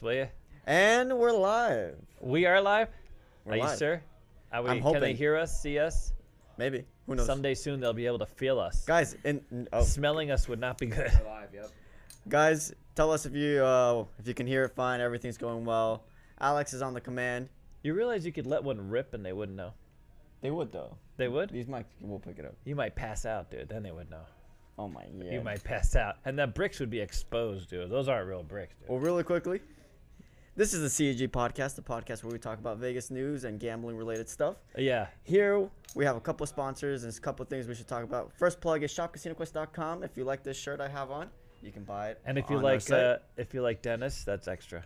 comments, will you? And we're live. We are live. We're are you live. sure? Are we, I'm hoping. Can they hear us? See us? Maybe. Who knows? Someday soon they'll be able to feel us. Guys, in, n- oh, Smelling us would not be good. Live, yep. guys, tell us if you uh, if you can hear it fine. Everything's going well. Alex is on the command. You realize you could let one rip and they wouldn't know. They would though. They would. These mics will pick it up. You might pass out, dude. Then they would know. Oh my yeah. You might pass out, and the bricks would be exposed, dude. Those aren't real bricks, dude. Well, really quickly, this is the CAG podcast, the podcast where we talk about Vegas news and gambling related stuff. Yeah. Here we have a couple of sponsors and a couple of things we should talk about. First plug is shopcasinoquest.com. If you like this shirt I have on, you can buy it. And if you on like, uh, if you like Dennis, that's extra.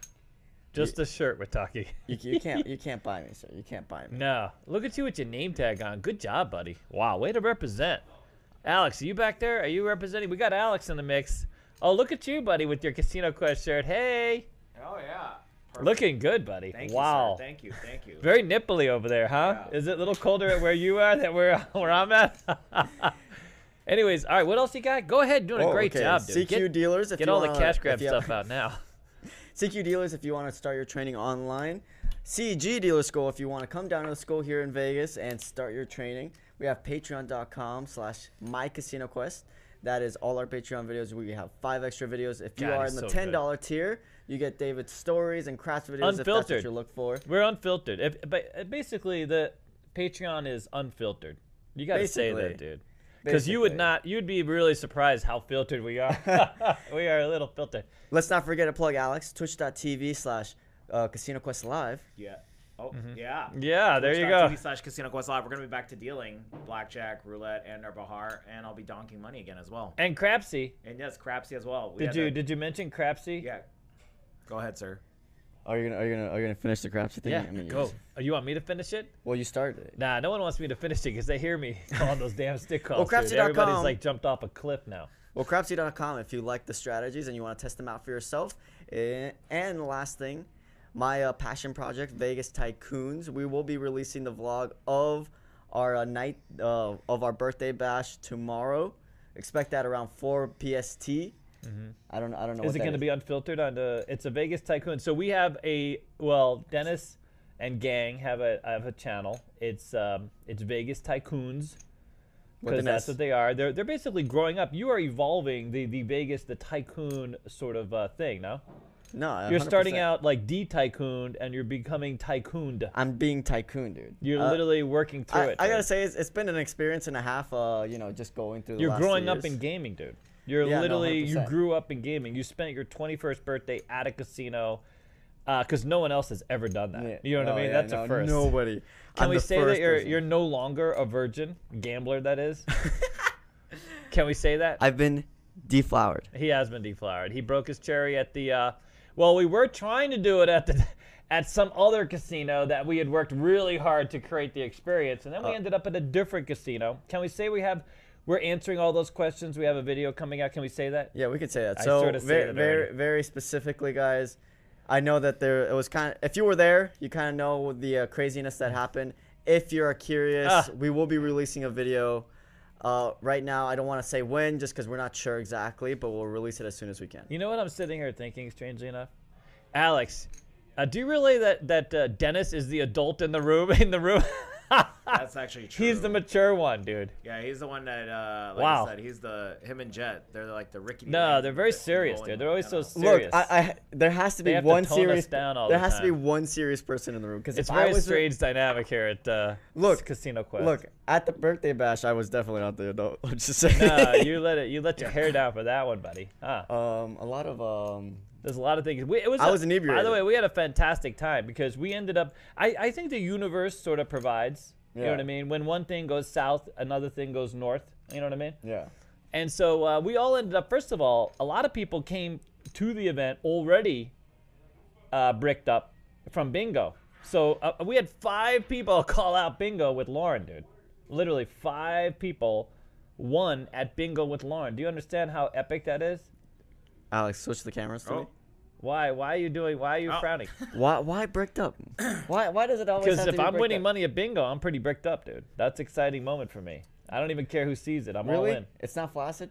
Just the shirt we're talking. you, you can't you can't buy me, sir. You can't buy me. No, look at you with your name tag on. Good job, buddy. Wow, way to represent. Alex, are you back there? Are you representing? We got Alex in the mix. Oh, look at you, buddy, with your Casino Quest shirt. Hey, Oh yeah. Perfect. looking good, buddy. Thank wow. you, sir. Thank you. Thank you. Very nipply over there, huh? Yeah. Is it a little colder at where you are than where where I'm at? Anyways, all right. What else you got? Go ahead, doing a great okay. job, dude. CQ Get, dealers. If get you all the wanna- cash grab stuff out now. CQ dealers if you want to start your training online. CG dealer school if you want to come down to the school here in Vegas and start your training. We have patreon.com slash mycasinoquest. That is all our Patreon videos. We have five extra videos. If you God, are in the so ten dollar tier, you get David's stories and craft videos if that's what Unfiltered. you look for. We're unfiltered. If, but uh, basically, the Patreon is unfiltered. You got to say that, dude. Because you would not, you'd be really surprised how filtered we are. we are a little filtered. Let's not forget to plug Alex, twitch.tv slash uh, Casino Quest Live. Yeah. Oh yeah. Yeah, there you go. TV slash Casino Quest Live. We're gonna be back to dealing blackjack, roulette, and Andar Bahar, and I'll be donking money again as well. And Crapsy, And yes, Crapsy as well. We did you the- did you mention Crapsy? Yeah. Go ahead, sir. Are you gonna are you gonna are you gonna finish the crafty thing? Yeah, I mean, you go. just- Oh, you want me to finish it? well, you started it. Nah, no one wants me to finish it because they hear me calling those damn stick calls. Well, dude. Crapsy.com Everybody's like jumped off a cliff now. Well, crapsy.com if you like the strategies and you want to test them out for yourself. Eh, And last thing, my uh, passion project, Vegas Tycoons. We will be releasing the vlog of our uh, night uh, of our birthday bash tomorrow. Expect that around 4 PST. I don't I don't know. Is what it going to be unfiltered on the? It's a Vegas Tycoon. So we have a well, Dennis and gang have a have a channel. It's um it's Vegas Tycoons because that's what they are. They're they're basically growing up. You are evolving the the Vegas the tycoon sort of uh, thing. No, No, you're starting out like de tycoon and you're becoming tycooned. I'm being tycoon, dude. You're Uh, literally working through I, it. I gotta say, it's, it's been an experience and a half. Uh, you know, just going through. You're last growing up in gaming, dude. You're Yeah, no, literally you grew up in gaming. You spent your 21st birthday at a casino, because no one else has ever done that. Yeah. You know what No, I mean? yeah, That's no, a first. Nobody. Can I'm we say that you're person. you're no longer a virgin gambler? That is. Can we say that? I've been deflowered. he has been deflowered. He broke his cherry at the. Uh, well, we were trying to do it at the. At some other casino that we had worked really hard to create the experience, and then we Uh. ended up at a different casino. Can we say we have, we're answering all those questions? We have a video coming out. Can we say that? Yeah, we could say that. I So sorta said very, very, very specifically, guys. I know that there it was kind of. If you were there, you kind of know the uh, craziness that happened. If you're curious, Ah. we will be releasing a video. Uh, right now, I don't want to say when, just because we're not sure exactly, but we'll release it as soon as we can. You know what I'm sitting here thinking, strangely enough? Alex, uh, do you realize that that uh, Dennis is the adult in the room? In the room, That's actually true. he's the mature one, dude. Yeah, he's the one that. Uh, like Wow. I said, he's the him and Jet. They're like the Ricky. No, they're very serious, dude. They're always so one, you know? serious. Look, I, I there has to be They have to one tone us serious. down all there the has to be one serious person in the room because it's if very I was strange dynamic here at uh, Look, Casino Quest. Look, at the birthday bash, I was definitely not the adult. I'm just saying. no, you let it. You let your hair down for that one, buddy. Huh? um, a lot of um, There's a lot of things. We, it was. I a- was By the way, we had a fantastic time because we ended up. I, I think the universe sort of provides. Yeah. You know what I mean? When one thing goes south, another thing goes north. You know what I mean? yeah. And so uh, we all ended up. First of all, a lot of people came to the event already uh, bricked up from bingo. So uh, we had five people call out bingo with Lauren, dude. Literally five people won at bingo with Lauren. Do you understand how epic that is? Alex, switch the cameras to me. Oh. Why? Why are you doing? Why are you Oh. frowning? Why? Why bricked up? Why? Why does it always? Because if to be I'm winning up? money at bingo, I'm pretty bricked up, dude. That's an exciting moment for me. I don't even care who sees it. I'm all really, in. it's not flaccid.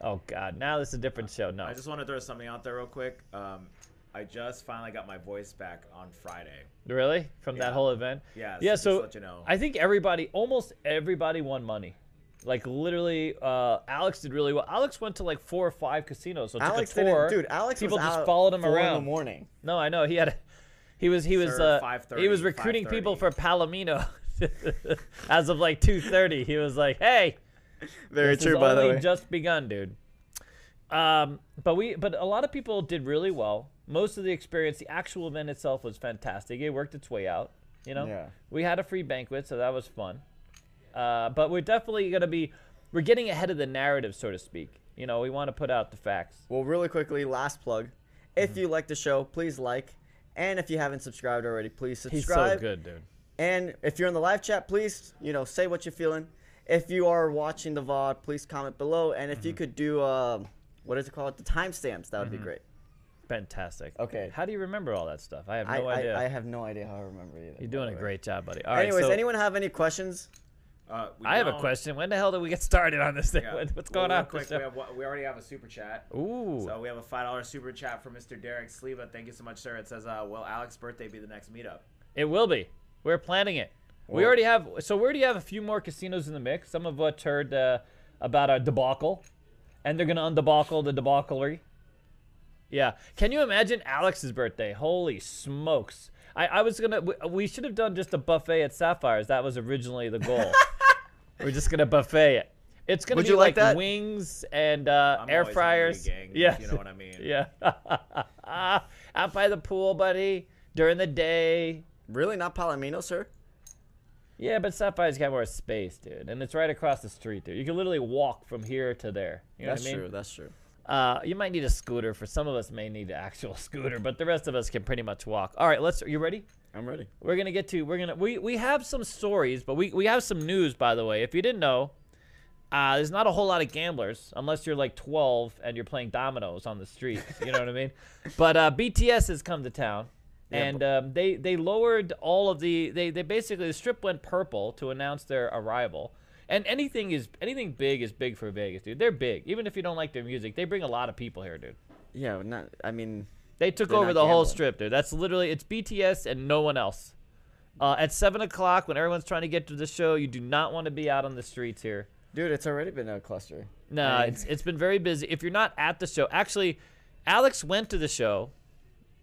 Oh God, now this is a different show. No. I just want to throw something out there real quick. Um, I just finally got my voice back on Friday. Really? From that whole event? Yeah. Yeah, just so to let you know. I think everybody, almost everybody won money. Like literally, uh, Alex did really well. Alex went to like four or five casinos. So it Alex took a tour. didn't, dude. Alex people was just out followed him four in the morning. No, I know he had. A, he was he was Sir, uh, he was recruiting people for Palomino. As of like two thirty, he was like, "Hey, Very this true, has by the way. just begun, dude." Um, but we, but a lot of people did really well. Most of the experience, the actual event itself was fantastic. It worked its way out. You know, Yeah. we had a free banquet, so that was fun. Uh, but we're definitely gonna be, we're getting ahead of the narrative, so to speak. You know, we want to put out the facts. Well, really quickly, last plug. If Mm-hmm. you like the show, please like. And if you haven't subscribed already, please subscribe. He's subscribe. so good, dude. And if you're in the live chat, please, you know, say what you're feeling. If you are watching the VOD, please comment below. And if you Mm-hmm. could do, uh, what is it called? The timestamps, that would be great. Fantastic. Okay. How do you remember all that stuff? I have I, no idea. I, I have no idea how I remember either. You're doing a way. great job, buddy. All right. Anyways, so anyone have any questions? Uh, we I have a question. When the hell did we get started on this thing? Yeah. What's going real on? Quick, we, have, we already have a super chat. Ooh. So we have a five dollar super chat from Mr. Derek Silva. Thank you so much, sir. It says, uh, "Will Alex's birthday be the next meetup?" It will be. We're planning it. we already have. So we already have a few more casinos in the mix. Some of which heard uh, about our debacle, and they're gonna undebacle the debauchery. Yeah. Can you imagine Alex's birthday? Holy smokes! I, I was gonna. We, we should have done just a buffet at Sapphires. That was originally the goal. We're just gonna buffet it. It's gonna Would be you like like, that? wings and uh, I'm air always hungry, fryers. gang, if yeah. you know what I mean. Yeah. Out by the pool, buddy. During the day. Really? Not Palomino, sir? Yeah, but Sapphire's got more space, dude, and it's right across the street, dude. You can literally walk from here to there. You know That's what I mean? true. That's true. Uh, you might need a scooter. For some of us, may need an actual scooter, but the rest of us can pretty much walk. All right, let's. Are You ready? I'm ready. We're gonna get to. We're gonna. We we have some stories, but we we have some news, by the way. If you didn't know, uh, there's not a whole lot of gamblers unless you're like 12 and you're playing dominoes on the streets. You know what I mean? But uh, BTS has come to town, Yeah, and um, they they lowered all of the. They they basically the strip went purple to announce their arrival. And anything is anything big is big for Vegas, dude. They're big. Even if you don't like their music, they bring a lot of people here, dude. Yeah, not. I mean, They took They're over not the whole strip, dude. That's literally it's BTS and no one else. Uh, at seven o'clock, when everyone's trying to get to the show, you do not want to be out on the streets here. dude, it's already been a cluster. No, I mean- it's it's been very busy. If you're not at the show, actually, Alex went to the show.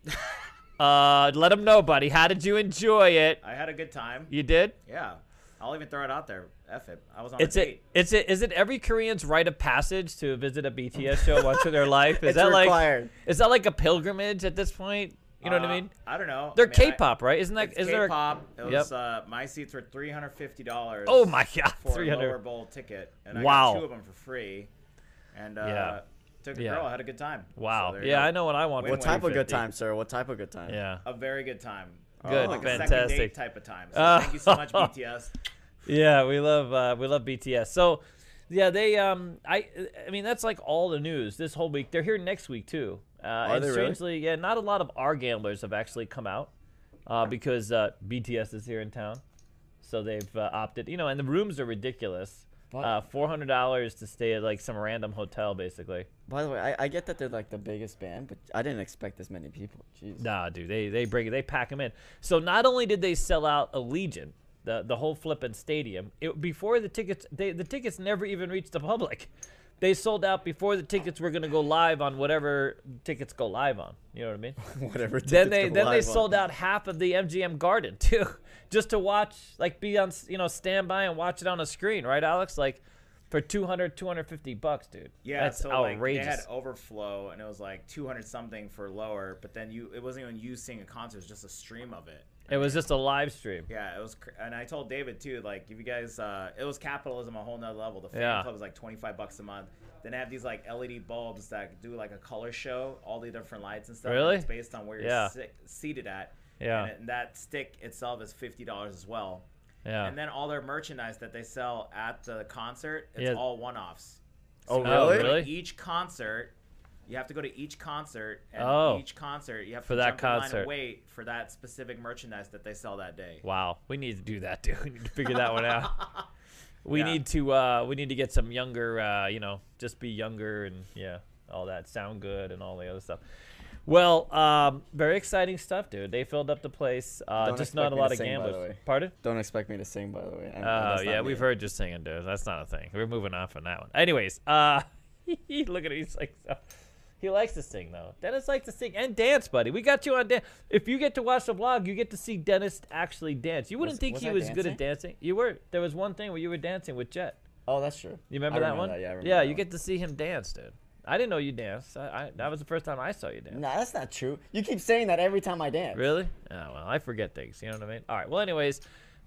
uh, let him know, buddy. How did you enjoy it? I had a good time. You did. Yeah, I'll even throw it out there. F it. I was on It's a it. date. It's it. Is it every Korean's rite of passage to visit a BTS show once in their life? Is It's that like is that like a pilgrimage at this point? You know what I Uh, mean? I don't know. They're I mean, I- K-pop, right? Isn't that It's is there? A, K-pop. It Yep. was uh, my seats were three hundred fifty dollars. oh my god, for three a lower bowl ticket, and I Wow. got two of them for free. And uh, Yeah. took a Yeah. girl. I had a good time. Wow. So yeah, go. I know what I want. Win-win. What type of good time, sir? What type of good time? Yeah. A very good time. Good, like a second fantastic. date type of time. So Uh, thank you so much, BTS. Yeah, we love uh, we love BTS. So, yeah, they um I I mean that's like all the news this whole week. They're here next week too. Uh, and they really? strangely, yeah, not a lot of our gamblers have actually come out uh, because uh, BTS is here in town. So they've uh, opted, you know, and the rooms are ridiculous. Uh, Four hundred dollars to stay at like some random hotel, basically. By the way, I, I get that they're like the biggest band, but I didn't expect this many people. Jeez. Nah, dude, they they bring they pack them in. So not only did they sell out Allegiant, the the whole flippin' stadium, it, before the tickets, they the tickets never even reached the public. They sold out before the tickets were gonna go live on whatever tickets go live on. You know what I mean? Whatever. then tickets they go then they live on. sold out half of the MGM Garden too, just to watch like be on you know standby and watch it on a screen, right, Alex? Like for 200 250 bucks, dude. Yeah, that's so outrageous. like they had overflow, and it was like two hundred something for lower. But then you, it wasn't even you seeing a concert; it was just a stream of it. It was just a live stream. Yeah, it was, cr- and I told David too. Like, if you guys, uh, it was capitalism a whole nother level. The fan Yeah. club was like twenty five bucks a month. Then they have these like LED bulbs that do like a color show, all the different lights and stuff. and Really? it's based on where you're Yeah. sit- seated at. Yeah. And, it- and that stick itself is fifty dollars as well. Yeah. And then all their merchandise that they sell at the concert, it's Yeah. all one offs. Oh, you have to really? Really? Each concert, you have to go to each concert, and Oh. each concert you have For to that jump in line concert. and wait for that specific merchandise that they sell that day. Wow, we need to do that, dude. We need to figure that one out. We Yeah. need to uh, we need to get some younger, uh, you know, just be younger and yeah, all that sound good and all the other stuff. Well, um, very exciting stuff, dude. They filled up the place. Uh, Don't just not expect a me lot to of sing, by the gamblers. way. Pardon? Don't expect me to sing, by the way. Oh that's yeah, me. we've heard you singing, dude. That's not a thing. We're moving on from that one. Anyways, uh, look at him. He's like, so- he likes to sing though. Dennis likes to sing and dance, buddy. We got you on dance. If you get to watch the vlog, you get to see Dennis actually dance. You wouldn't Was- think was he I was good at dancing. You were. There was one thing where you were dancing with Jet. Oh, that's true. You remember I that one? yeah, I remember yeah. that You one. get to see him dance, dude. I didn't know you danced. I, I, that was the first time I saw you dance. Nah, that's not true. You keep saying that every time I dance. Really? Oh well, I forget things. You know what I mean? All right. Well, anyways,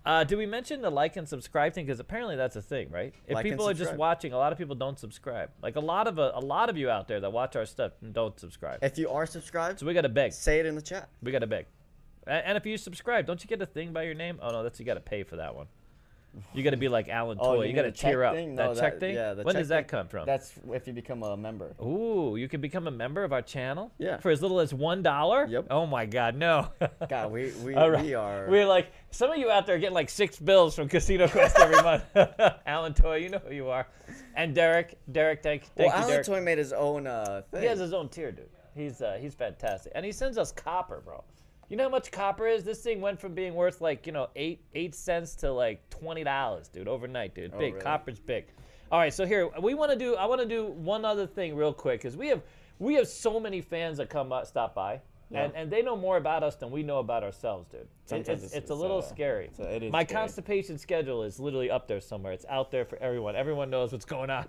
uh, did we mention the like and subscribe thing? Because apparently that's a thing, right? If Like people are just watching, a lot of people don't subscribe. Like a lot of uh, a lot of you out there that watch our stuff don't subscribe. If you are subscribed, So we got to beg. say it in the chat. We got to beg. And if you subscribe, don't you get a thing by your name? Oh no, that's you got to pay for that one. You got to be like Alan Oh, Toy. you You got to mean the check cheer up. thing? That No, check thing. yeah, when does that thing- come from? That's if you become a member. Ooh, you can become a member of our channel. Yeah. For as little as one dollar. Yep. Oh my God, no. God, we we, right. we are. We're like some of you out there are getting like six bills from Casino Quest every month. Alan Toy, you know who you are, and Derek. Derek, thank, well, thank you, Alan Derek. Toy made his own uh, thing. He has his own tier, dude. He's uh, he's fantastic, and he sends us copper, bro. You know how much copper is? This thing went from being worth like you know eight eight cents to like twenty dollars, dude, overnight, dude. Oh, big really? copper's big. All right, so here we want to do. I want to do one other thing real quick because we have we have so many fans that come uh, stop by. And, Yeah. and they know more about us than we know about ourselves, dude. Sometimes it's, it's- it's a little uh, scary. a- it is My scary. constipation schedule is literally up there somewhere. It's out there for everyone. Everyone knows what's going on.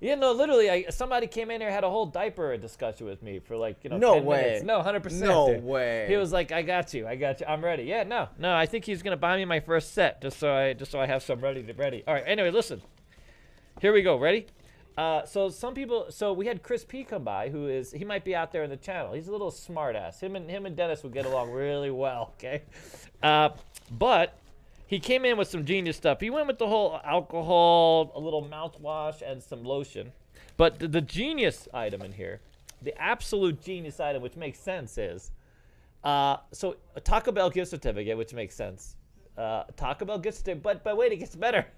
Yeah, no, literally, I, somebody came in here had a whole diaper discussion with me for like you know. No 10 way. Minutes. No, hundred percent. No way. He was like, "I got you, I got you, I'm ready." Yeah, no, no, I think he's gonna buy me my first set just so I just so I have some ready to ready. All right. Anyway, listen. Here we go. Ready? Uh, so some people, so we had Chris P come by, who is he might be out there in the channel. He's a little smart ass. Him and him and Dennis would get along really well. Okay, uh, but he came in with some genius stuff. He went with the whole alcohol, a little mouthwash, and some lotion. But the, the genius item in here, the absolute genius item, which makes sense, is uh, so Taco Bell gift certificate, which makes sense. Uh, Taco Bell gift certificate, but but wait, it gets better.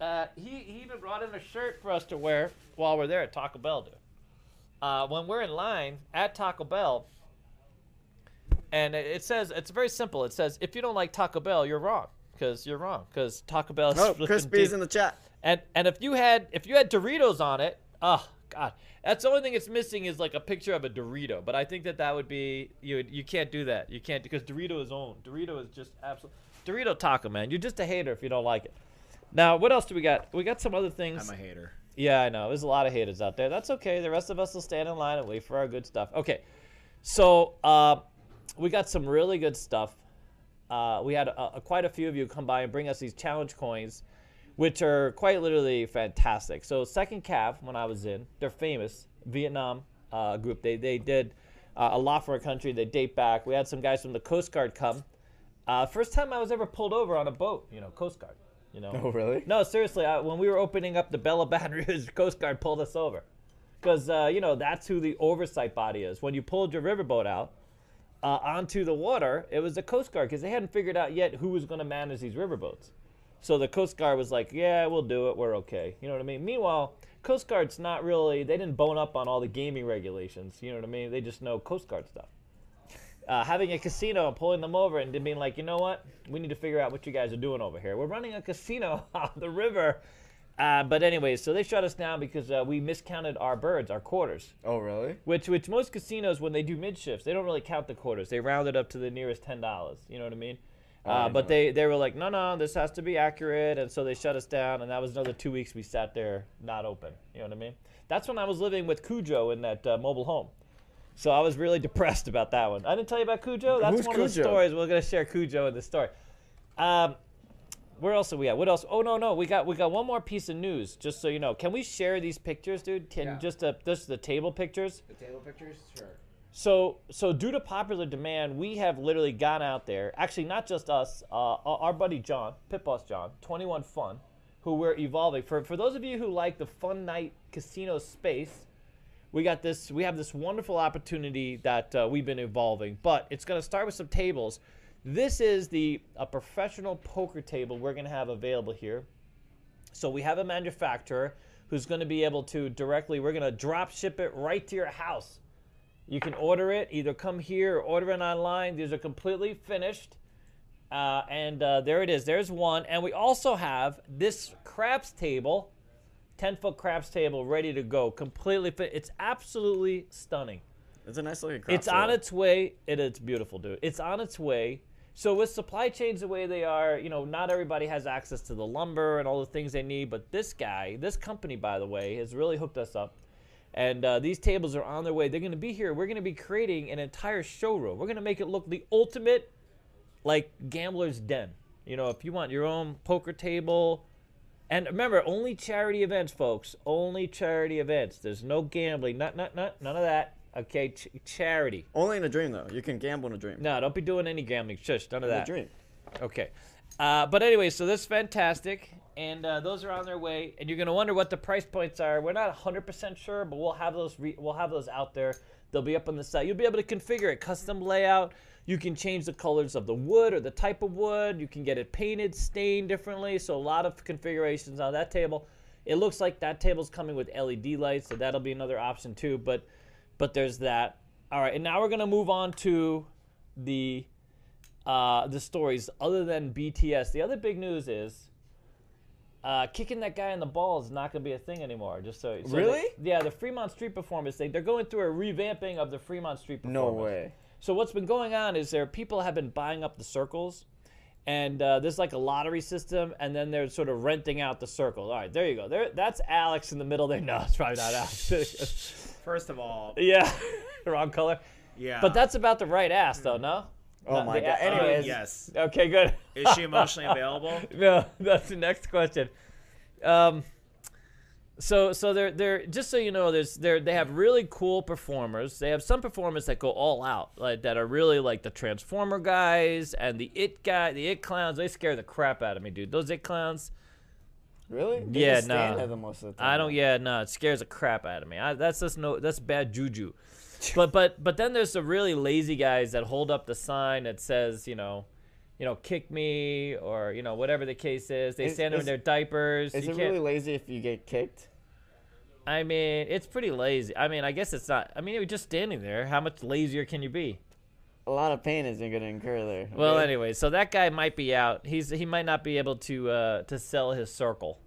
Uh, he, he even brought in a shirt for us to wear while we're there at Taco Bell, dude. Uh, when we're in line at Taco Bell, and it says it's very simple. It says if you don't like Taco Bell, you're wrong because you're wrong because Taco Bell is oh, flipping Crispy's deep. in the chat. And and if you had if you had Doritos on it, oh god, that's the only thing it's missing is like a picture of a Dorito. But I think that that would be you you can't do that. You can't because Dorito is owned. Dorito is just absolute Dorito taco man. You're just a hater if you don't like it. Now what else do we got? We got some other things. I'm a hater. Yeah, I know. There's a lot of haters out there. That's okay. The rest of us will stand in line and wait for our good stuff. Okay, so uh, we got some really good stuff. Uh, we had uh, quite a few of you come by and bring us these challenge coins, which are quite literally fantastic. So Second Cav, when I was in, they're famous Vietnam uh, group. They they did uh, a lot for our country. They date back. We had some guys from the Coast Guard come. Uh, first time I was ever pulled over on a boat. You know, Coast Guard. You know. Oh, really? No, seriously. I, when we were opening up the Belle of Baton Rouge, Coast Guard pulled us over, because uh, you know that's who the oversight body is. When you pulled your riverboat out uh, onto the water, it was the Coast Guard because they hadn't figured out yet who was going to manage these riverboats. So the Coast Guard was like, "Yeah, we'll do it. We're okay." You know what I mean? Meanwhile, Coast Guard's not really. They didn't bone up on all the gaming regulations. You know what I mean? They just know Coast Guard stuff uh, having a casino and pulling them over and being like, you know what? We need to figure out what you guys are doing over here. We're running a casino on the river. Uh, but anyways, so they shut us down because uh, we miscounted our birds, our quarters. Oh, really? Which, which most casinos, when they do mid shifts, they don't really count the quarters. They round it up to the nearest ten dollars. You know what I mean? Oh, Uh, I but they, they were like, no, no, this has to be accurate, and so they shut us down, and that was another two weeks we sat there not open. You know what I mean? That's when I was living with Cujo in that uh, mobile home. So I was really depressed about that one. I didn't tell you about Cujo. That's Who's one of the Cujo? stories we're gonna share. Cujo in the story. Um, where else are we at? What else? Oh no, no, we got we got one more piece of news. Just so you know, can we share these pictures, dude? Can Yeah. just uh, just the table pictures? The table pictures? Sure. So, so due to popular demand, we have literally gone out there. Actually, not just us. Uh, our our buddy John, Pit Boss John, Twenty One Fun, who we're evolving. For for those of you who like the fun night casino space, we got this. We have this wonderful opportunity that uh, we've been evolving. But it's going to start with some tables. This is the a professional poker table we're going to have available here. So we have a manufacturer who's going to be able to directly. We're going to drop ship it right to your house You can order it, either come here or order it online. These are completely finished. Uh, and uh, there it is. There's one. And we also have this craps table, 10 foot craps table, ready to go. Completely fit. It's absolutely stunning. It's a nice looking craft. It's on its way. It, it's beautiful, dude. It's on its way. So with supply chains the way they are, you know, not everybody has access to the lumber and all the things they need. But this guy, this company, by the way, has really hooked us up. And uh, these tables are on their way. They're going to be here. We're going to be creating an entire showroom. We're going to make it look the ultimate, like gambler's den. You know, if you want your own poker table, and remember, only charity events, folks. Only charity events. There's no gambling. Not, not, not, none of that. Okay, Ch- charity. Only in a dream though. You can gamble in a dream. No, don't be doing any gambling. Shush, none of in a that. dream. Okay. Uh, but anyway, so this is fantastic, and uh, those are on their way. And you're gonna wonder what the price points are. We're not 100% sure, but we'll have those. Re- we'll have those out there. They'll be up on the site. You'll be able to configure it, custom layout. You can change the colors of the wood or the type of wood. You can get it painted, stained differently. So a lot of configurations on that table. It looks like that table's coming with LED lights, so that'll be another option too. But but there's that. All right, and now we're gonna move on to the uh, the stories other than BTS. The other big news is uh, kicking that guy in the balls is not going to be a thing anymore. Just so, so Really? they- yeah, the Fremont Street Performance thing. They're going through a revamping of the Fremont Street Performance. No way. So what's been going on is there people have been buying up the circles, and uh, there's like a lottery system, and then they're sort of renting out the circles. All right, there you go. There, that's Alex in the middle there. No, it's probably not Alex. First of all, yeah, wrong color. yeah. But that's about the right ass, though. No. Oh Not my the god. a- Uh, Anyways, yes. Okay, good. Is she emotionally available? no, that's the next question. Um, so so they're they're just so you know, there's they're they have really cool performers. They have some performers that go all out, like that are really like the Transformer guys and the It guy, the It clowns. They scare the crap out of me, dude. Those It clowns. Really? They Yeah, no. there the most of the time. I don't. Yeah, no, it scares the crap out of me. I, that's just no. That's bad juju. But but but then there's the really lazy guys that hold up the sign that says you know, you know, kick me or you know whatever the case is. They Is- stand there in their diapers. Is you it can't. really lazy if you get kicked? I mean, it's pretty lazy. I mean, I guess it's not. I mean, you're just standing there. How much lazier can you be? A lot of pain isn't going to incur there. Well, okay? anyway, so that guy might be out. He's he might not be able to uh, to sell his circle,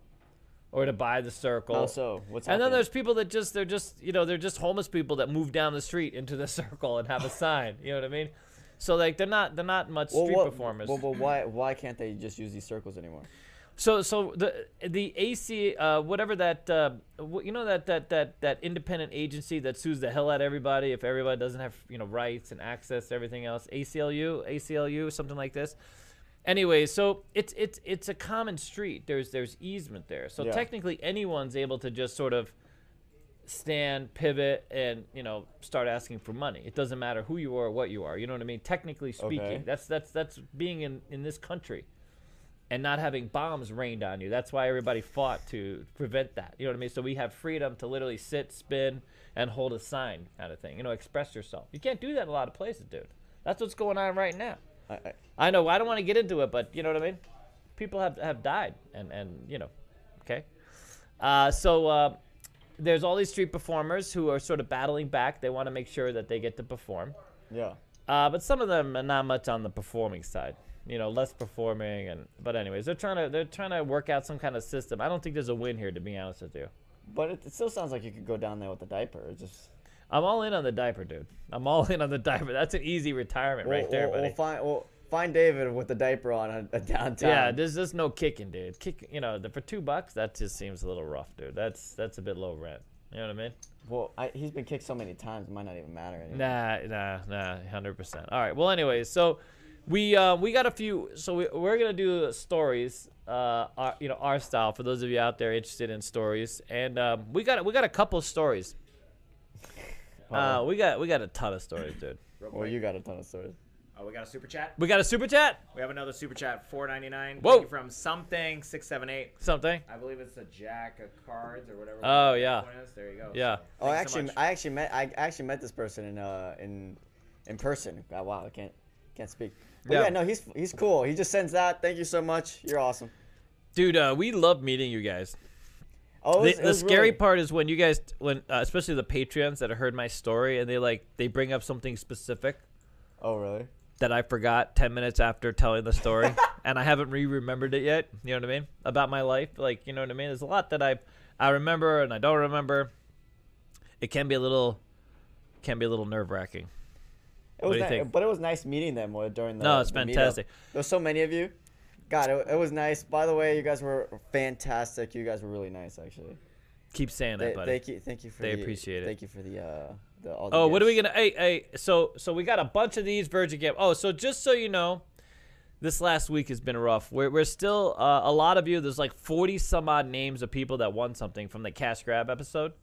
or to buy the circle. How so? What's And then there's people that just they're just you know they're just homeless people that move down the street into the circle and have a sign. You know what I mean? So like they're not they're not much Well, street what- performers. Well, well, why why can't they just use these circles anymore? So so the the AC uh, whatever that uh, you know that that that that independent agency that sues the hell out of everybody if everybody doesn't have you know rights and access to everything else ACLU ACLU something like this. Anyway, so it's it's it's a common street. There's there's easement there. So Yeah. technically anyone's able to just sort of stand, pivot, and you know start asking for money. It doesn't matter who you are or what you are. You know what I mean? Technically speaking, Okay. that's that's that's being in in this country and not having bombs rained on you. That's why everybody fought to prevent that. You know what I mean? So we have freedom to literally sit, spin, and hold a sign kind of thing. You know, express yourself. You can't do that in a lot of places, dude. That's what's going on right now. I, I, I know. I don't want to get into it, but you know what I mean. People have have died, and and you know, okay. Uh, so uh, there's all these street performers who are sort of battling back. They want to make sure that they get to perform. yeah. Uh, but some of them are not much on the performing side. You know, less performing, and but anyways, they're trying to they're trying to work out some kind of system. I don't think there's a win here, to be honest with you. But it, it still sounds like you could go down there with the diaper. It just I'm all in on the diaper, dude. I'm all in on the diaper. That's an easy retirement right there, we'll, buddy. We'll find we'll find David with the diaper on a, a downtown. Yeah, there's just no kicking, dude. Kick, you know, the, for two bucks, that just seems a little rough, dude. That's that's a bit low rent. You know what I mean? Well, I, he's been kicked so many times, it might not even matter anymore. Nah, nah, nah, hundred percent. All right. Well, anyways, so we uh, we got a few. So we, we're gonna do stories, uh, our, you know, our style for those of you out there interested in stories, and um, we got we got a couple stories. Uh, we got we got a ton of stories, dude. Real Well, you got a ton of stories. Oh, we got a super chat. We got a super chat, We have another super chat, four ninety nine. Whoa. Thank you from something six seven eight. something. I believe it's a jack of cards or whatever. Oh, yeah. There you go. Yeah. So, Oh, thank you so actually. I actually met I actually met this person in uh in in person. Oh, wow, I can't can't speak. But Yeah. yeah. no, he's he's cool. He just sends that. Thank you so much. You're awesome. Dude, uh, we love meeting you guys. Oh, it The, the scary really- part is when you guys, when uh, especially the Patreons that have heard my story and they like they bring up something specific Oh, really? that I forgot ten minutes after telling the story, and I haven't re-remembered it yet. You know what I mean about my life, like you know what I mean. There's a lot that I I remember and I don't remember. It can be a little, can be a little nerve wracking. It was do you ni- think? But it was nice meeting them uh, during the. No, it's the fantastic. There was so many of you. God, it, it was nice. By the way, you guys were fantastic. You guys were really nice, actually. Keep saying They, that, buddy. thank you, thank you for. They the, appreciate it. Thank you for the uh, the all. The Oh, what are we gonna? Hey, hey. So, so we got a bunch of these Virgin Game. Oh, so just so you know, this last week has been rough. We're we're still uh, a lot of you. There's like 40 some odd names of people that won something from the cash grab episode.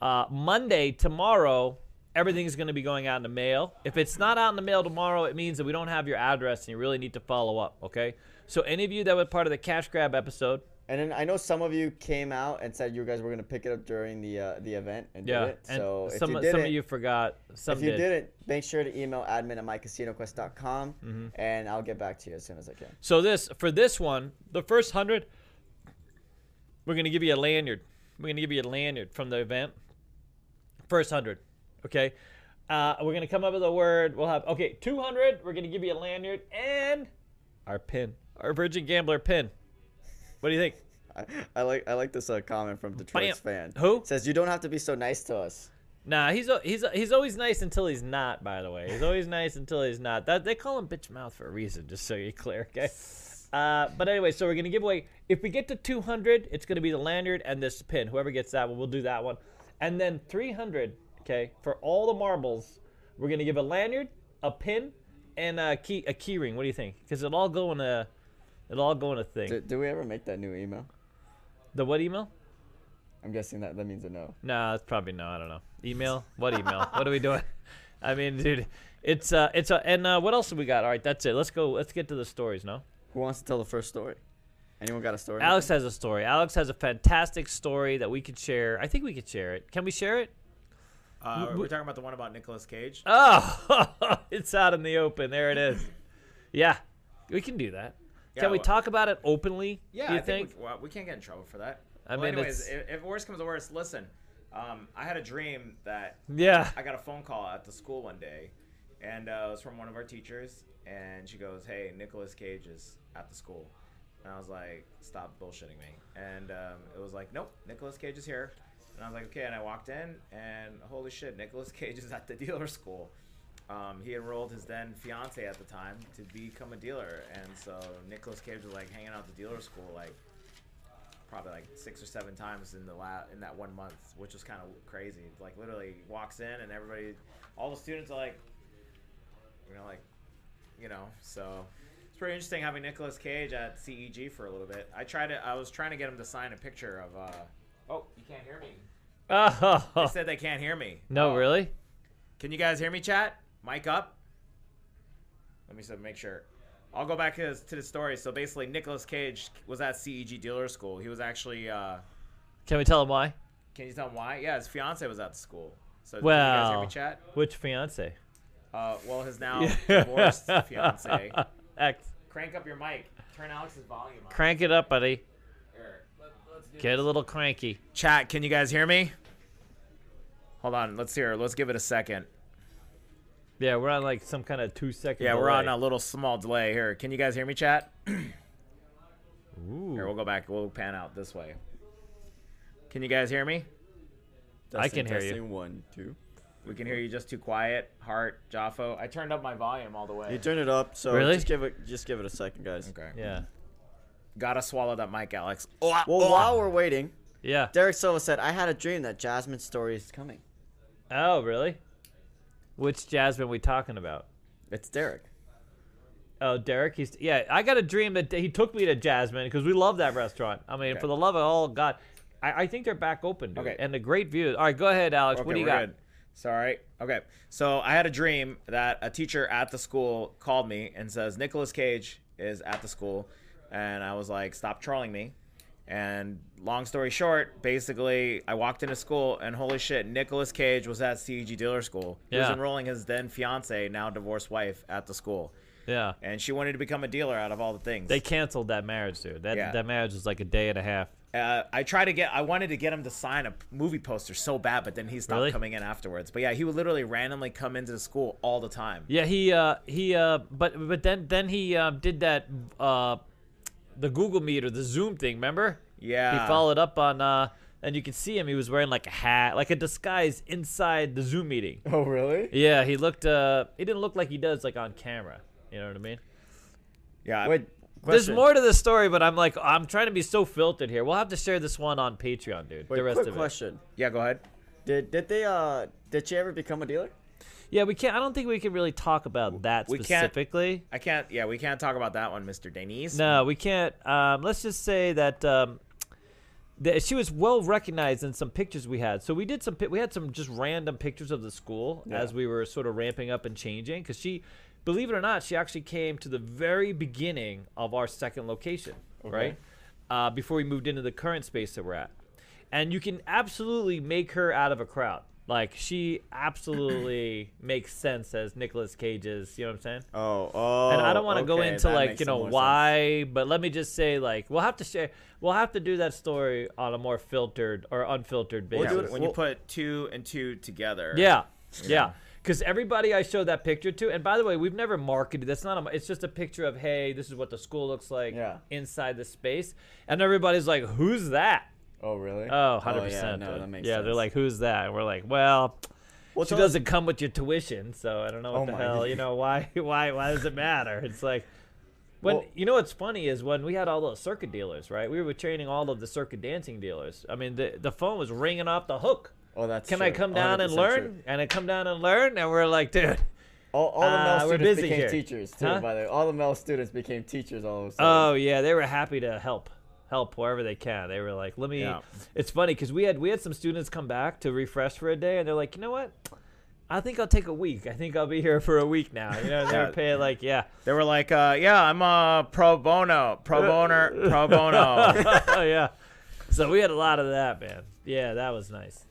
Uh, Monday, tomorrow, everything's gonna be going out in the mail. If it's not out in the mail tomorrow, it means that we don't have your address, and you really need to follow up. Okay. So any of you that were part of the cash grab episode, And then I know some of you came out and said you guys were gonna pick it up during the uh, the event and yeah, did it. So if some some of you forgot. Some if you did. didn't, make sure to email admin at mycasinoquest.com Mm-hmm. and I'll get back to you as soon as I can. So this for this one, the first hundred, we're gonna give you a lanyard. We're gonna give you a lanyard from the event. First hundred, okay. Uh, we're gonna come up with a word. We'll have okay, two hundred. We're gonna give you a lanyard and our pin, our Virgin Gambler pin. What do you think? I, I like I like this uh, comment from Detroit's Bam. fan. Who? It says you don't have to be so nice to us. Nah, he's he's he's always nice until he's not. By the way, he's always nice until he's not. That they call him bitch mouth for a reason, just so you're clear, okay? Uh, but anyway, so we're gonna give away. If we get to 200, it's gonna be the lanyard and this pin. Whoever gets that one, we'll do that one. And then 300, okay, for all the marbles, we're gonna give a lanyard, a pin, and a key a key ring. What do you think? Because it'll all go in a it'll all go in a thing. Did, did we ever make that new email? the what email? I'm guessing that that means a no. Nah, it's probably no. I don't know. Email? What email? what are we doing? I mean, dude, it's uh, it's uh, and uh, what else have we got? All right, that's it. Let's go. Let's get to the stories. No, Who wants to tell the first story? Anyone got a story? Alex has a story. Alex has a fantastic story that we could share. I think we could share it. Can we share it? Uh, we're talking about the one about Nicolas Cage. Oh, it's out in the open. There it is. Yeah, we can do that. Yeah, Can we well- talk about it openly? Yeah, do you I think? think, we, well, we can't get in trouble for that. I well, mean, anyways, if, if worse comes to worse, listen. Um, I had a dream that yeah. I got a phone call at the school one day, and uh, it was from one of our teachers, and she goes, "Hey, Nicolas Cage is at the school," and I was like, "Stop bullshitting me!" And um, it was like, "Nope, Nicolas Cage is here," and I was like, "Okay," and I walked in, and holy shit, Nicolas Cage is at the dealer school. Um, he enrolled his then fiance at the time to become a dealer, and so Nicolas Cage was like hanging out at the dealer school like probably like six or seven times in the la- in that one month, which was kind of crazy. Like literally walks in and everybody, all the students are like, you know, like, you know, so it's pretty interesting having Nicolas Cage at CEG for a little bit. I tried to, I was trying to get him to sign a picture of. uh Oh, you can't hear me. They Oh, said they can't hear me. no, Oh. really? Can you guys hear me, chat? Mic up. Let me so make sure. I'll go back to, this- to the story. So basically, Nicolas Cage was at CEG dealer school. He was actually. Uh, Can we tell him why? can you tell him why? Yeah, his fiance was at the school. So can you guys hear Well, me, chat? which fiance? Uh, well, his now divorced fiance. X. Crank up your mic. Turn Alex's volume up. Crank it up, buddy. Here, let, let's do Get a little cranky. Chat, can you guys hear me? Hold on, let's hear. Let's give it a second. Yeah, we're on like some kind of two second. Yeah, we're on a little small delay here. Can you guys hear me, chat? Ooh. Here, we'll go back. We'll pan out this way. Can you guys hear me? I can hear you. One, two. We can hear you just too quiet. Heart, Jaffo. I turned up my volume all the way. You turned it up, so Really? just give it just give it a second, guys. okay. Yeah. Gotta swallow that mic, Alex. Oh, ah, well, oh, ah. while we're waiting, Yeah. Derek Silva said, "I had a dream that Jasmine's story is coming." Oh, really? Which Jasmine we talking about? It's Derek. Oh, Derek. He's yeah. I got a dream that he took me to Jasmine because we love that restaurant. I mean, Okay. for the love of all God, I, I think they're back open, dude. Okay. And the great views. All right, go ahead, Alex. Okay, what do you got? good. Sorry. Okay. So I had a dream that a teacher at the school called me and says Nicolas Cage is at the school, and I was like, "Stop trolling me." And long story short, basically, I walked into school and holy shit, Nicolas Cage was at CEG dealer school. He was enrolling his then fiance, now divorced wife, at the school, Yeah. and she wanted to become a dealer out of all the things. They canceled that marriage, dude. That Yeah. that marriage was like a day and a half. Uh, I tried to get. I wanted to get him to sign a p- movie poster so bad, but then he stopped Really? coming in afterwards. But yeah, he would literally randomly come into the school all the time. Yeah, he uh he uh but but then then he uh, did that uh the Google Meet or the Zoom thing, remember? Yeah. He followed up on uh and you can see him he was wearing like a hat, like a disguise inside the Zoom meeting. Oh, really? Yeah, he looked uh he didn't look like he does like on camera. You know what I mean? Yeah. Wait. There's more to the story, but I'm like I'm trying to be so filtered here. We'll have to share this one on Patreon, dude. Wait, the rest quick of it. question. Yeah. Go ahead. Did did they uh did she ever become a dealer? Yeah, we can't I don't think we can really talk about that We can't- specifically. I can't. Yeah, we can't talk about that one, Mr. Denise. No, we can't. Um, let's just say that um, that she was well recognized in some pictures we had. So we did some. We had some just random pictures of the school Yeah. as we were sort of ramping up and changing. Because she, believe it or not, she actually came to the very beginning of our second location, right? Uh, before we moved into the current space that we're at, and you can absolutely make her out of a crowd. Like she absolutely makes sense as Nicolas Cage's. You know what I'm saying? Oh, oh. and I don't want to go into like you know more sense. why, but let me just say like we'll have to share, we'll have to do that story on a more filtered or unfiltered We'll basis. do it- when you put two and two together. yeah, yeah. Because everybody I showed that picture to, and by the way, we've never marketed. That's not. A, it's just a picture of hey, this is what the school looks like Yeah. inside the space, and everybody's like, who's that? Oh, really? Oh, 100 yeah, percent. no, that makes yeah, sense. they're like, who's that? And we're like, well. Well, she doesn't come with your tuition, so I don't know what Oh the hell. God. You know why? Why? Why does it matter? It's like when Well- you know what's funny is when we had all those circuit dealers, right? We were training all of the circuit dancing dealers. I mean, the the phone was ringing off the hook. Oh, that's Can true. I come down and learn? true. And I come down and learn, and we're like, dude. All, all the male Uh, students busy became here. teachers too. Huh? By the way, all the male students became teachers all of a sudden. Oh yeah, they were happy to help, help wherever they can. They were like, let me. Yeah. It's funny because we had we had some students come back to refresh for a day, and they're like, you know what? I think I'll take a week. I think I'll be here for a week now. You know, they were paying like, yeah. They were like, uh, "Yeah, I'm a pro bono, pro boner, pro bono." oh yeah. So we had a lot of that, man. Yeah, that was nice.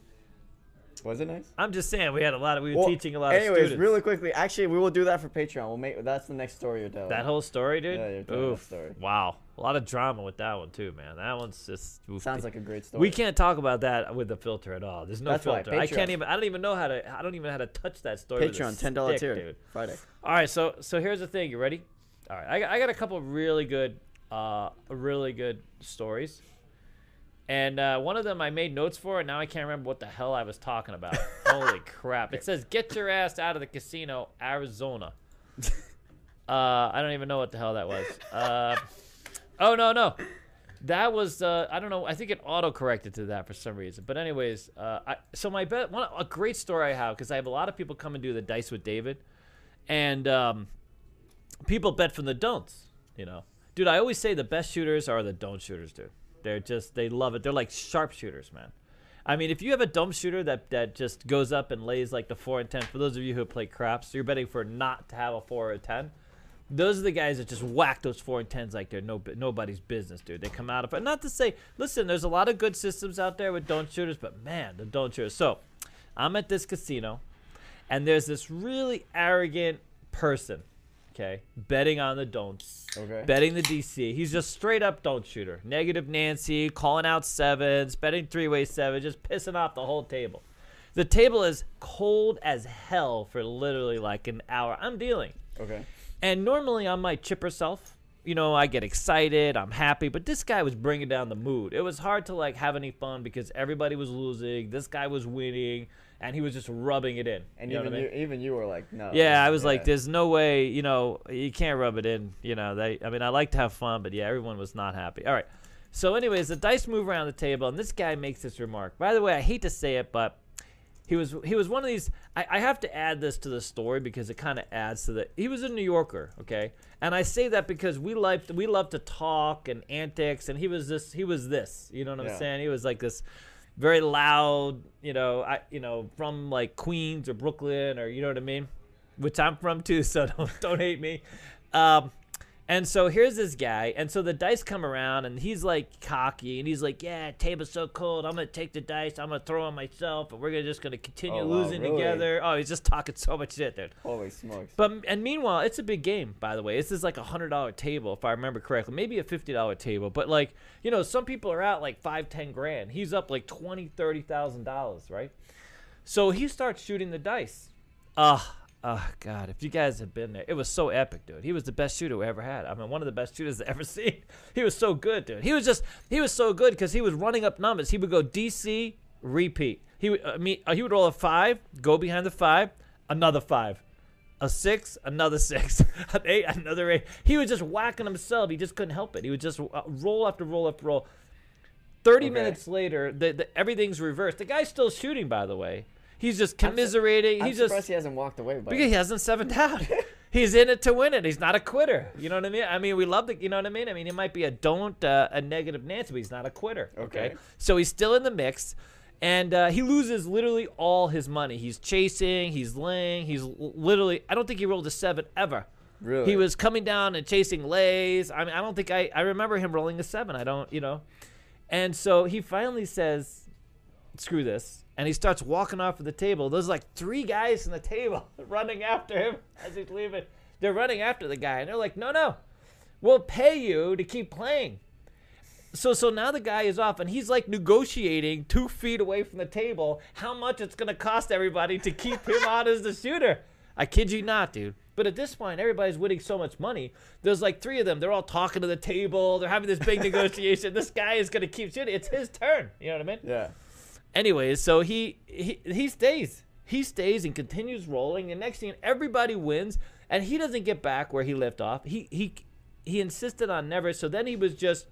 Was it nice? I'm just saying we had a lot of we were Well, teaching a lot anyways, of students. Anyways, really quickly, actually, we will do that for Patreon. We'll make that's the next story you're telling. that whole story, dude. Yeah, you're telling that Oof. story. Wow, a lot of drama with that one too, man. That one's just oof. sounds like a great story. We can't talk about that with the filter at all. There's no That's why, filter. I can't even. I don't even know how to. I don't even know how to touch that story. Patreon, ten dollar tier, dude. Friday. All right, so so here's the thing. You ready? All right, I, got- I got a couple of really good, uh, really good stories, and uh, one of them I made notes for, and now I can't remember what the hell I was talking about. Holy crap! It says, "Get your ass out of the casino, Arizona." Uh, I don't even know what the hell that was. Uh, oh no no, that was uh, I don't know. I think it auto corrected to that for some reason. But anyways, uh, I, so my bet one a great story I have because I have a lot of people come and do the dice with David, and um, people bet from the don'ts. You know, dude, I always say the best shooters are the don't shooters, dude. They're just they love it. They're like sharpshooters, man. I mean, if you have a dumb shooter that that just goes up and lays like the four and ten, for those of you who play craps, so you're betting for not to have a four or a ten. Those are the guys that just whack those four and tens like they're no nobody's business, dude. They come out of it. Not to say, listen, there's a lot of good systems out there with don't shooters, but man, the don't shooters. So, I'm at this casino, and there's this really arrogant person, okay, betting on the don'ts, Okay. betting the DC. He's just straight up don't shooter, negative Nancy, calling out sevens, betting three way seven, just pissing off the whole table. The table is cold as hell for literally like an hour. I'm dealing. Okay. And normally on my chipper self, you know, I get excited, I'm happy, but this guy was bringing down the mood. It was hard to like have any fun because everybody was losing, this guy was winning, and he was just rubbing it in. And you know even what I mean? you, even you were like, no. Yeah, I was like, there's no way, you know, you can't rub it in. You know, they. I mean, I like to have fun, but yeah, everyone was not happy. All right. So, anyways, the dice move around the table, and this guy makes this remark. By the way, I hate to say it, but he was he was one of these. I, I have to add this to the story because it kind of adds to the. He was a New Yorker, okay, and I say that because we like we love to talk and antics, and he was this he was this. You know what I'm Yeah. saying? He was like this very loud, you know, I you know from like Queens or Brooklyn or you know what I mean, which I'm from too. So don't don't hate me. Um, And so here's this guy, and so the dice come around, and he's like cocky, and he's like, "Yeah, table's so cold. I'm gonna take the dice. I'm gonna throw on myself, and we're gonna just gonna continue Oh, wow, losing really? together." Oh, he's just talking so much shit, dude. Holy smokes. But and meanwhile, it's a big game, by the way. This is like a hundred dollar table, if I remember correctly, maybe a fifty dollar table. But like, you know, some people are out like five, ten grand. He's up like twenty, thirty thousand dollars, right? So he starts shooting the dice. Ah, oh, God! If you guys have been there, it was so epic, dude. He was the best shooter we ever had. I mean, one of the best shooters I've ever seen. He was so good, dude. He was just he was so good because he was running up numbers. He would go DC, repeat. He would I mean uh, he would roll a five, go behind the five, another five a six, another six, an eight, another eight. He was just whacking himself. He just couldn't help it. He would just uh, roll after roll after roll. Thirty Okay. minutes later, the, the, everything's reversed. The guy's still shooting, by the way. He's just commiserating. I'm He's surprised just he hasn't walked away. But because he hasn't seven down. He's in it to win it. He's not a quitter. You know what I mean? I mean, we love the. You know what I mean? I mean, he might be a don't uh, a negative Nancy, but he's not a quitter. Okay. Okay. So he's still in the mix, and uh, he loses literally all his money. He's chasing. He's laying. He's l- literally. I don't think he rolled a seven ever. Really? He was coming down and chasing lays. I mean, I don't think I. I remember him rolling a seven. I don't. You know. And so he finally says, "Screw this." And he starts walking off of the table. There's like three guys in the table running after him as he's leaving. They're running after the guy, and they're like, "No, no, we'll pay you to keep playing." So, so now the guy is off, and he's like negotiating two feet away from the table how much it's gonna cost everybody to keep him on as the shooter. I kid you not, dude. But at this point, everybody's winning so much money. There's like three of them. They're all talking to the table. They're having this big negotiation. This guy is gonna keep shooting. It's his turn. You know what I mean? yeah. Anyways, so he he he stays. He stays and continues rolling. And next thing, everybody wins, and he doesn't get back where he left off. He he he insisted on never. So then he was just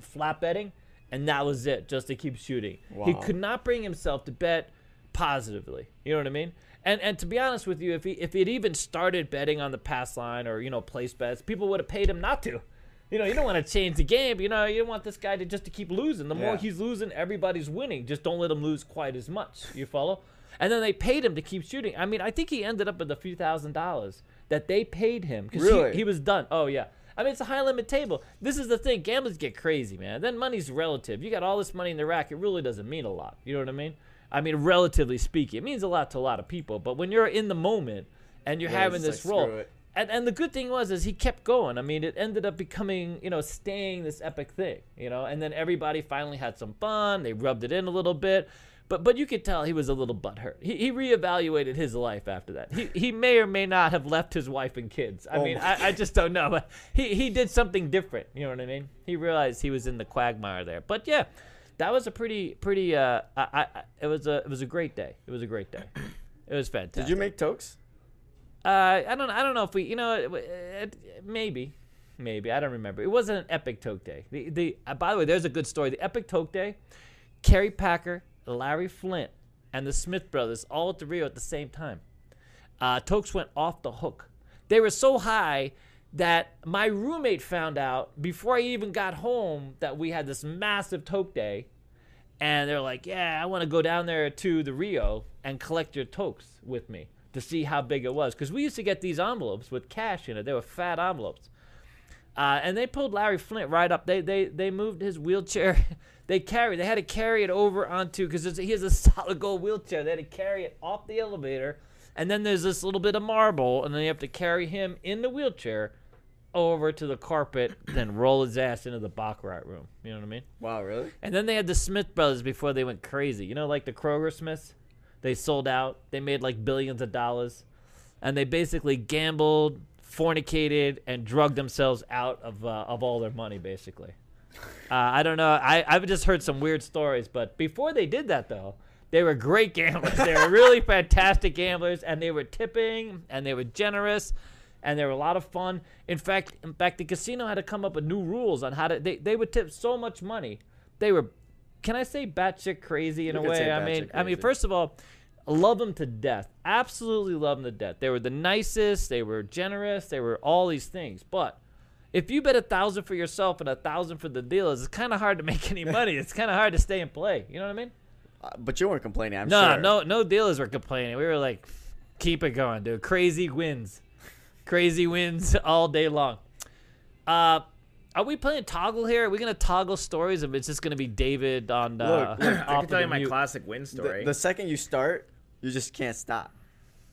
flat betting, and that was it, just to keep shooting. He could not bring himself to bet positively. You know what I mean? And and to be honest with you, if he if he'd even started betting on the pass line or you know place bets, people would have paid him not to. You know, you don't want to change the game. You know, you don't want this guy to just to keep losing. The more Yeah. he's losing, everybody's winning. Just don't let him lose quite as much. You follow? And then they paid him to keep shooting. I mean, I think he ended up with a few thousand dollars that they paid him because Really? he, he was done. Oh yeah. I mean, it's a high limit table. This is the thing. Gamblers get crazy, man. Then money's relative. You got all this money in the rack. It really doesn't mean a lot. You know what I mean? I mean, relatively speaking, it means a lot to a lot of people. But when you're in the moment and you're Yeah, having this like, it. And, and the good thing was is he kept going. I mean, it ended up becoming, you know, staying this epic thing, you know. And then everybody finally had some fun. They rubbed it in a little bit, but but you could tell he was a little butthurt. He he reevaluated his life after that. He he may or may not have left his wife and kids. I Oh mean, I, I just don't know. But he he did something different. You know what I mean? He realized he was in the quagmire there. But yeah. That was a pretty, pretty. Uh, I, I, it was a, it was a great day. It was a great day. It was fantastic. Did you make tokes? Uh, I don't. I don't know if we. You know, it, it, maybe, maybe. I don't remember. It wasn't an epic toke day. The the. Uh, by the way, there's a good story. The epic toke day. Kerry Packer, Larry Flynt, and the Smith brothers all at the Rio at the same time. Uh, tokes went off the hook. They were so high that my roommate found out before I even got home that we had this massive toke day. And they're like, yeah, I want to go down there to the Rio and collect your tokes with me to see how big it was. Because we used to get these envelopes with cash in it. They were fat envelopes. Uh, and they pulled Larry Flynt right up. They they they moved his wheelchair. they carried. They had to carry it over onto because he has a solid gold wheelchair. They had to carry it off the elevator, and then there's this little bit of marble, and then you have to carry him in the wheelchair over to the carpet, then roll his ass into the baccarat room. You know what I mean? Wow, really? And then they had the Smith brothers before they went crazy. You know, like the Kroger Smiths? They sold out. They made like billions of dollars. And they basically gambled, fornicated, and drugged themselves out of, uh, of all their money, basically. Uh, I don't know. I, I've just heard some weird stories. But before they did that, though, they were great gamblers. they were really fantastic gamblers. And they were tipping, and they were generous. And they were a lot of fun. In fact, in fact, the casino had to come up with new rules on how to. They, they would tip so much money. They were, can I say, batshit crazy in You a way? I mean, batshit I mean, first of all, love them to death. Absolutely love them to death. They were the nicest. They were generous. They were all these things. But if you bet a thousand for yourself and a thousand for the dealers, it's kind of hard to make any money. it's kind of hard to stay and play. You know what I mean? Uh, but you weren't complaining, I'm no, sure. no, no dealers were complaining. We were like, keep it going, dude. Crazy wins, crazy wins all day long. Uh, are we playing toggle here? Are we gonna toggle stories, If it's just gonna be David on? Uh, Look, look, I can tell you my mute? classic win story. The, the second you start, you just can't stop.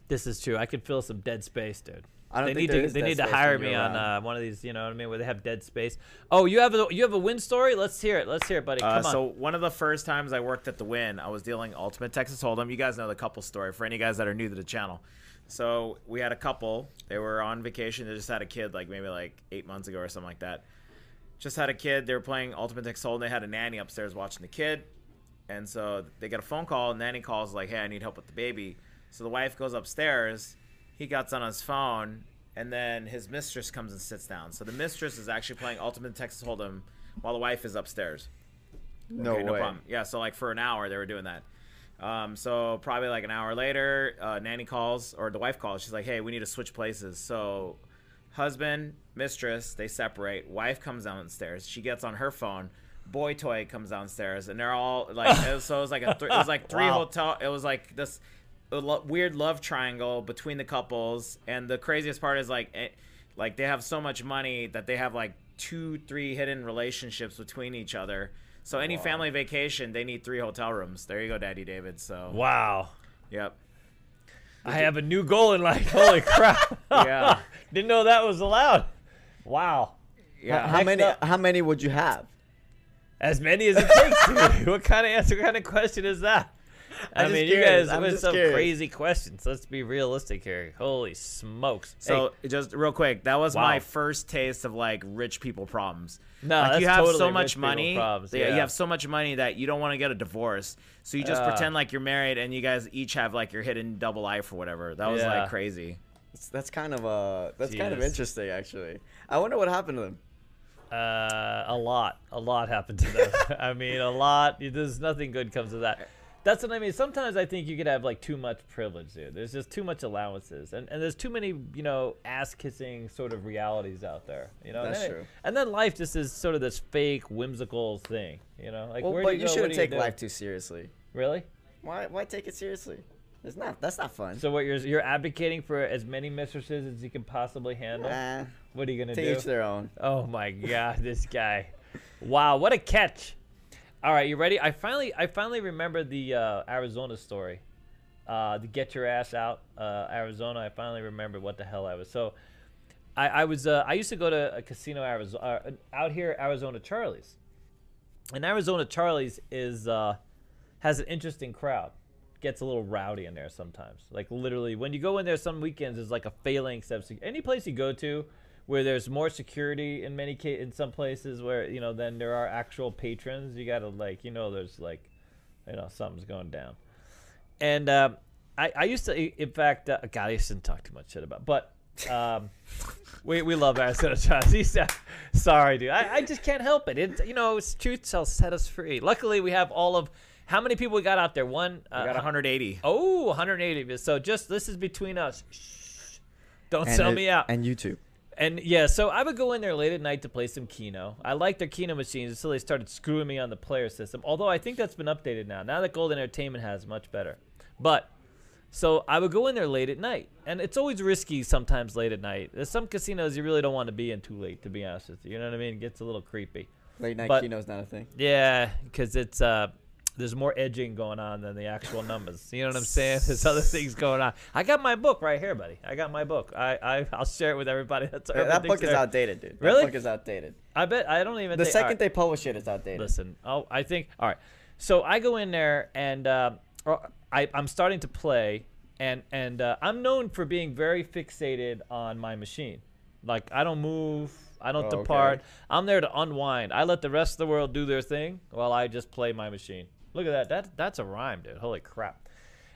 This is true. I can feel some dead space, dude. I don't they think need there to is they dead need to hire me you're on uh, one of these, you know what I mean, where they have dead space. Oh, you have a you have a win story? Let's hear it. Let's hear it, buddy. Uh, Come on. so one of the first times I worked at the Wynn, I was dealing Ultimate Texas Hold'em. You guys know the couple story for any guys that are new to the channel. So we had a couple. They were on vacation. They just had a kid, like maybe like eight months ago or something like that. Just had a kid. They were playing Ultimate Texas Hold'em. They had a nanny upstairs watching the kid, and so they get a phone call. And nanny calls like, "Hey, I need help with the baby." So the wife goes upstairs. He gets on his phone, and then his mistress comes and sits down. So the mistress is actually playing Ultimate Texas Hold'em while the wife is upstairs. No Okay, way. problem. Yeah, so like for an hour they were doing that. Um, so probably like an hour later, uh, nanny calls or the wife calls. She's like, "Hey, we need to switch places." So husband, mistress, they separate. Wife comes downstairs. She gets on her phone. Boy toy comes downstairs, and they're all like, it was, so it was like a th- it was like three Wow. hotel. It was like this weird love triangle between the couples, and the craziest part is like, eh, like they have so much money that they have like two, three hidden relationships between each other. So any family vacation, they need three hotel rooms. There you go, Daddy David. So wow. yep, I have a new goal in life. Holy crap. Yeah. Didn't know that was allowed. Wow. yeah. How many? up- How many would you have? As many as it takes. What kind of answer? What kind of question is that? I I'm mean, you guys I'm with some curious. crazy questions. Let's be realistic here. Holy smokes! So just real quick, that was Wow. my first taste of like rich people problems. No, like that's you have totally so much money. problems, yeah, yeah. you have so much money that you don't want to get a divorce. So you just Yeah. pretend like you're married and you guys each have like your hidden double life or whatever. That was Yeah. like crazy. That's, that's kind of uh, that's kind of interesting actually. I wonder what happened to them. Uh, a lot, a lot happened to them. I mean, a lot. There's nothing good comes of that. That's what I mean. Sometimes I think you could have like too much privilege, dude. There's just too much allowances, and, and there's too many, you know, ass kissing sort of realities out there. You know, That's and then, true. And then life just is sort of this fake, whimsical thing. You know, like Well, where but do you, you shouldn't do you take life too seriously. Really? Why? Why take it seriously? It's not. That's not fun. So what you're you're advocating for as many mistresses as you can possibly handle? Nah, What are you gonna to do? each their own. Oh my god, this guy. Wow, what a catch. All right, you ready? I finally I finally remember the uh, Arizona story. Uh, the get your ass out uh, Arizona. I finally remembered what the hell I was. So I, I was uh, I used to go to a casino Arizona uh, out here Arizona Charlie's. And Arizona Charlie's is uh, has an interesting crowd. Gets a little rowdy in there sometimes. Like literally, when you go in there, some weekends is like a phalanx of any place you go to where there's more security in many ca- in some places where you know then there are actual patrons. You gotta like you know there's like you know something's going down. And um, I I used to in fact uh, God I shouldn't talk too much shit about but. Um, we, we love Arizona. Uh, sorry, dude. I, I just can't help it. It you know, it's truth shall set us free. Luckily, we have all of how many people we got out there? One. Uh, I got 180. Oh, 180 of you. So just this is between us. Shh. Don't And sell it- me out. And YouTube. And yeah, so I would go in there late at night to play some Keno. I liked their Keno machines until they started screwing me on the player system. Although I think that's been updated now. Now that Golden Entertainment has much better. But so I would go in there late at night, and it's always risky sometimes late at night. There's some casinos you really don't want to be in too late, to be honest with you. You know what I mean? It gets a little creepy. Late night But- keno's not a thing. Yeah, because it's uh, there's more edging going on than the actual numbers. You know what I'm saying? There's other things going on. I got my book right here, buddy. I got my book. I, I I'll share it with everybody. That's Yeah, that book is outdated, dude. Really? That book is outdated. I bet I don't even. The think, second right, they publish it, it's outdated. listen. Oh, I think all right. So I go in there and uh, I I'm starting to play and and uh, I'm known for being very fixated on my machine. Like I don't move. I don't Oh, okay. depart. I'm there to unwind. I let the rest of the world do their thing while I just play my machine. Look at that. That that's a rhyme, dude. Holy crap.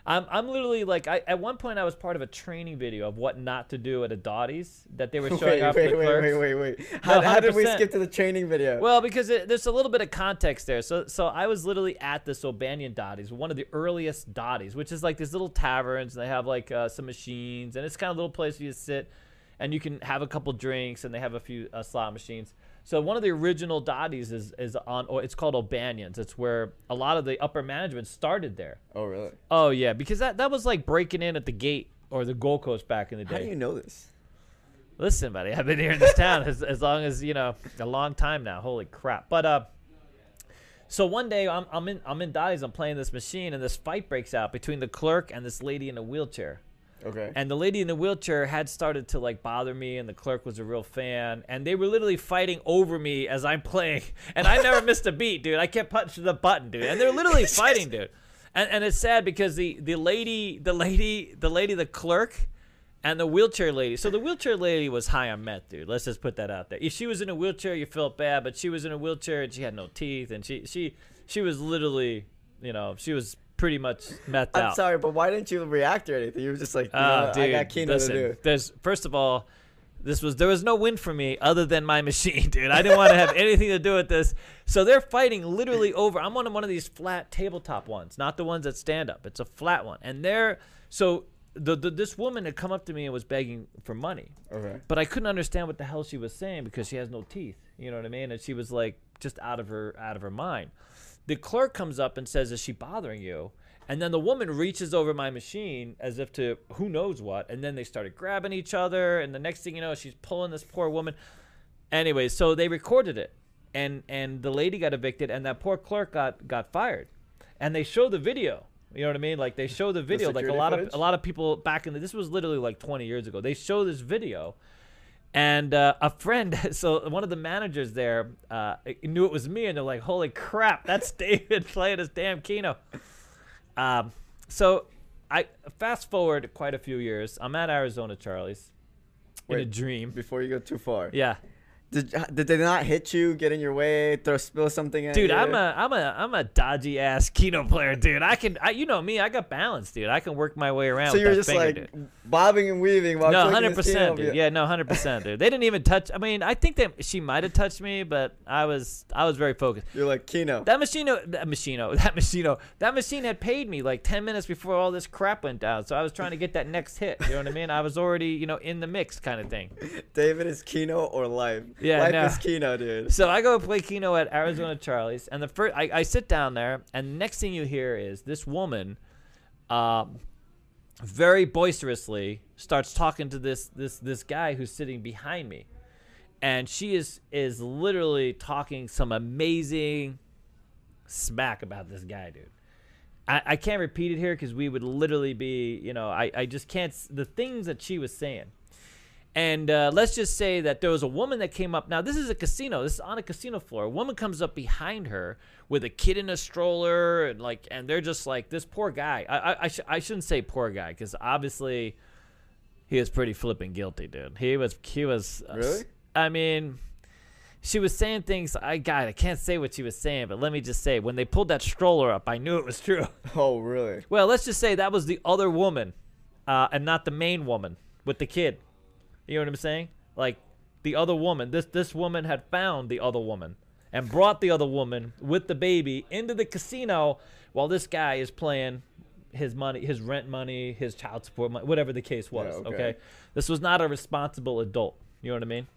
I'm, I'm literally like I, at one point I was part of a training video of what not to do at a Dotty's that they were showing wait, off wait, the wait, clerks. wait, wait, wait. How, how did we skip to the training video? Well, because it, there's a little bit of context there. So, so I was literally at this O'Banion Dotty's, one of the earliest Dotty's, which is like these little taverns, and they have like uh, some machines, and it's kind of a little place where you sit, and you can have a couple drinks, and they have a few uh, slot machines. So one of the original Dotty's is is on, or it's called O'Banion's. It's where a lot of the upper management started there. oh, really? Oh yeah, because that that was like breaking in at the gate or the Gold Coast back in the day. How do you know this? Listen, buddy, I've been here in this town as, as long as you know, a long time now. Holy crap! But uh, so one day I'm I'm in I'm in Dotty's, I'm playing this machine, and this fight breaks out between the clerk and this lady in a wheelchair. Okay. And the lady in the wheelchair had started to like bother me, and the clerk was a real fan, and they were literally fighting over me as I'm playing, and I never missed a beat, dude. I kept punching the button, dude, and they're literally fighting, dude. And and it's sad because the the lady the lady the lady the clerk and the wheelchair lady. So the wheelchair lady was high on meth, dude. Let's just put that out there. If she was in a wheelchair, you felt bad, but she was in a wheelchair and she had no teeth, and she she she was literally, you know, she was pretty much methed I'm sorry, but why didn't you react or anything? You were just like, Oh, dude, I got Keno listen, to do. There's first of all, this was there was no win for me other than my machine, dude. I didn't want to have anything to do with this. So they're fighting literally over. I'm on one of these flat tabletop ones, not the ones that stand up. It's a flat one, and they're so the, the this woman had come up to me and was begging for money, Okay. but I couldn't understand what the hell she was saying because she has no teeth. You know what I mean? And she was like just out of her out of her mind. The clerk comes up and says, "Is she bothering you?" And then the woman reaches over my machine as if to who knows what, and then they started grabbing each other. And the next thing you know, she's pulling this poor woman. Anyway, so they recorded it, and and the lady got evicted, and that poor clerk got got fired. And they show the video. You know what I mean? Like they show the video. like a lot footage? of a lot of people back in the. This was literally like 20 years ago. They show this video, and uh, a friend, so one of the managers there, uh, knew it was me, and they're like, "Holy crap, that's David playing his damn Keno." Um, so I fast forward quite a few years. I'm at Arizona Charlie's in a dream. Before you go too far. Yeah, Did, did they not hit you, get in your way, throw spill something at dude, you? I'm a I'm a I'm a dodgy ass Keno player, dude. I can, I, you know me, I got balance, dude. I can work my way around. So you're just finger, like dude. bobbing and weaving while No, hundred percent, dude. Yeah, no, hundred percent, dude. They didn't even touch. I mean, I think that she might have touched me, but I was, I was very focused. You're like Keno. That machino, that machino, that machino, that machine had paid me like ten minutes before all this crap went down. So I was trying to get that next hit. You know what I mean? I was already, you know, in the mix, kind of thing. David is Keno or life. Yeah, life no. is Keno, dude. So I go play Keno at Arizona Charlie's, and the first I, I sit down there, and the next thing you hear is this woman, um, very boisterously starts talking to this this this guy who's sitting behind me, and she is is literally talking some amazing smack about this guy, dude. I, I can't repeat it here because we would literally be, you know, I, I just can't. The things that she was saying. And uh, let's just say that there was a woman that came up. Now, this is a casino. This is on a casino floor. A woman comes up behind her with a kid in a stroller, and like, and they're just like, this poor guy. I, I, I, sh- I shouldn't say poor guy because obviously he was pretty flipping guilty, dude. He was, he was. uh, Really? I mean, she was saying things. I God, I can't say what she was saying, but let me just say, when they pulled that stroller up, I knew it was true. Oh, really? Well, let's just say that was the other woman, uh, and not the main woman with the kid. You know what I'm saying? Like the other woman. This this woman had found the other woman and brought the other woman with the baby into the casino while this guy is playing his money, his rent money, his child support money, whatever the case was. Yeah, okay. okay. This was not a responsible adult. You know what I mean?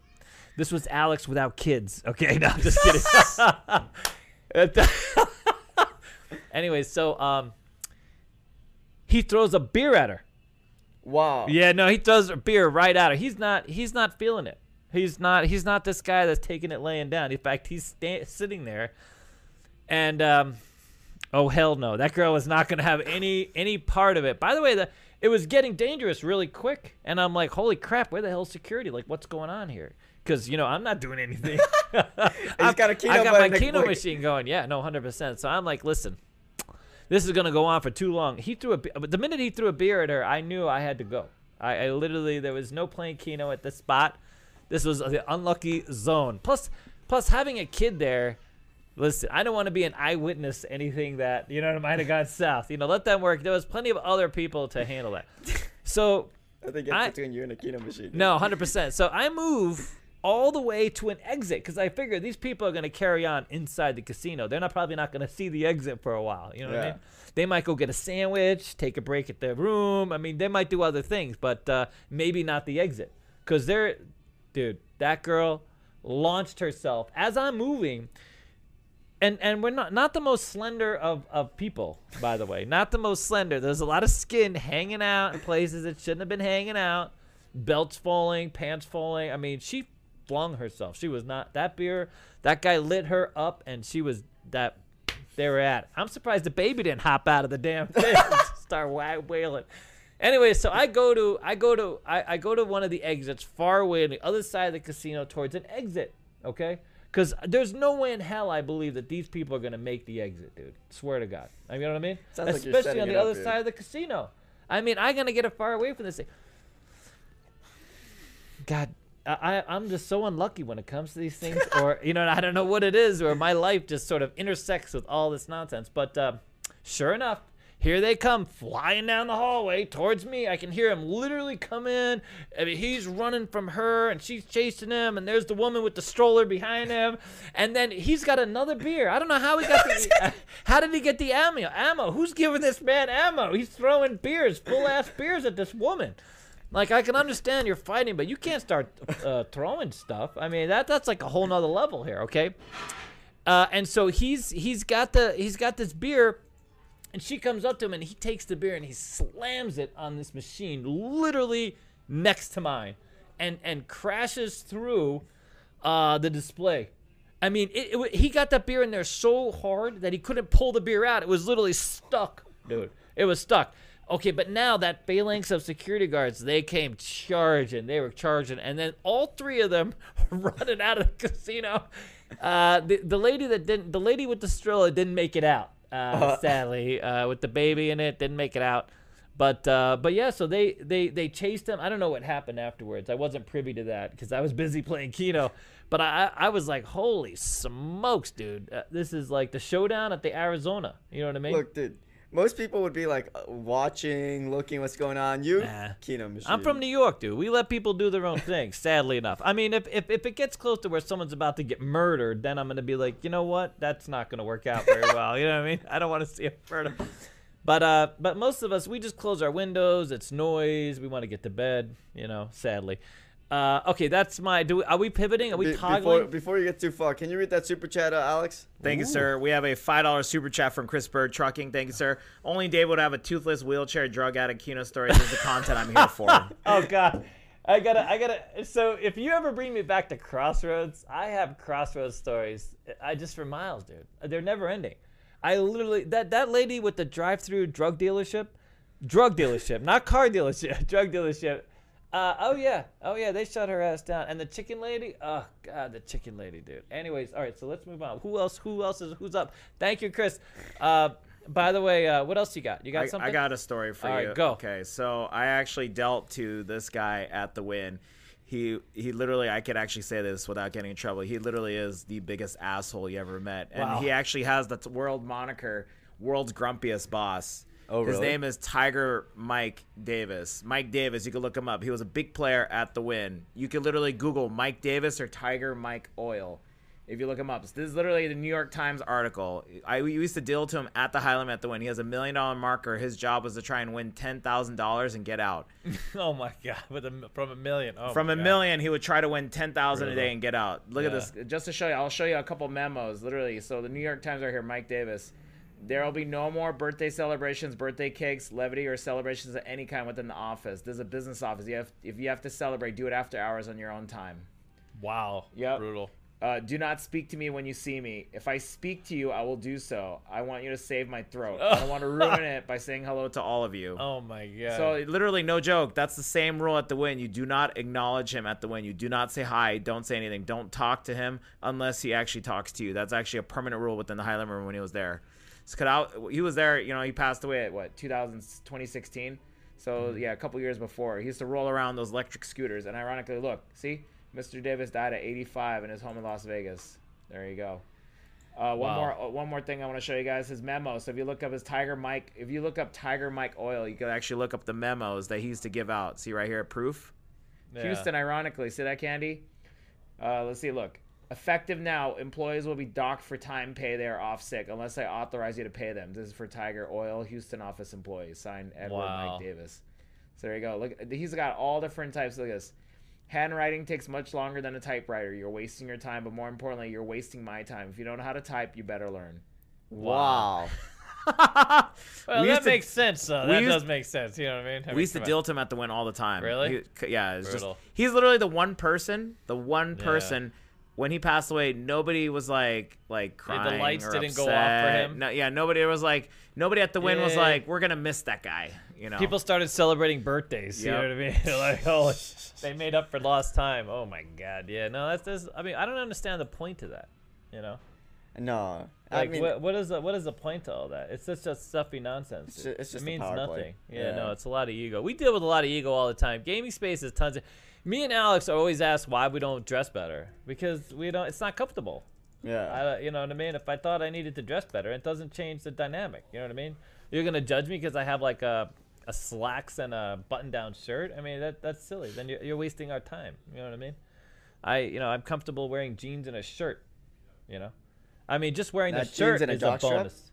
This was Alex without kids. Okay, no, I'm just kidding. Anyways, so um, he throws a beer at her. Wow. Yeah, no, he throws a beer right out her. He's not. He's not feeling it. He's not. He's not this guy that's taking it laying down. In fact, he's sta- sitting there, and um, oh hell no, that girl was not gonna have any any part of it. By the way, the it was getting dangerous really quick, and I'm like, holy crap, where the hell's security? Like, what's going on here? Because you know I'm not doing anything. I've got a Keno I got my Keno machine going. Yeah, no, hundred percent. So I'm like, listen, this is gonna go on for too long. He threw a the minute he threw a beer at her, I knew I had to go. I, I literally there was no playing Keno at this spot. This was the unlucky zone. Plus, plus having a kid there. Listen, I don't want to be an eyewitness to anything that you know might have gone south. You know, let them work. There was plenty of other people to handle that. So I think it's between you and a Keno machine. no, hundred percent. So I move all the way to an exit because I figure these people are going to carry on inside the casino. They're not probably not going to see the exit for a while. You know what I mean? They might go get a sandwich, take a break at their room. I mean, they might do other things, but uh, maybe not the exit because they're, dude. That girl launched herself as I'm moving. And, and we're not not the most slender of, of people, by the way. Not the most slender. There's a lot of skin hanging out in places it shouldn't have been hanging out belts falling, pants falling. I mean, she flung herself. She was not that beer. That guy lit her up, and she was that. They were at. I'm surprised the baby didn't hop out of the damn thing, and start wa- wailing. Anyway, so I go to I go to I, I go to one of the exits far away on the other side of the casino towards an exit. Okay. Because there's no way in hell I believe that these people are gonna make the exit, dude. Swear to God. You know what I mean? Sounds Especially setting on the other dude. side of the casino. I mean, I'm gonna get it far away from this thing. God, I, I- I'm just so unlucky when it comes to these things, or you know, I don't know what it is, or my life just sort of intersects with all this nonsense. But uh, sure enough, here they come flying down the hallway towards me. I can hear him literally come in. I mean, he's running from her, and she's chasing him. And there's the woman with the stroller behind him. And then he's got another beer. I don't know how he got the. how did he get the ammo? Ammo? Who's giving this man ammo? He's throwing beers, full ass beers at this woman. Like I can understand you're fighting, but you can't start uh, throwing stuff. I mean that that's like a whole nother level here, okay? Uh, and so he's he's got the he's got this beer, and she comes up to him and he takes the beer and he slams it on this machine, literally next to mine, and and crashes through uh, the display. I mean, it, it, he got that beer in there so hard that he couldn't pull the beer out. It was literally stuck, dude. It was stuck. Okay, but now that phalanx of security guards, they came charging. They were charging, and then all three of them running out of the casino. Uh, the the lady that didn't, the lady with the stroller didn't make it out. Uh, sadly, uh, with the baby in it, didn't make it out. But uh, but yeah, so they they they chased him. I don't know what happened afterwards. I wasn't privy to that because I was busy playing Keno. But I I I was like, holy smokes, dude! Uh, this is like the showdown at the Arizona. You know what I mean? Look, dude. Most people would be like uh, watching, looking what's going on. You, Nah. Keno machine. I'm from New York, dude. We let people do their own thing, sadly enough. I mean, if, if, if it gets close to where someone's about to get murdered, then I'm going to be like, you know what? That's not going to work out very well. You know what I mean? I don't want to see a murder. But uh, but most of us, we just close our windows. It's noise. We want to get to bed. You know, sadly. Uh, okay, that's my. Do we, are we pivoting? Are we Be- toggling? before, before you get too far, can you read that super chat, uh, Alex? Thank you, sir. We have a five dollar super chat from Chris Bird Trucking. Thank you, sir. Only Dave would have a toothless wheelchair drug addict Keno story. This is the content I'm here for. oh god i gotta i gotta so if you ever bring me back to crossroads i have crossroads stories i just for miles dude they're never ending i literally that that lady with the drive-through drug dealership drug dealership not car dealership drug dealership uh, oh yeah oh yeah they shut her ass down and the chicken lady oh god the chicken lady dude anyways all right so let's move on who else who else is who's up thank you chris uh, by the way uh, what else you got you got I, something I got a story for All you. right, go. Okay, so I actually dealt to this guy at the Wynn. He he literally I could actually say this without getting in trouble. He literally is the biggest asshole you ever met, and Wow. he actually has the world moniker, world's grumpiest boss. Oh, His name is Tiger Mike Davis. Mike Davis, you can look him up. He was a big player at the Wynn. You could literally Google Mike Davis or Tiger Mike Oil. If you look him up, this is literally the New York Times article. I we used to deal to him at the Highland at the Wynn. He has a million dollar marker. His job was to try and win ten thousand dollars and get out. oh my god with a, from a million oh From a God. million, he would try to win ten thousand a day and get out. Look at this, just to show you. I'll show you a couple memos, literally. So the New York Times right here, Mike Davis. There will be no more birthday celebrations, birthday cakes, levity, or celebrations of any kind within the office. This is a business office. You have, if you have to celebrate, do it after hours on your own time. wow Yep. brutal Uh, do not speak to me when you see me. If I speak to you, I will do so. I want you to save my throat. I don't want to ruin it by saying hello to all of you. Oh my god. So literally, no joke. That's the same rule at the Wynn. You do not acknowledge him at the Wynn. You do not say hi. Don't say anything. Don't talk to him unless he actually talks to you. That's actually a permanent rule within the Highland room when he was there. So cut out. He was there. You know, he passed away at what 2000, 2016. So yeah, a couple years before, he used to roll around those electric scooters. And ironically, look, see, Mr. Davis died at 85 in his home in Las Vegas. There you go. Uh, one Wow. more uh, one more thing I want to show you guys his memo. So if you look up his Tiger Mike, if you look up Tiger Mike Oil, you can actually look up the memos that he used to give out. See right here, proof. Yeah. Houston, ironically, see that candy? Uh, let's see. Look, effective now. Employees will be docked for time pay they are off sick unless I authorize you to pay them. This is for Tiger Oil Houston office employees. Signed Edward Wow. Mike Davis. So there you go. Look, he's got all different types. Look at this. Handwriting takes much longer than a typewriter. You're wasting your time, but more importantly, you're wasting my time. If you don't know how to type, you better learn. Wow. Well, We that to- makes sense. though. that used- does make sense. You know what I mean? I we used to come deal to him at the Wynn all the time. Really? He- yeah, it's just Brutal. he's literally the one person, the one Yeah. person. When he passed away, nobody was like like the crying. lights or didn't go off for upset. him? No, yeah, nobody was like nobody at the Wynn was like, we're gonna miss that guy. You know, People started celebrating birthdays. You know what I mean? like, oh, they made up for lost time. Oh my God, yeah. No, that's just. I mean, I don't understand the point of that. You know, No, like I mean, what, what is the what is the point to all that? It's just just stuffy nonsense. It's dude. ju- it's just it means nothing. Yeah, no, it's a lot of ego. We deal with a lot of ego all the time. Gaming space is tons of. Me and Alex are always asked why we don't dress better because we don't. It's not comfortable. yeah. I, you know what I mean? If I thought I needed to dress better, it doesn't change the dynamic. You know what I mean? You're gonna judge me because I have like a, a slacks and a button-down shirt. I mean, that that's silly. Then you're, you're wasting our time. You know what I mean? I, you know, I'm comfortable wearing jeans and a shirt. You know, I mean, just wearing Not the jeans shirt and a is a bonus.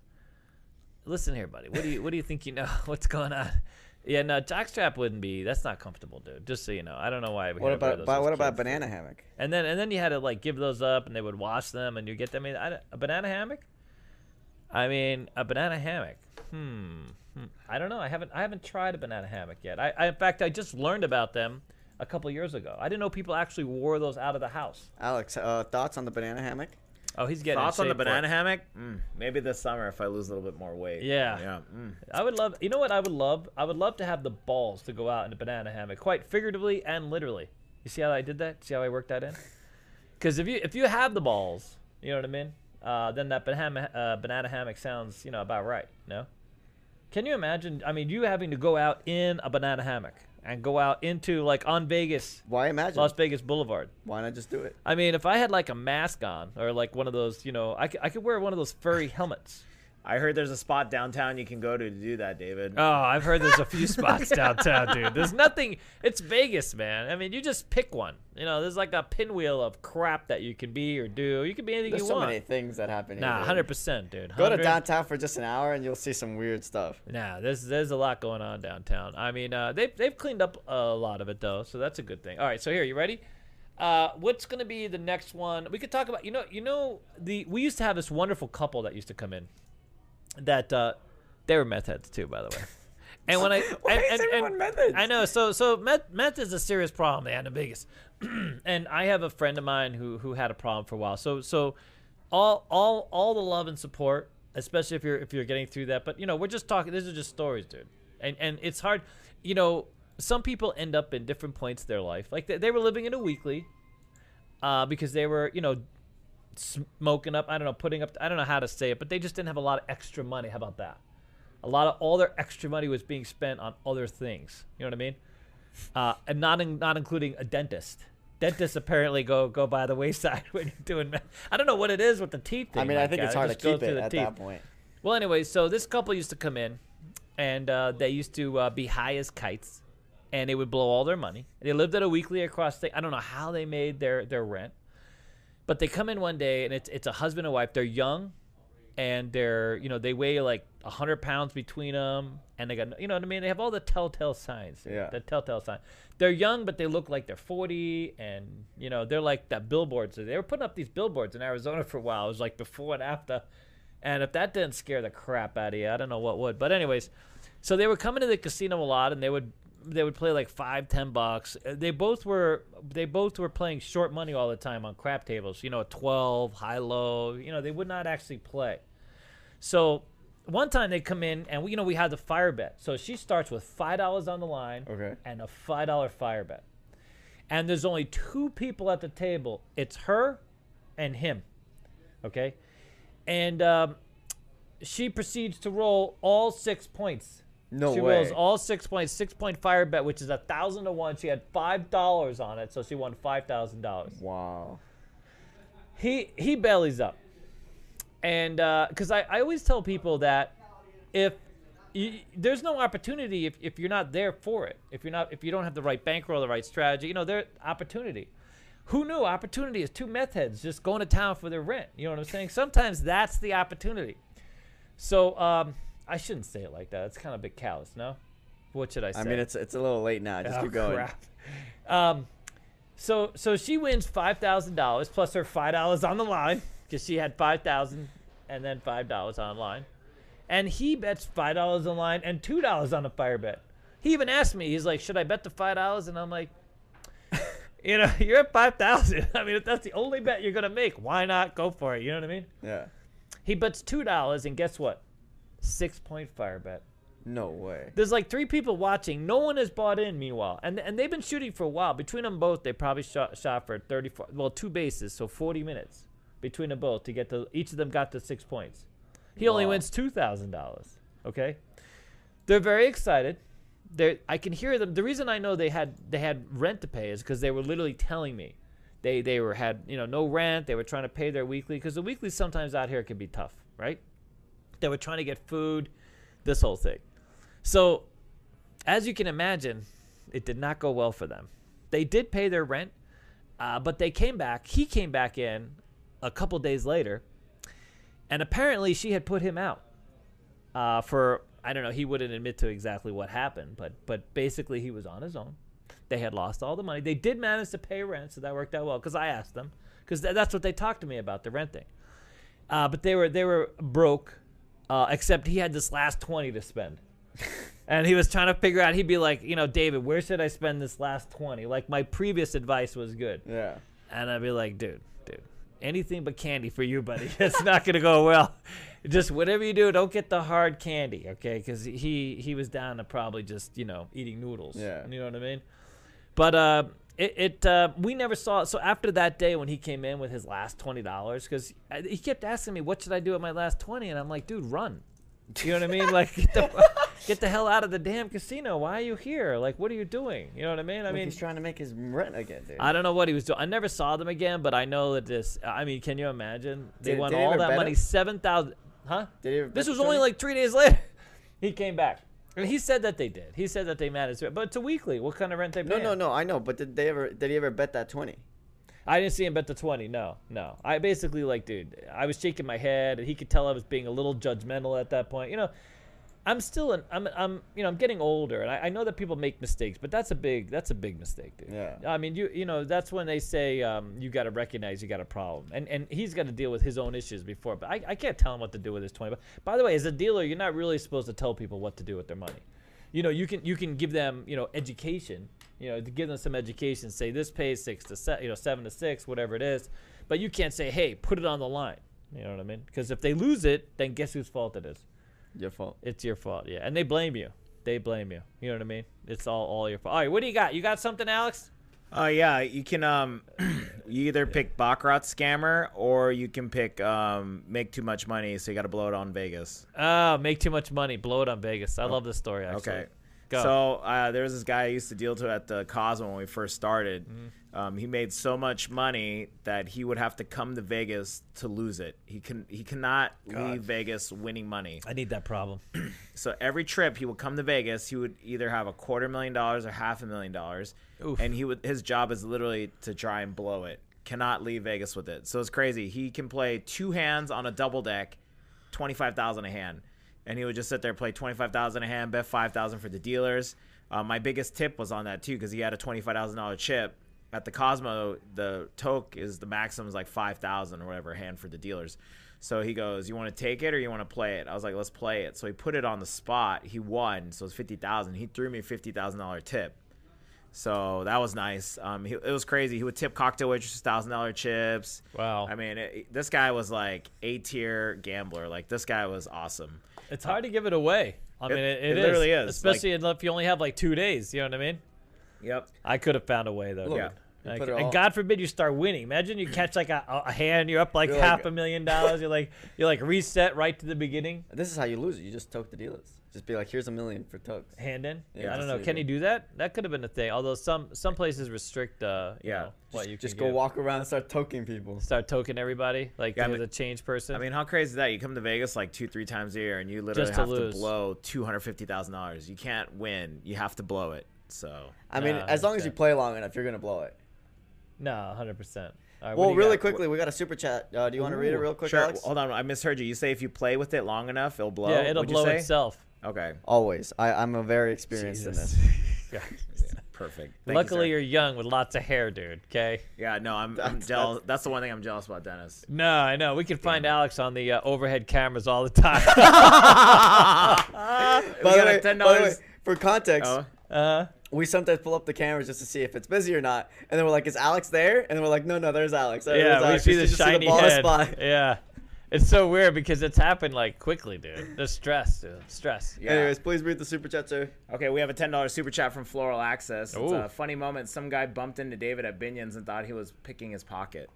Listen here, buddy. What do you what do you think you know? What's going on? Yeah, no, jockstrap wouldn't be. That's not comfortable, dude. Just so you know, I don't know why. We what about those but what about banana hammock? And then and then you had to like give those up, and they would wash them, and you get them. I mean, I, a banana hammock. I mean, a banana hammock. Hmm. hmm. I don't know. I haven't I haven't tried a banana hammock yet. I, I in fact I just learned about them a couple years ago. I didn't know people actually wore those out of the house. Alex, uh, thoughts on the banana hammock? Oh, he's getting in thoughts on the banana hammock. Mm, maybe this summer if I lose a little bit more weight. Yeah. yeah. Mm. I would love. You know what I would love? I would love to have the balls to go out in a banana hammock, quite figuratively and literally. You see how I did that? See how I worked that in? Because if you if you have the balls, you know what I mean. Uh, then that banana uh, banana hammock sounds you know about right. No. Can you imagine? I mean, you having to go out in a banana hammock and go out into like on Vegas, Why imagine? Las Vegas Boulevard. Why not just do it? I mean, if I had like a mask on or like one of those, you know, I could, I could wear one of those furry helmets. I heard there's a spot downtown you can go to to do that, David. Oh, I've heard there's a few spots downtown, dude. There's nothing. It's Vegas, man. I mean, you just pick one. You know, there's like a pinwheel of crap that you can be or do. You can be anything you want. There's you so want. many things that happen here. Nah, dude. hundred percent, dude. Go to 100 downtown for just an hour and you'll see some weird stuff. Nah, there's there's a lot going on downtown. I mean, uh, they've they've cleaned up a lot of it though, so that's a good thing. All right, so here, you ready? Uh, what's gonna be the next one? We could talk about. You know, you know the we used to have this wonderful couple that used to come in. That uh, they were meth heads too, by the way. And when I Why and, is and- everyone and- meth heads? I know. So so meth meth is a serious problem, man, in Vegas. and I have a friend of mine who who had a problem for a while. So so all all all the love and support, especially if you're if you're getting through that. But you know, we're just talking. These are just stories, dude. And and it's hard. You know, some people end up in different points of their life. Like they, they were living in a weekly, uh, because they were you know smoking up. I don't know, putting up. I don't know how to say it, but they just didn't have a lot of extra money. How about that? A lot of all their extra money was being spent on other things. You know what I mean? Uh, and not in, not including a dentist. Dentists apparently go go by the wayside when you're doing. I don't know what it is with the teeth thing. I mean, I think it's It hard to keep it the at teeth. that point. Well, anyway, so this couple used to come in, and uh, they used to uh, be high as kites, and they would blow all their money. They lived at a weekly across state. I don't know how they made their their rent, but they come in one day, and it's it's a husband and wife. They're young, and they're you know they weigh like hundred pounds between them, and they got you know what I mean. They have all the telltale signs. Yeah. the telltale sign. They're young, but they look like they're forty, and you know they're like that billboards. They were putting up these billboards in Arizona for a while. It was like before and after. And if that didn't scare the crap out of you, I don't know what would. But anyways, so they would come into the casino a lot, and they would they would play like five, ten bucks. Uh, They both were they both were playing short money all the time on crap tables. You know, twelve, high, low. You know, they would not actually play. So one time they come in, and we, you know we had the fire bet. So she starts with five dollars on the line Okay. and a five dollar fire bet. And there's only two people at the table. It's her and him. Okay? And um, she proceeds to roll all six points. No she way. rolls all six points, six point fire bet, which is a thousand to one. She had five dollars on it, so she won five thousand dollars. Wow. he he bellies up. And because I, I always tell people that if you, there's no opportunity if, if you're not there for it. If you're not if you don't have the right bankroll the right strategy you know there opportunity. Who knew opportunity is two meth heads just going to town for their rent? You know what i'm saying? Sometimes that's the opportunity. So um, i shouldn't say it like that it's kind of a bit callous no what should i say I mean, it's it's a little late now. Just Oh, keep going. crap. Um, so so she wins five thousand dollars plus her five dollars on the line because she had five thousand and then five dollars online, and he bets five dollars on line and two dollars on a fire bet. He even asked me, he's like, "Should I bet the five dollars?" And I'm like, "You know, you're at five thousand. I mean, if that's the only bet you're gonna make, why not go for it? You know what I mean?" Yeah. He bets two dollars, and guess what? Six point fire bet. No way. There's like three people watching. No one has bought in. Meanwhile, and and they've been shooting for a while. Between them both, they probably shot shot for 34. Well, two bases, so 40 minutes between them both to get to. Each of them got to six points. He only wins two thousand dollars. Okay, they're very excited. They I can hear them. The reason I know they had they had rent to pay is because they were literally telling me. They, they were had you know no rent. They were trying to pay their weekly because the weekly sometimes out here can be tough, right? They were trying to get food, this whole thing. So, as you can imagine, it did not go well for them. They did pay their rent, uh, but they came back. He came back in a couple days later, and apparently she had put him out uh, for I don't know. He wouldn't admit to exactly what happened, but but basically he was on his own. They had lost all the money. They did manage to pay rent, so that worked out well. Because I asked them, because th- that's what they talked to me about the rent thing. Uh, but they were they were broke, uh, except he had this last twenty to spend, and he was trying to figure out. He'd be like, you know, David, where should I spend this last twenty? Like my previous advice was good, Yeah. and I'd be like, dude, dude, anything but candy for you, buddy. it's not gonna go well. Just whatever you do, don't get the hard candy, okay? Because he he was down to probably just you know eating noodles. Yeah. you know what I mean. But uh, it, it uh, we never saw. it. So after that day when he came in with his last twenty dollars, because he kept asking me, "What should I do with my last 20? And I'm like, "Dude, run." You know what I mean? Like, get the, get the hell out of the damn casino. Why are you here? Like, what are you doing? You know what I mean? I mean, he's trying to make his rent again, dude. I don't know what he was doing. I never saw them again, but I know that this. I mean, can you imagine? They Did- won did all that money, seven thousand. Huh? Did he ever This was only 20? like three days later. he came back. And he said that they did. He said that they managed it, but it's a weekly. What kind of rent they No, no, no. I know, but did they ever? Did he ever bet that twenty? I didn't see him bet the twenty. No, no. I basically like, dude. I was shaking my head, and he could tell I was being a little judgmental at that point. You know, I'm still an, I'm, I'm, you know, I'm getting older, and I, I know that people make mistakes, but that's a big, that's a big mistake, dude. Yeah. I mean, you, you know, that's when they say um, you got to recognize you got a problem, and and he's got to deal with his own issues before. But I, I can't tell him what to do with his twenty. But by the way, as a dealer, you're not really supposed to tell people what to do with their money. You know, you can you can give them you know education. You know, to give them some education. Say this pays six to se- you know seven to six, whatever it is. But you can't say, hey, put it on the line. You know what I mean? Because if they lose it, then guess whose fault it is? Your fault. It's your fault, yeah. And they blame you. They blame you. You know what I mean? It's all all your fault. All right, what do you got? You got something, Alex? Oh yeah, you can um, you either pick Baccarat scammer or you can pick um, make too much money, so you got to blow it on Vegas. Oh, make too much money, blow it on Vegas. I love this story. Actually. Okay. Go. So uh, there was this guy I used to deal to at the Cosmo when we first started. Mm-hmm. Um, he made so much money that he would have to come to Vegas to lose it. He can he cannot leave Vegas winning money. I need that problem. So every trip he would come to Vegas, he would either have a quarter million dollars or half a million dollars, Oof. and he would his job is literally to try and blow it. Cannot leave Vegas with it. So it's crazy. He can play two hands on a double deck, twenty five thousand a hand, and he would just sit there play twenty five thousand a hand, bet five thousand for the dealers. Uh, my biggest tip was on that too because he had a twenty five thousand dollar chip. At the Cosmo, the toke is the maximum is like five thousand or whatever hand for the dealers. So he goes, "You want to take it or you want to play it?" I was like, "Let's play it." So he put it on the spot. He won, so it was fifty thousand. He threw me a fifty thousand dollar tip. So that was nice. Um, he, it was crazy. He would tip cocktail waitresses thousand dollar chips. Wow. I mean, it, this guy was like a tier gambler. Like this guy was awesome. It's hard to give it away. I mean, it, it literally is, Especially if you only have like two days. You know what I mean? Yep. I could have found a way though. Look, dude. Like, and all- God forbid you start winning. Imagine you catch like a, a hand, you're up like You're half like- a million dollars. You're like you're like reset right to the beginning, This is how you lose it. You just toke the dealers. Just be like, here's a million for tokes. hand in. Yeah, I don't know. Can it. he do that? That could have been a thing. Although some some places restrict. Uh, you Yeah. know, what you Just can go give. walk around and start toking people. Start token everybody like Yeah, I to mean- the change person. I mean, how crazy is that? You come to Vegas like two, three times a year, and you literally Just to have to, lose. blow two hundred fifty thousand dollars. You can't win. You have to blow it. So I mean, Nah, as long as you play long enough, you're gonna blow it. no, hundred percent. Well, really quickly, we got a super chat. Uh, do you want to read it real quick, sure. Alex? Hold on, I misheard you. You say if you play with it long enough, it'll blow. Yeah, it'll What'd blow itself. Okay. Always. I, I'm a very experienced in this. Yeah. Perfect. Thank Luckily, sir. you, are young with lots of hair, dude. Okay. Yeah, no, I'm, I'm That's- jealous. That's, the one thing I'm jealous about, Dennis. No, I know. We can find Alex on the uh, overhead cameras all the time. By the way, a ten by the way, for context, Oh, uh, we sometimes pull up the cameras just to see if it's busy or not, and then we're like, "Is Alex there?" And then we're like, "No, no, there's Alex." There's yeah, we see the just shiny bald head. spot. Yeah. It's so weird because it's happened like quickly, dude. The stress, dude. Stress. yeah. Anyways, please read the super chat, sir. Okay, we have a ten dollars super chat from Floral Access. It's Ooh. a funny moment. Some guy bumped into David at Binion's and thought he was picking his pocket.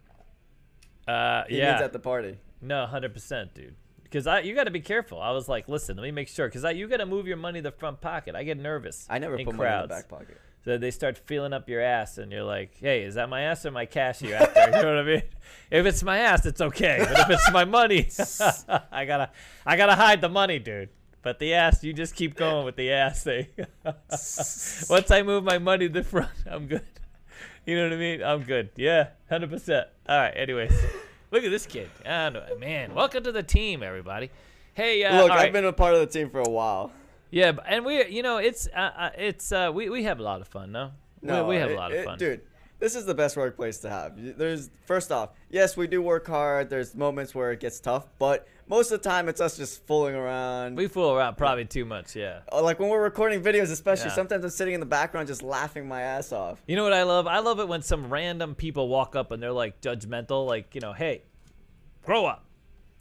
Uh, He yeah. means at the party. No, hundred percent, dude. Because I, you got to be careful. I was like, listen, let me make sure, because I, you got to move your money to the front pocket. I get nervous. I never in put crowds. money in the back pocket. So they start feeling up your ass, and you're like, hey, is that my ass or my cash you after? you know what I mean? If it's my ass, it's okay. But if it's my money, I gotta, I gotta hide the money, dude. But the ass, you just keep going with the ass thing. Once I move my money to the front, I'm good. You know what I mean? I'm good. Yeah, hundred percent. All right. Anyways, look at this kid. I man. Welcome to the team, everybody. Hey, uh, Look, I've right. been a part of the team for a while. Yeah, and we, you know, it's, uh, uh, it's, uh, we, we have a lot of fun, no? No, we, we have it- a lot of it- fun, dude. This is the best workplace to have. There's first off, yes, we do work hard. There's moments where it gets tough, but most of the time it's us just fooling around. We fool around probably too much, yeah. Uh, like when we're recording videos, especially. Yeah. Sometimes I'm sitting in the background just laughing my ass off. You know what I love? I love it when some random people walk up and they're like judgmental, like, you know, hey, grow up.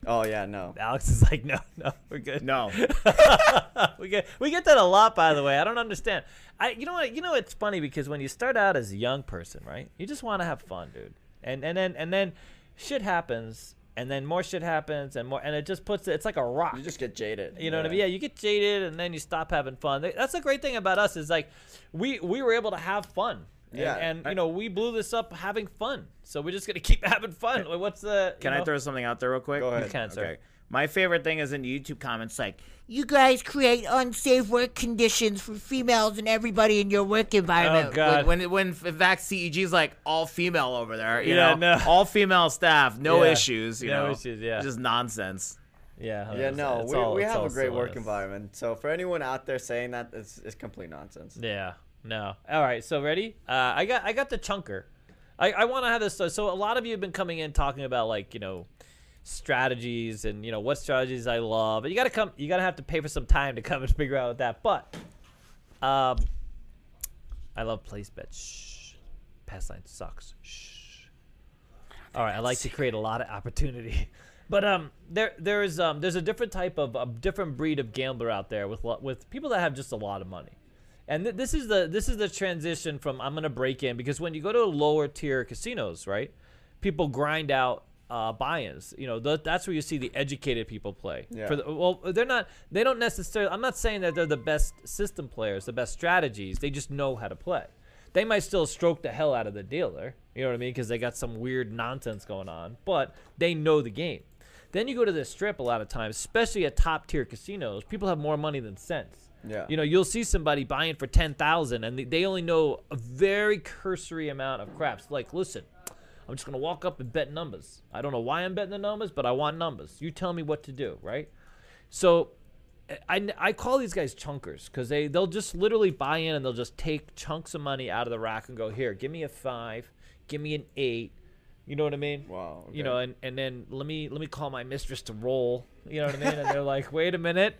Oh yeah, no. Alex is like, no, no, we're good. No. we get we get that a lot, by the way. I don't understand. I you know what you know it's funny because when you start out as a young person, right? You just want to have fun, dude. And and then and then shit happens, and then more shit happens, and more, and it just puts it. It's like a rock. You just get jaded. You know what I mean? Yeah, you get jaded and then you stop having fun. That's the great thing about us is like we we were able to have fun. And, Yeah. and I- you know we blew this up having fun, so we're just gonna keep having fun. Like, What's the? you Can I throw something out there real quick? Go ahead. You can, sir. Okay. My favorite thing is in YouTube comments like, You guys create unsafe work conditions for females and everybody in your work environment. Oh God! when when when Vax CEG is like all female over there, you Yeah, know, no. all female staff, no Yeah. issues, you No know, issues, yeah. just nonsense. yeah, Yeah, no, It's we, all- we have a great work environment. So for anyone out there saying that, it's, it's complete nonsense. Yeah. No. All right. So ready? Uh, I got I got the chunker. I, I want to have this. So, so a lot of you have been coming in talking about like you know strategies and you know what strategies I love. But you got to come. You got to have to pay for some time to come and figure out that. But um, I love place bets. Shh. Pass line sucks. Shh. All right. I like to create a lot of opportunity. But um, there there's um there's a different type of a different breed of gambler out there with with people that have just a lot of money. And th- this is the this is the transition from I'm gonna break in because when you go to lower tier casinos, right? People grind out uh, buy-ins. You know, th- that's where you see the educated people play. Yeah. For the, well, they're not. They don't necessarily. I'm not saying that they're the best system players, the best strategies. They just know how to play. They might still stroke the hell out of the dealer. You know what I mean? Because they got some weird nonsense going on, but they know the game. Then you go to the strip a lot of times, especially at top tier casinos. People have more money than sense. Yeah. You know, you'll see somebody buying for ten thousand, and they- only know a very cursory amount of craps. Like, listen, I'm just gonna walk up and bet numbers. I don't know why I'm betting the numbers, but I want numbers. You tell me what to do, right? So, I, I call these guys chunkers because they they'll just literally buy in and they'll just take chunks of money out of the rack and go here, give me a five, give me an eight. You know what I mean? Wow, You know, and, and then let me let me call my mistress to roll. You know what I mean? And they're like, wait a minute,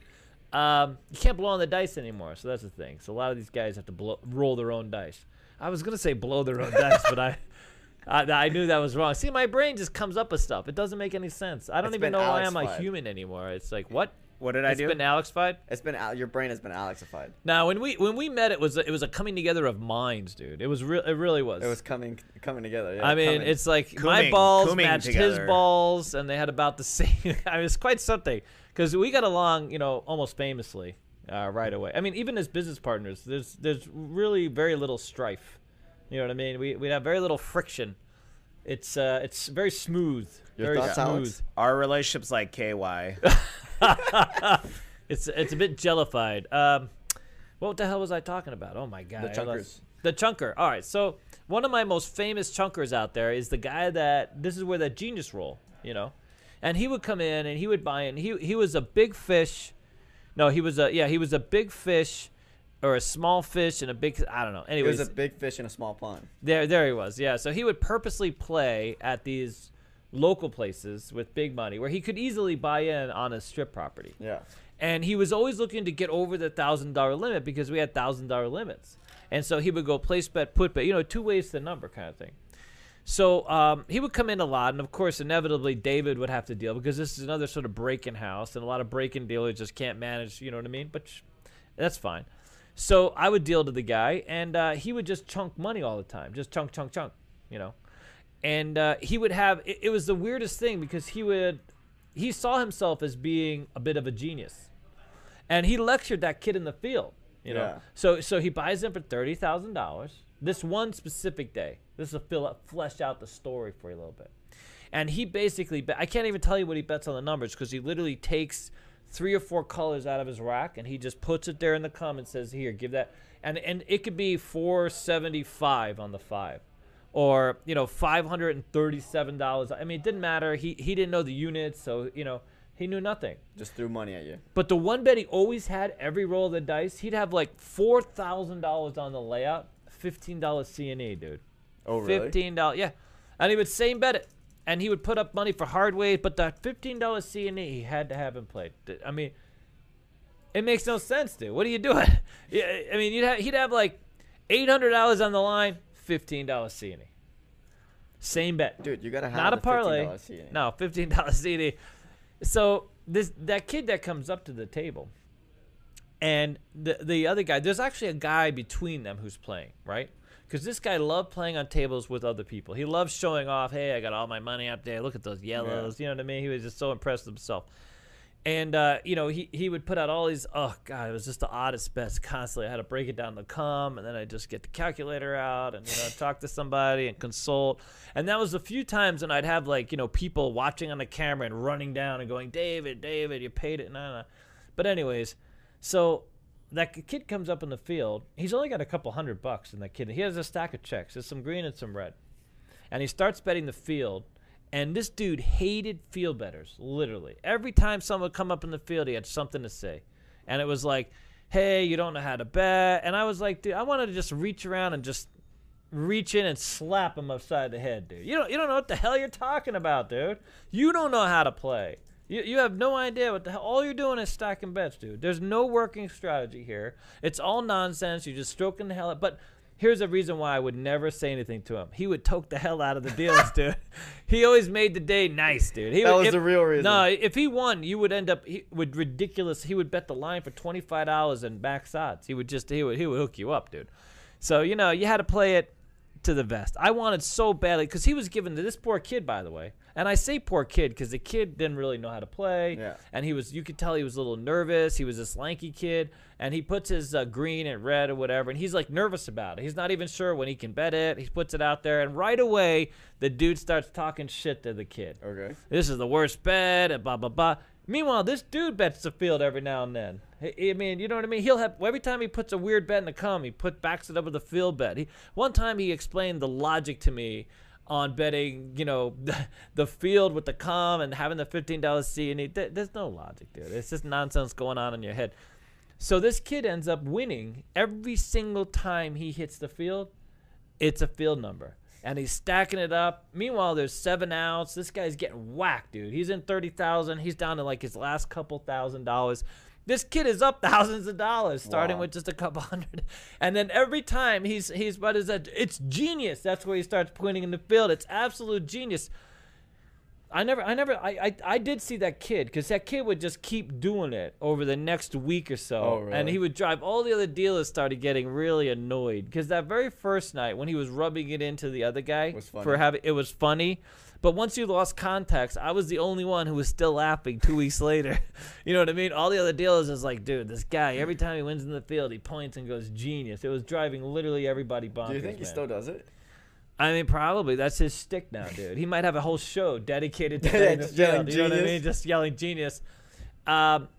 um, you can't blow on the dice anymore. So that's the thing. So a lot of these guys have to blow, roll their own dice. I was gonna say blow their own dice, but I, I I knew that was wrong. See, my brain just comes up with stuff. It doesn't make any sense. I don't It's even been know why I'm a human anymore. It's like what? What did I It's do? It's been Alex-fied. It's been Al- your brain has been Alexified. Now, when we when we met, it was a- it was a coming together of minds, dude. It was real. It really was. It was coming coming together. Yeah, I mean, coming. it's like my balls cooming matched his balls, and they had about the same. I mean, it's quite something because we got along, you know, almost famously uh, right away. I mean, even as business partners, there's there's really very little strife. You know what I mean? We we have very little friction. It's uh, it's very smooth. Your very thoughts, smooth. Alex? Our relationship's like KY. It's it's a bit jellified. Um, what the hell was I talking about? Oh my god! The chunkers. The chunker. All right. So one of my most famous chunkers out there is the guy that this is where that genius roll. You know, and he would come in and he would buy in. He he was a big fish. No, he was a yeah he was a big fish or a small fish and a big. I don't know. It Anyways, was a big fish in a small pond. there, there he was. Yeah. So he would purposely play at these local places with big money where he could easily buy in on a strip property. Yeah. And he was always looking to get over the thousand dollar limit because we had thousand dollar limits. And so he would go place bet, put bet, you know, two ways to the number kind of thing. So um, he would come in a lot, and of course, inevitably, David would have to deal because this is another sort of break-in house, and a lot of break-in dealers just can't manage. You know what I mean? But sh- that's fine. So I would deal to the guy, and uh, he would just chunk money all the time, just chunk, chunk, chunk. You know, and uh, he would have. It, it was the weirdest thing because he would, he saw himself as being a bit of a genius, and he lectured that kid in the field. You know, Yeah. so so he buys him for thirty thousand dollars. This one specific day. This will fill up, flesh out the story for you a little bit. And he basically, bet, I can't even tell you what he bets on the numbers because he literally takes three or four colors out of his rack and he just puts it there in the and says, "Here, give that." And and it could be four seventy five on the five, or you know five hundred and thirty seven dollars. I mean, it didn't matter. He he didn't know the units, so you know he knew nothing. Just threw money at you. But the one bet he always had every roll of the dice, he'd have like four thousand dollars on the layout, fifteen dollars C&E, dude. Oh, really? Fifteen dollars, yeah. And he would same bet it, and he would put up money for hard weight, but that fifteen dollars C&E he had to have him play. I mean, it makes no sense, dude. What are you doing? Yeah, I mean, you'd have, he'd have like eight hundred dollars on the line, fifteen dollars C&E. Same bet Dude, you gotta have not a parlay. $15 CD. No, fifteen dollars CD. So this that kid that comes up to the table, and the the other guy, there's actually a guy between them who's playing, right? Because this guy loved playing on tables with other people. He loves showing off. Hey, I got all my money up there. Look at those yellows. You know what I mean? He was just so impressed with himself. And uh, you know, he he would put out all these. Oh god, it was just the oddest bets constantly. I had to break it down the come, and then I just get the calculator out and you know talk to somebody and consult. And that was a few times when I'd have like you know people watching on the camera and running down and going, David, David, you paid it. No, no. But anyways, so that kid comes up in the field. He's only got a couple hundred bucks in that kid. He has a stack of checks. There's some green and some red. And he starts betting the field. And this dude hated field betters, literally. Every time someone would come up in the field, he had something to say. And it was like, hey, you don't know how to bet. And I was like, dude, I wanted to just reach around and just reach in and slap him upside the head, dude. You don't, you don't know what the hell you're talking about, dude. You don't know how to play. You, you have no idea what the hell. All you're doing is stacking bets, dude. There's no working strategy here. It's all nonsense. You're just stroking the hell out. But here's the reason why I would never say anything to him. He would toke the hell out of the deals, dude. He always made the day nice, dude. He That would- was if- the real reason. No, if he won, you would end up he would ridiculous. He would bet the line for twenty five dollars and max odds. He would just he would he would hook you up, dude. So you know you had to play it to the vest. I wanted so badly because he was given to this poor kid, by the way. And I say poor kid because the kid didn't really know how to play. Yeah. And he was you could tell he was a little nervous. He was this lanky kid, and he puts his uh, green and red or whatever, and he's like nervous about it. He's not even sure when he can bet it. He puts it out there, and right away the dude starts talking shit to the kid Okay. this is the worst bet, and blah blah blah. Meanwhile, this dude bets the field every now and then. I mean, you know what I mean? He'll have every time he puts a weird bet in the come, he put backs it up with a field bet. He one time he explained the logic to me on betting, you know, the, field with the come and having the fifteen dollars C and he, there's no logic, dude. It's just nonsense going on in your head. So this kid ends up winning every single time he hits the field it's a field number. And he's stacking it up. Meanwhile, there's seven outs. This guy's getting whacked, dude. He's in 30,000. He's down to like his last couple thousand dollars. This kid is up thousands of dollars, starting Wow. with just a couple hundred. And then every time he's he's what is that? It's genius. That's where he starts pointing in the field. It's absolute genius. I never, I never, I, I, I did see that kid because that kid would just keep doing it over the next week or so, Oh, and he would drive. All the other dealers started getting really annoyed because that very first night when he was rubbing it into the other guy Was funny. for having it was funny, but once you lost context, I was the only one who was still laughing two weeks later. you know what I mean? All the other dealers is like, dude, this guy every time he wins in the field, he points and goes genius. It was driving literally everybody bonkers. Do you think he man. still does it? I mean, probably that's his stick now, dude. He might have a whole show dedicated to just yelling field. You know what I mean? Just yelling genius. Um,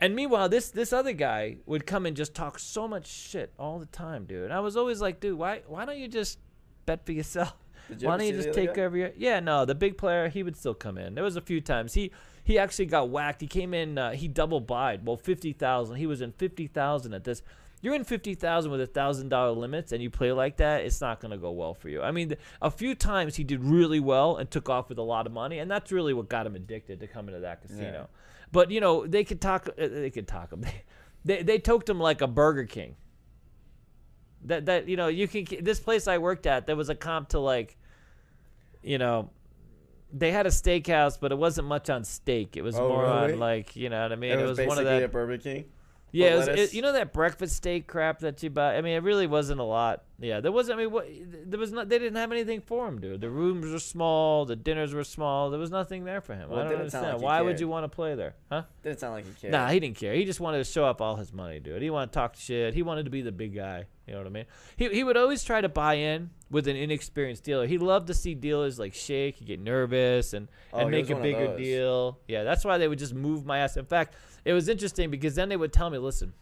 and meanwhile, this this other guy would come and just talk so much shit all the time, dude. And I was always like, dude, why why don't you just bet for yourself? You Why don't you just take guy? over your? Yeah, no, the big player he would still come in. There was a few times he he actually got whacked. He came in, uh, he double buyed. Well, fifty thousand. He was in fifty thousand at this. You're in fifty thousand with a thousand dollar limits, and you play like that, it's not gonna go well for you. I mean, a few times he did really well and took off with a lot of money, and that's really what got him addicted to coming to that casino. But you know, they could talk. Uh, they could talk him. They, they they toked him like a Burger King. That that you know you can this place I worked at there was a comp to like, you know, they had a steakhouse but it wasn't much on steak. It was Oh, more really? on like you know what I mean. it, It was was, one of that. a Burger King. Yeah, it was, it, you know that breakfast steak crap that you buy. I mean, it really wasn't a lot. Yeah, there wasn't. I mean, what there was not. They didn't have anything for him, dude. The rooms were small. The dinners were small. There was nothing there for him. Well, I don't understand. like Why would you want to play there, huh? Didn't sound like he cared. Nah, he didn't care. He just wanted to show off all his money, dude. He wanted to talk shit. He wanted to be the big guy. You know what I mean? He, he would always try to buy in with an inexperienced dealer. He loved to see dealers like shake, get nervous, and, Oh, and make a bigger deal. Yeah, that's why they would just move my ass. In fact, it was interesting because then they would tell me, listen,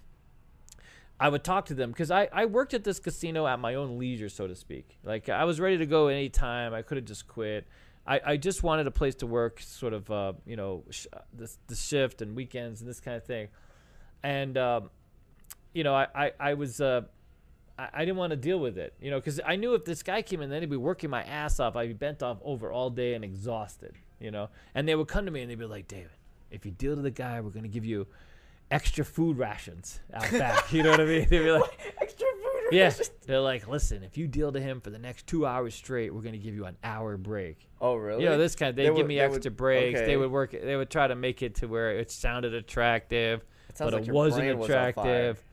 I would talk to them because I, I worked at this casino at my own leisure, so to speak. Like I was ready to go any time. I could have just quit. I, I just wanted a place to work, sort of, uh, you know, sh- the, the shift and weekends and this kind of thing. And, um, you know, I, I, I was, uh, I, I didn't want to deal with it, you know, because I knew if this guy came in, then he'd be working my ass off. I'd be bent off over all day and exhausted, you know. And they would come to me and they'd be like, David, if you deal to the guy, we're going to give you extra food rations out back. you know what I mean? They'd be like, Extra food. Rations? Yeah. They're like, listen, if you deal to him for the next two hours straight, we're gonna give you an hour break. Oh really? You know, this kind. They, They give would- me they would- extra breaks. okay. They would work. They would try to make it to where it sounded attractive, It but like it wasn't was attractive.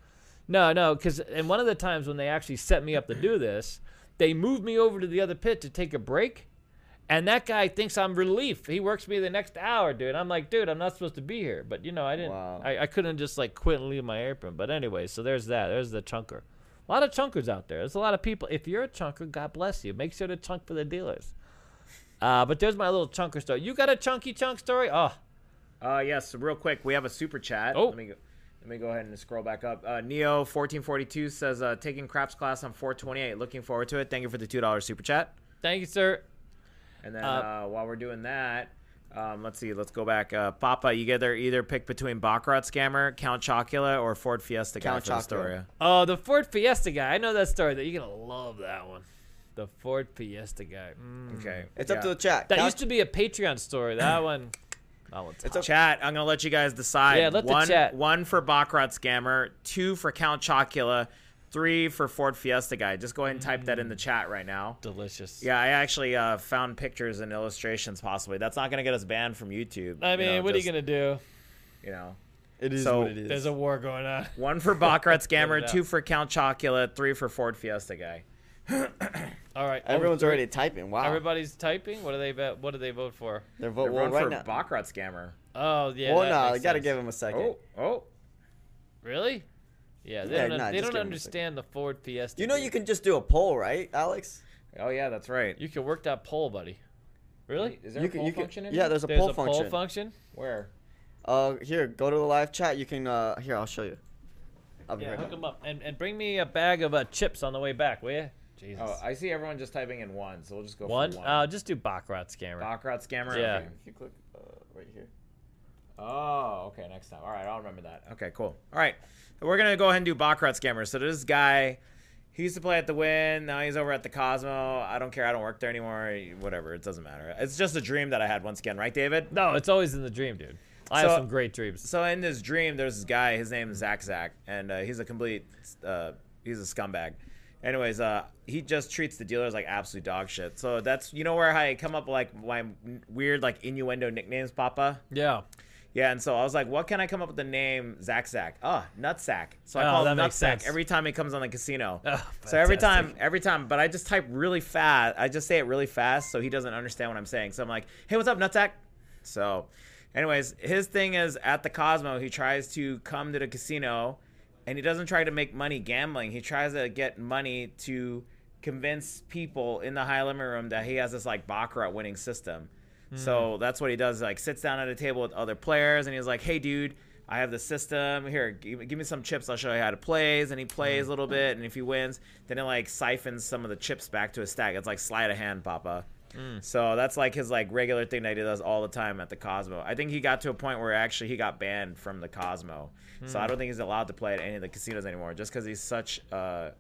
no, no, because and one of the times when they actually set me up to do this, they moved me over to the other pit to take a break. And that guy thinks I'm relief. He works me the next hour, dude. I'm like, dude, I'm not supposed to be here. But you know, I didn't. Wow. I, I couldn't just like quit and leave my apron. But anyway, so there's that. There's the chunker. A lot of chunkers out there. There's a lot of people. If you're a chunker, God bless you. Make sure to chunk for the dealers. Uh, but there's my little chunker story. You got a chunky chunk story? Oh, Uh, yes, real quick, we have a super chat. Oh. Let me go. Let me go ahead and scroll back up. Uh, Neo fourteen forty two says uh, taking craps class on four twenty eight. Looking forward to it. Thank you for the two dollars super chat. thank you, sir. And then Uh, uh, while we're doing that, um, let's see. Let's go back. Uh, Papa, you either either pick between Baccarat scammer, Count Chocula, or Ford Fiesta guy Count for the Chocula. story. Oh, the Ford Fiesta guy. I know that story. That you're gonna love that one. The Ford Fiesta guy. Mm. Okay, It's up to the chat. That Count- used to be a Patreon story. That one. That one's It's a- Chat, I'm gonna let you guys decide. Yeah, let the one, chat. One for Baccarat scammer, two for Count Chocula, three for Ford Fiesta guy. Just go ahead and type that in Mm. the chat right now. delicious. Yeah, I actually uh, found pictures and illustrations. Possibly, that's not gonna get us banned from YouTube. I you mean, know, what are you gonna do? You know, It is So, what it is. There's a war going on. one for Baccarat scammer, two for Count Chocula, three for Ford Fiesta guy. All right. Everyone's oh, already typing. Wow. Everybody's typing. What do they bet? What do they vote for? They're They're voting well, right for now. Baccarat scammer. Oh yeah. well, no, makes you gotta give him a second. Oh, oh. Really? Yeah, they Yeah, don't. nah, they don't give 'em a understand the Ford Fiesta. You know you can just do a poll, right, Alex? Oh yeah, that's right. You can work that poll, buddy. Really? Is there you a can, poll you can, function in yeah, there's a There's poll a function. poll function. Where? uh, here, go to the live chat. You can. Uh, here, I'll show you. I'll be Yeah, right hook them up and, and bring me a bag of uh, chips on the way back, will you? Jesus. Oh, I see everyone just typing in one, so we'll just go one. for one. Uh, just do Baccarat scammer. Baccarat scammer. Yeah. Okay. If you click uh, right here. Oh, okay. Next time. All right, I'll remember that. Okay, cool. All right, we're gonna go ahead and do Baccarat scammer. So this guy, he used to play at the Wynn. Now he's over at the Cosmo. I don't care. I don't work there anymore. Whatever. It doesn't matter. It's just a dream that I had once again, right, David? No, it's always in the dream, dude. I have some great dreams. So in this dream, there's this guy. His name is Zach Zach, and uh, he's a complete. Uh, he's a scumbag. Anyways, uh, he just treats the dealers like absolute dog shit. So that's you know where I come up with like my weird like innuendo nicknames, Papa. Yeah. Yeah, and so I was like, what can I come up with the name Zach Zach? Ah, oh, Nutsack. So I Oh, call him Nutsack every time he comes on the casino. Oh, so every time, every time, but I just type really fast. I just say it really fast so he doesn't understand what I'm saying. So I'm like, hey, what's up, Nutsack? So, anyways, his thing is at the Cosmo, he tries to come to the casino and he doesn't try to make money gambling. He tries to get money to convince people in the high limit room that he has this like Baccarat winning system. Hmm. So that's what he does. Like sits down at a table with other players, and he's like, "Hey, dude, I have the system here. Give, me- give me some chips. I'll show you how to plays." And he plays hmm. a little bit, and if he wins, then it like siphons some of the chips back to his stack. It's like sleight of hand, Papa. Hmm. So that's like his like regular thing that he does all the time at the Cosmo. I think he got to a point where actually he got banned from the Cosmo. So I don't think he's allowed to play at any of the casinos anymore, just because he's such uh,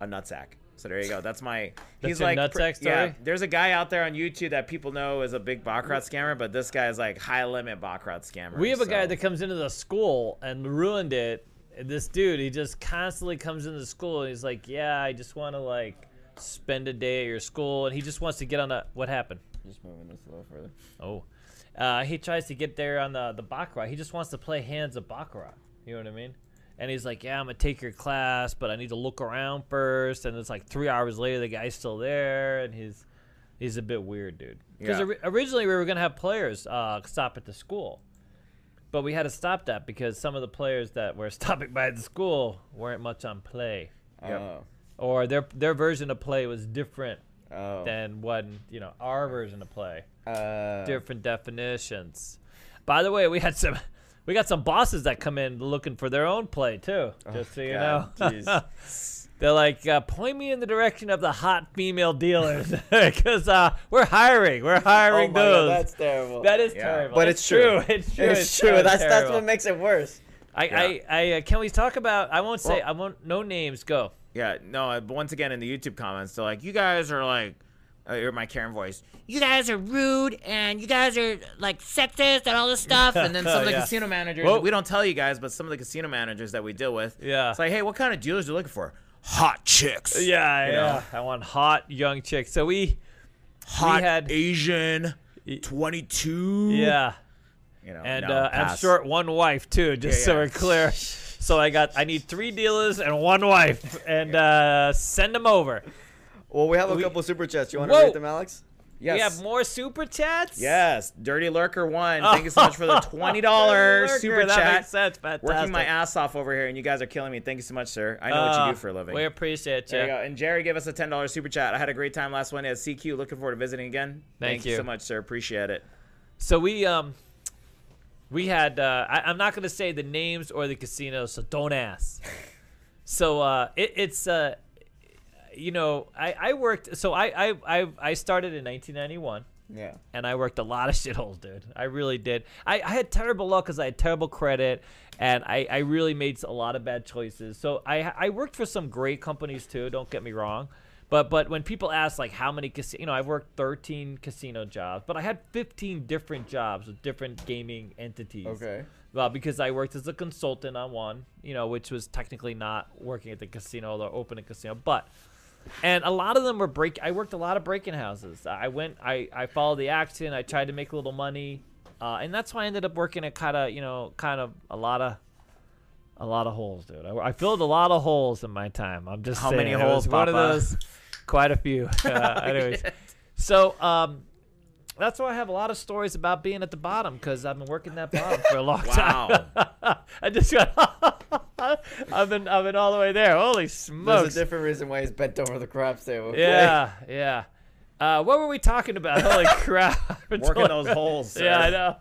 a nutsack. So there you go. That's my. That's he's your like nutsack pr- Yeah, there's a guy out there on YouTube that people know is a big baccarat scammer, but this guy is like high limit baccarat scammer. We have a guy that comes into the school and ruined it. This dude, he just constantly comes into the school and he's like, "Yeah, I just want to like spend a day at your school," and he just wants to get on a. What happened? Just moving this a little further. Oh, uh, he tries to get there on the the baccarat. He just wants to play hands of baccarat. You know what I mean? And he's like, "Yeah, I'm gonna take your class, but I need to look around first. And it's like three hours later, the guy's still there, and he's he's a bit weird, dude. Because Yeah. ori- originally we were gonna have players uh, stop at the school, but we had to stop that because some of the players that were stopping by the school weren't much on play, Yep. Oh. or their their version of play was different Oh. than what you know our version of play Uh, different definitions. By the way, we had some we got some bosses that come in looking for their own play too. Just so you God, know. They're like, uh, point me in the direction of the hot female dealers because uh, we're hiring. We're oh hiring my God, those. that's terrible. that is Yeah. terrible. But It's it's true. It's true. it's true. so That's that's what makes it worse. I, I, I uh, can we talk about? I won't say. Well- I won't. No names. Go. Yeah, no. uh, once again, in the YouTube comments, they're like, "You guys are like," I hear my Karen voice. You guys are rude and you guys are like sexist and all this stuff. And then some of the Yeah. casino managers, Whoa. we don't tell you guys, but some of the casino managers that we deal with, Yeah. it's like, "Hey, what kind of dealers are you looking for?" Hot chicks. Yeah, You yeah. know? I want hot young chicks. So we, hot had- Asian, twenty-two. yeah. you know, and no, uh, I'm short one wife too, just Yeah, so yeah. we're clear. So I got I need three dealers and one wife, and uh, send them over. Well, we have a We- couple super chats. You want to Whoa. read them, Alex? Yes. We have more super chats. Yes, Dirty Lurker one. Thank you so much for the twenty dollars Lurker, super that chat. makes sense. Fantastic. Working my ass off over here, and you guys are killing me. Thank you so much, sir. I know what Uh, you do for a living. We appreciate you. There you go. And Jerry gave us a ten dollars super chat. I had a great time last one at CQ. Looking forward to visiting again. Thank you you. so much, sir. Appreciate it. So we um we had uh, I, I'm not gonna say the names or the casinos, so don't ask. so uh, it, it's uh, you know I, I worked so I, I I I started in 1991 Yeah. and I worked a lot of shitholes, dude. I really did. I, I had terrible luck because I had terrible credit, and I, I really made a lot of bad choices. So I I worked for some great companies too. Don't get me wrong, but but when people ask like how many casino, you know, I've worked 13 casino jobs, but I had 15 different jobs with different gaming entities. Okay. Well, because I worked as a consultant on one, you know, which was technically not working at the casino or opening casino, but and a lot of them were break. I worked a lot of break-in houses. I went, I, I followed the action. I tried to make a little money, uh, and that's why I ended up working at kind of, you know, kind of a lot of, a lot of holes, dude. I, I filled a lot of holes in my time. I'm just How saying, many holes, One of those, quite a few. Uh, anyways, so um, that's why I have a lot of stories about being at the bottom because I've been working that bottom for a long time. Wow. I just got. I've been I've been all the way there. Holy smokes! There's a different reason why he's bent over the craps table. okay? Yeah, yeah. Uh, what were we talking about? Holy crap! Working totally- those holes. Sir. Yeah, I know.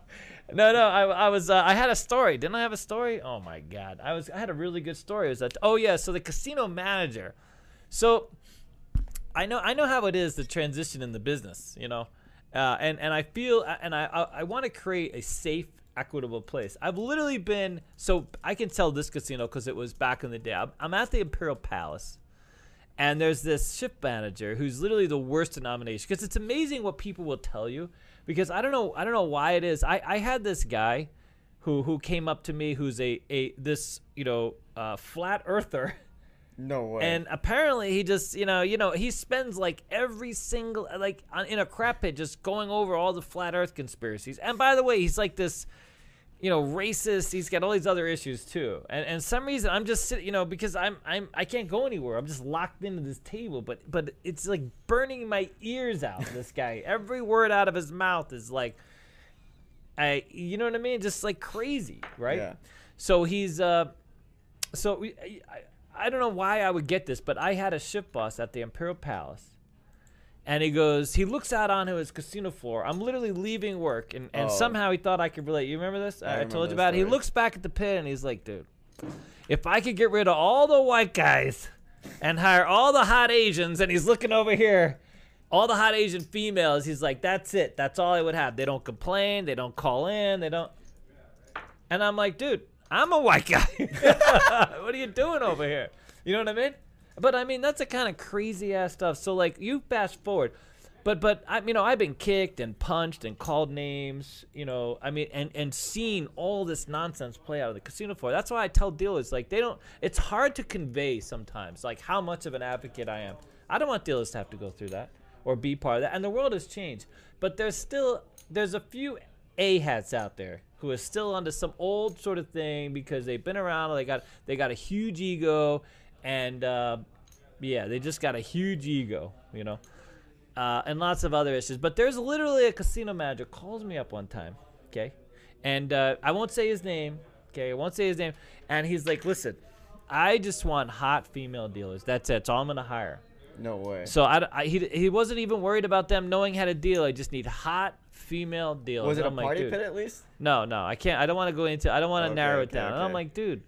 No, no. I, I was. Uh, I had a story. Didn't I have a story? Oh my god! I was. I had a really good story. It was that. Oh yeah. So the casino manager. So, I know. I know how it is to transition in the business. You know, uh, and and I feel and I I, I want to create a safe, equitable place. I've literally been. So I can tell this casino because it was back in the day. I'm, at the Imperial Palace and there's this shift manager who's literally the worst denomination because it's amazing what people will tell you because i don't know i don't know why it is i, I had this guy who who came up to me who's a, a this you know uh, flat earther No way. and apparently he just you know you know he spends like every single like on, in a crap pit just going over all the flat earth conspiracies. And by the way he's like this you know racist. He's got all these other issues too. And and some reason i'm just sitting you know because i'm i'm i can't go anywhere. I'm just locked into this table. But but it's like burning my ears out this guy. Every word out of his mouth is like i you know what i mean? Just like crazy right? Yeah. so he's uh so we, I, I don't know why I would get this, but I had a shift boss at the Imperial Palace, and he goes, he looks out onto his casino floor. I'm literally leaving work, and, and Oh. somehow he thought I could relate. You remember this? I, remember told you about. it. He looks back at the pit and he's like, dude, if I could get rid of all the white guys and hire all the hot Asians, and he's looking over here. all the hot Asian females, he's like, that's it. That's all I would have. They don't complain. They don't call in. They don't. And I'm like, dude, I'm a white guy. what are you doing over here? You know what I mean? But I mean, that's the kind of crazy ass stuff. So like, you fast forward, but but I you know I've been kicked and punched and called names. You know, I mean, and and seen all this nonsense play out of the casino floor. That's why I tell dealers like they don't. It's hard to convey sometimes like how much of an advocate I am. I don't want dealers to have to go through that or be part of that. And the world has changed, but there's still there's a few a hats out there who are still onto some old sort of thing because they've been around. They got they got a huge ego, and uh, yeah, they just got a huge ego, you know, uh, and lots of other issues. But there's literally a casino manager calls me up one time, okay, and uh, I won't say his name, okay, I won't say his name, and he's like, listen, I just want hot female dealers. That's it. That's all I'm gonna hire. No way. So I, I- he, he wasn't even worried about them knowing how to deal. I just need hot female dealers. Was it And a I'm like, party pit at least? No, no, I can't. I don't want to go into. I don't want to Okay, narrow it okay, down. And I'm like, dude,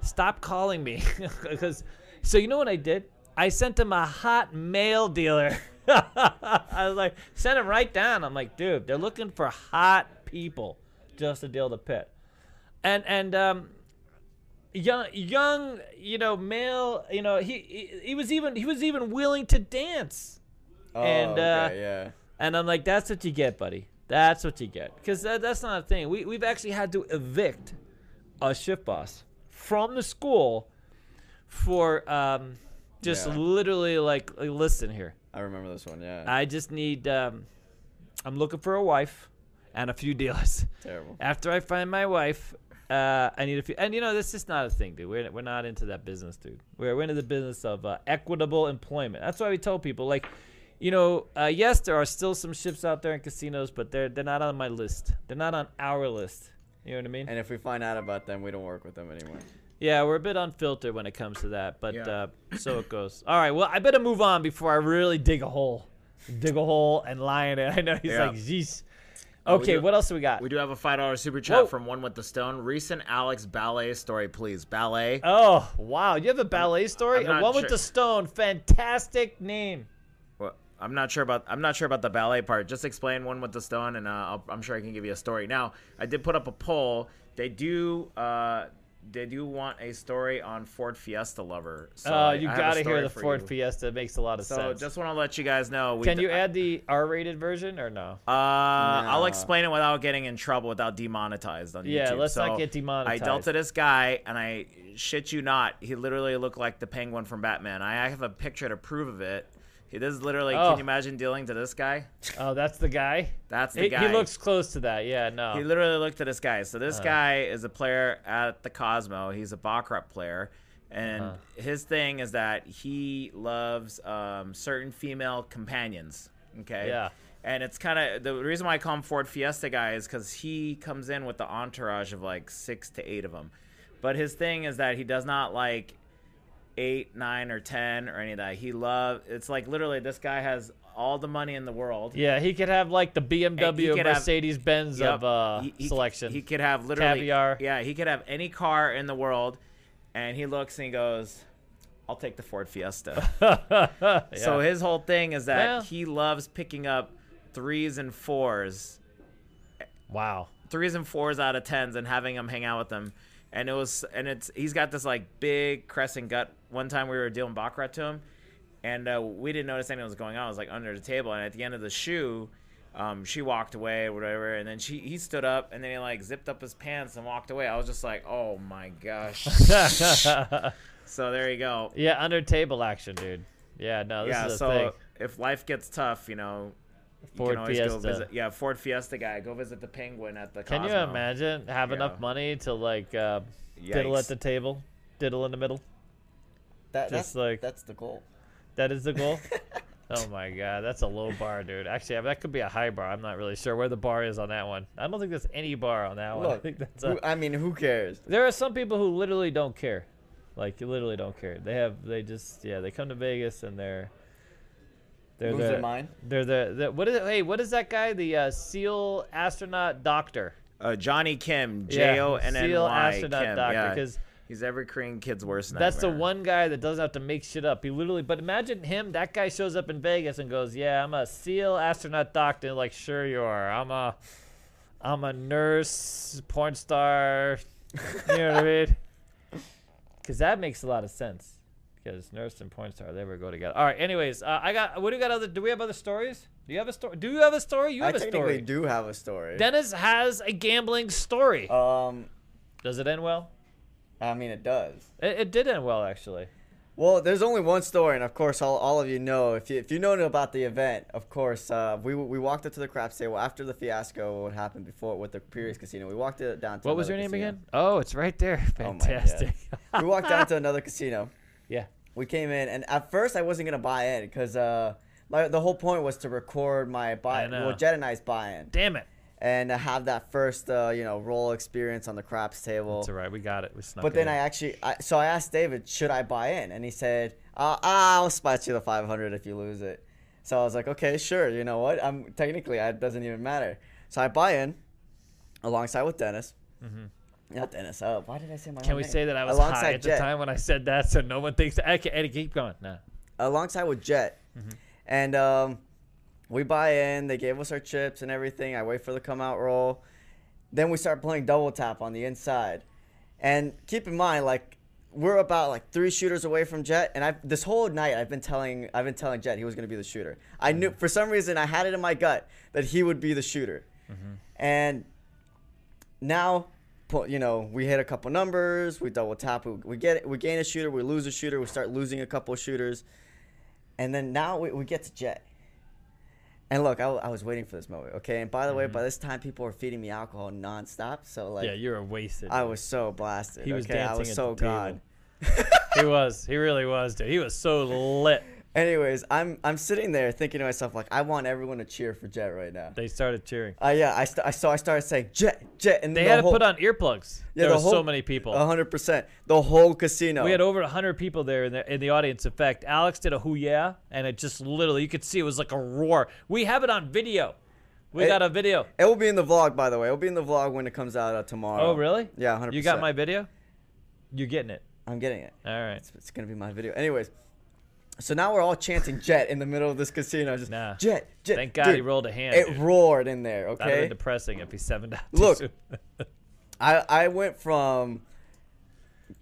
stop calling me because. So you know what I did? I sent him a hot male dealer. I was like, send him right down. I'm like, dude, they're looking for hot people just to deal the pit, and and um, young young you know male you know he, he he was even he was even willing to dance Oh, And, uh, okay, yeah. and i'm like that's what you get buddy that's what you get because that, that's not a thing we, we've actually had to evict a shift boss from the school for um just Yeah. literally like, like, listen here I remember this one. Yeah. i just need um i'm looking for a wife and a few dealers Terrible. after I find my wife, uh, I need a few. And you know, this is not a thing, dude. We're, we're not into that business, dude. We're, we're into the business of uh, equitable employment. That's why we tell people, like, you know, uh, yes, there are still some ships out there in casinos, but they're they're not on my list. They're not on our list. You know what I mean? And if we find out about them, we don't work with them anymore. Yeah, we're a bit unfiltered when it comes to that, but Yeah. uh, so it goes. All right, well, I better move on before I really dig a hole, dig a hole and lie in it. I know he's Yeah. like, jeez. Uh, Okay, do- what else do we got? We do have a five dollar super chat Whoa. from one with the stone. Recent Alex ballet story, please. Ballet. Oh wow! You have a ballet story? I'm And not one with the stone. Fantastic name. Well, I'm not sure about I'm not sure about the ballet part. Just explain one with the stone, and uh, I'll, I'm sure I can give you a story. Now, I did put up a poll. They do uh, they do want a story on Ford Fiesta lover. So Oh, you I have a got to hear the Ford you. Fiesta. It makes a lot of So sense. So just want to let you guys know. we Can d- you add the R-rated version or no? Uh, I'll explain it without getting in trouble, without demonetized on Yeah, YouTube. Yeah, let's not get demonetized. I dealt to this guy, and I shit you not, he literally looked like the Penguin from Batman. I have a picture to prove of it. He this is literally. Oh. Can you imagine dealing to this guy? Oh, that's the guy. That's the He, guy. he looks close to that. Yeah, no. He literally looked at this guy. So this guy is a player at the Cosmo. He's a Baccarat player, and Uh-huh. his thing is that he loves um, certain female companions. Okay. Yeah. And it's kind of the reason why I call him Ford Fiesta guy is because he comes in with the entourage of like six to eight of them. But his thing is that he does not like eight, nine, or ten or any of that. He love. It's like literally this guy has all the money in the world. yeah, he could have like the BMW, Mercedes Benz Yep. of uh, He- he, selection. He could have literally Caviar. Yeah, he could have any car in the world, and he looks and he goes, "I'll take the Ford Fiesta." So his whole thing is that Well- he loves picking up threes and fours, wow. threes and fours out of tens, and having them hang out with them. And it was, and it's he's got this like big crescent gut. One time we were dealing baccarat to him, and uh, we didn't notice anything was going on. It was like under the table, and at the end of the shoe, um, she walked away or whatever, and then she he stood up and then he like zipped up his pants and walked away. I was just like, oh my gosh. so there you go. yeah, under table action, dude. Yeah, no, this yeah. is a So thing. if life gets tough, you know. You Ford can always go Fiesta. visit, yeah, Ford Fiesta guy. Go visit the Penguin at the. Can you imagine have enough money to like uh, diddle at the table, diddle in the middle? That, Just that's like- that's the goal. That is the goal. oh my god, that's a low bar, dude. Actually, I that could be a high bar. I'm not really sure where the bar is on that one. I don't think there's any bar on that one. I think that's who, a, I mean, who cares? there are some people who literally don't care, like you literally don't care. They have they just yeah they come to Vegas and they're they're Lose the, their mind. They're the, the what is it? Hey, what is that guy? The uh, SEAL astronaut doctor. Uh, Jonny Kim, Yeah, J O N N SEAL astronaut Kim. doctor. Yeah. Because He's every Korean kid's worst nightmare. That's the one guy that doesn't have to make shit up. He literally, but imagine him. That guy shows up in Vegas and goes, "Yeah, I'm a SEAL astronaut doctor." Like, sure you are. I'm a, I'm a nurse, porn star. You know what I mean? Because that makes a lot of sense. Because nurse and porn star, they ever go together. All right. Anyways, uh, I got. What do you got? Other? Do we have other stories? Do you have a story? Do you have a story? You I have a technically story. do have a story. Dennis has a gambling story. Um, Does it end well? I mean, it does. It, it did end well, actually. Well, there's only one story, and of course, all, all of you know. If you if you know about the event, of course, uh, we we walked up to the craps table after the fiasco. What happened before with the previous casino? We walked it down to. What was your name casino. again? Oh, it's right there. Oh Fantastic. we walked down to another casino. yeah. We came in, and at first I wasn't gonna buy in because uh, like the whole point was to record my buy, well, Jet and I's buy-in, Damn it. and have that first uh, you know roll experience on the craps table. It's all right. We got it. We snuck But then in. I actually, I, so I asked David, should I buy in? And he said, uh, I'll spot you the 500 if you lose it. So I was like, okay, sure. You know what? I'm technically, it doesn't even matter. So I buy in alongside with Dennis. Not Dennis. Oh, why did I say my. Can we name? say that I was alongside high at Jet. the time when I said that, so no one thinks? Okay, Eddie, keep going. No. alongside with Jet. Mm-hmm. And um, we buy in. They gave us our chips and everything. I wait for the come out roll. Then we start playing double tap on the inside. And keep in mind, like we're about like three shooters away from Jet. And I this whole night I've been telling I've been telling Jet he was gonna be the shooter. I knew Mm-hmm. for some reason I had it in my gut that he would be the shooter. Mm-hmm. And now pu- you know we hit a couple numbers we double tap we, we get it we gain a shooter we lose a shooter we start losing a couple of shooters and then now we, we get to jet and look I, I was waiting for this moment okay and by the way by this time people were feeding me alcohol nonstop so like Mm-hmm. yeah, you were wasted. i was so blasted He was okay i dancing was at so gone he was. He really was, dude. He was so lit. Anyways i'm i'm sitting there thinking to myself like i want everyone to cheer for jet right now They started cheering. uh, yeah I, st- I so i started saying jet jet and They the had to put on earplugs. Yeah, there the were so many people. 100% the whole casino We had over 100 people there in the, in the audience. In fact, Alex did a hoo yeah, and it just literally, you could see it was like a roar. We have it on video. We It- got a video. It will be in the vlog, by the way. It will be in the vlog when it comes out uh, tomorrow. Oh, really? Yeah, 100%. You got my video? You're getting it. I'm getting it. All right. It's, it's going to be my video. Anyways, so now we're all chanting Jet in the middle of this casino. Just Nah. Jet, Jet. Thank God Dude, he rolled a hand. It dude. roared in there, That'd have depressing if he seven down. Look. I, I went from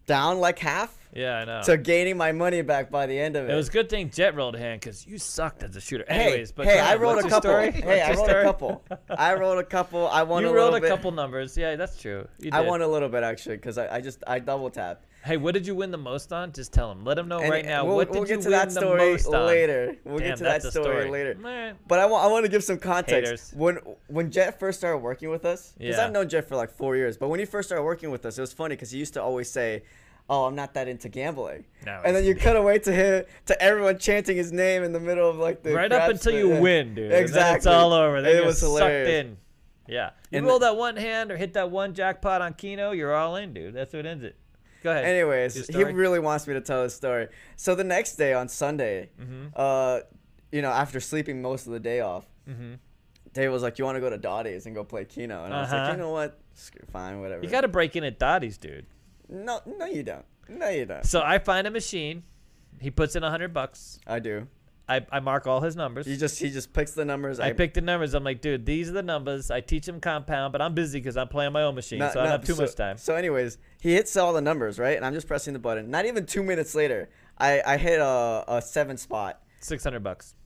down like half yeah, I know. to gaining my money back by the end of it. it was a good thing Jet rolled a hand because you sucked as a shooter. Hey, Anyways, but hey, I rolled a couple. story? Hey, I rolled a couple. I rolled a couple. I won You a rolled little a bit. couple numbers. Yeah, that's true. You I won a little bit actually because I, I just I double tapped. Hey, what did you win the most on? Just tell him. Let him know And right now. we'll, what did we'll get you to win that the story most on? later. We'll Damn, get to that story, story. later. But I want I want to give some context. Haters. When when Jet first started working with us, because Yeah. I've known Jet for like four years, but when he first started working with us, it was funny because he used to always say, "Oh, I'm not that into gambling," No, and then you cut away to him to everyone chanting his name in the middle of like the right up until you yeah. win, dude. And Exactly. it's all over. Then It was sucked hilarious. in. Yeah. You And roll the- that one hand or hit that one jackpot on Keno, you're all in, dude. That's what ends it. Go ahead. Anyways, he really wants me to tell his story. So the next day on Sunday, Mm-hmm. uh, you know, after sleeping most of the day off, Mm-hmm. Dave was like, "You want to go to Dotty's and go play Keno?" And I was like, Uh-huh. "You know what? Screw- Fine, whatever." You got to break in at Dotty's, dude. No, no, you don't. No, you don't. So I find a machine. He puts in a hundred bucks. I do. I, I mark all his numbers. He just he just picks the numbers. I pick the numbers. I'm like, dude, these are the numbers. I teach him compound, but I'm busy because I'm playing my own machine, not- so I don't not- have too so- much time. So, anyways, he hits all the numbers right, and I'm just pressing the button. Not even two minutes later, I I hit a a seven spot. Six hundred bucks,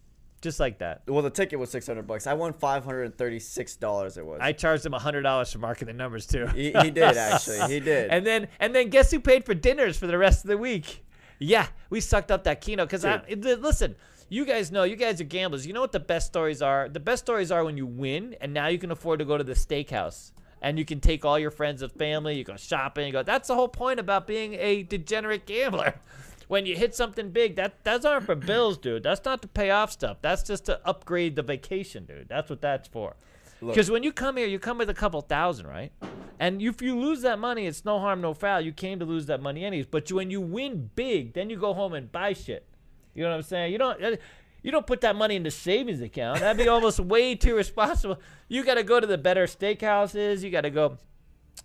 just like that. Well, the ticket was six hundred bucks. I won five hundred and thirty six dollars. It was. I charged him hundred dollars for marking the numbers too. he, he did actually. He did. And then and then guess who paid for dinners for the rest of the week? Yeah, we sucked up that Keno because I listen. You guys know, you guys are gamblers. You know what the best stories are? The best stories are when you win, and now you can afford to go to the steakhouse, and you can take all your friends and family. You go shopping. You go. That's the whole point about being a degenerate gambler. When you hit something big, that that's aren't for bills, dude. That's not to pay off stuff. That's just to upgrade the vacation, dude. That's what that's for. Because when you come here, you come with a couple thousand, right? And if you lose that money, it's no harm, no foul. You came to lose that money anyways. But you, when you win big, then you go home and buy shit. You know what I'm saying? You don't. You don't put that money in the savings account. That'd be almost way too responsible. You got to go to the better steakhouses. You got to go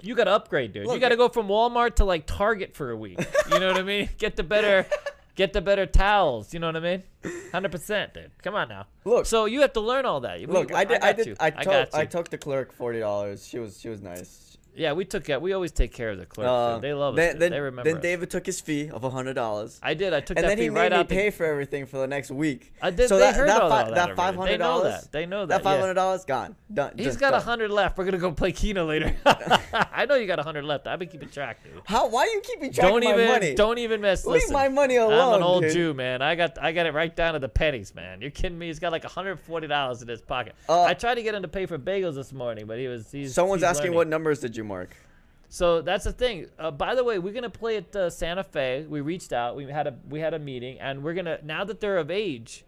You got to upgrade, dude. you got to go from Walmart to like Target for a week. You know what I mean? Get the better, get the better towels. You know what I mean? Hundred percent, dude. Come on now. Look. So you have to learn all that. We- Look, I did. I, got did. you. I, got took. I took the clerk forty dollars. She was. She was nice. Yeah, we took. We always take care of the clerks. Uh, they love then, us. Then, they remember. then us. David took his fee of hundred dollars. I did. I took And that then fee he right made me out. the- pay for everything for the next week. I did. So they that heard that, all fi- that. that five hundred They know dollars. that. They know that. That five yeah. dollars gone. Done. He's got a hundred left. We're gonna go play Keno later. I know you got a hundred left. I've been keeping track, dude. How? Why are you keeping track Don't of my even, money? don't even mess. Leave listen, my money alone. I'm an old dude. Jew, man. I got, I got it right down to the pennies, man. You're kidding me? He's got like 140 dollars in his pocket. Uh, I tried to get him to pay for bagels this morning, but he was. He's, Someone's asking what numbers did you mark? So that's the thing. Uh, by the way, we're gonna play at uh, Santa Fe. We reached out. We had a we had a meeting, and we're gonna now that they're of age,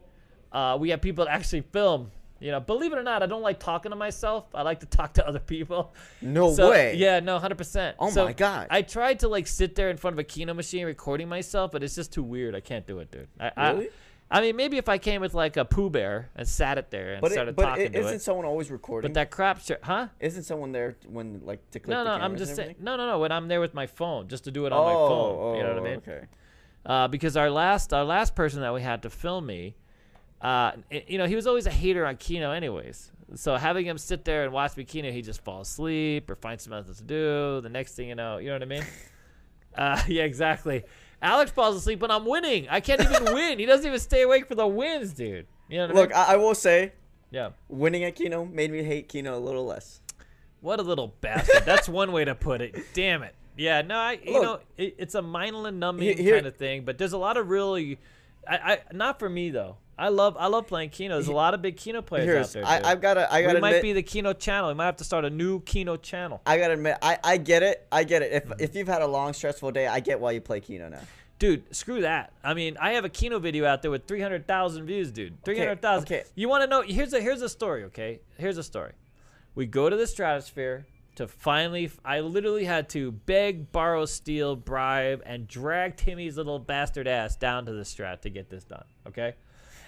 uh, we have people to actually film. You know, believe it or not, I don't like talking to myself. I like to talk to other people. No So- way. Yeah, no, hundred percent. Oh So my God. I tried to like sit there in front of a Keno machine recording myself, but it's just too weird. I can't do it, dude. I, Really? I, I mean, maybe if I came with like a Pooh Bear and sat it there and But started it, but talking it, to isn't it. someone always recording? But that crap huh? isn't someone there when like to click No, the no, no, I'm just saying. No, no, no. When I'm there with my phone, just to do it on oh, my phone. oh, you know what I mean? Okay. uh, because our last our last person that we had to film me, uh, you know, he was always a hater on Keno, anyways. So having him sit there and watch me Keno, he just fall asleep or find something else to do. The next thing you know, you know what I mean? Uh, yeah, exactly. Alex falls asleep when I'm winning. I can't even win. He doesn't even stay awake for the wins, dude. You know what Look, I mean? I, I will say, Yeah. winning at Keno made me hate Keno a little less. What a little bastard. That's one way to put it. Damn it. Yeah, no, I you Look. know it, it's a mindless numbing Here- here- kind of thing, but there's a lot of really, I, I not for me though. I love I love playing Keno. There's a lot of big Keno players out there. I, dude. I've got to, I got to. we might be the Keno channel. We might have to start a new Keno channel. I gotta admit, I, I get it, I get it. If Mm-hmm. if you've had a long stressful day, I get why you play Keno now. Dude, screw that. I mean, I have a Keno video out there with 300,000 views, dude. 300,000. okay. You want to know? Here's a here's a story, okay? Here's a story. We go to the stratosphere to finally. I literally had to beg, borrow, steal, bribe, and drag Timmy's little bastard ass down to the strat to get this done, okay?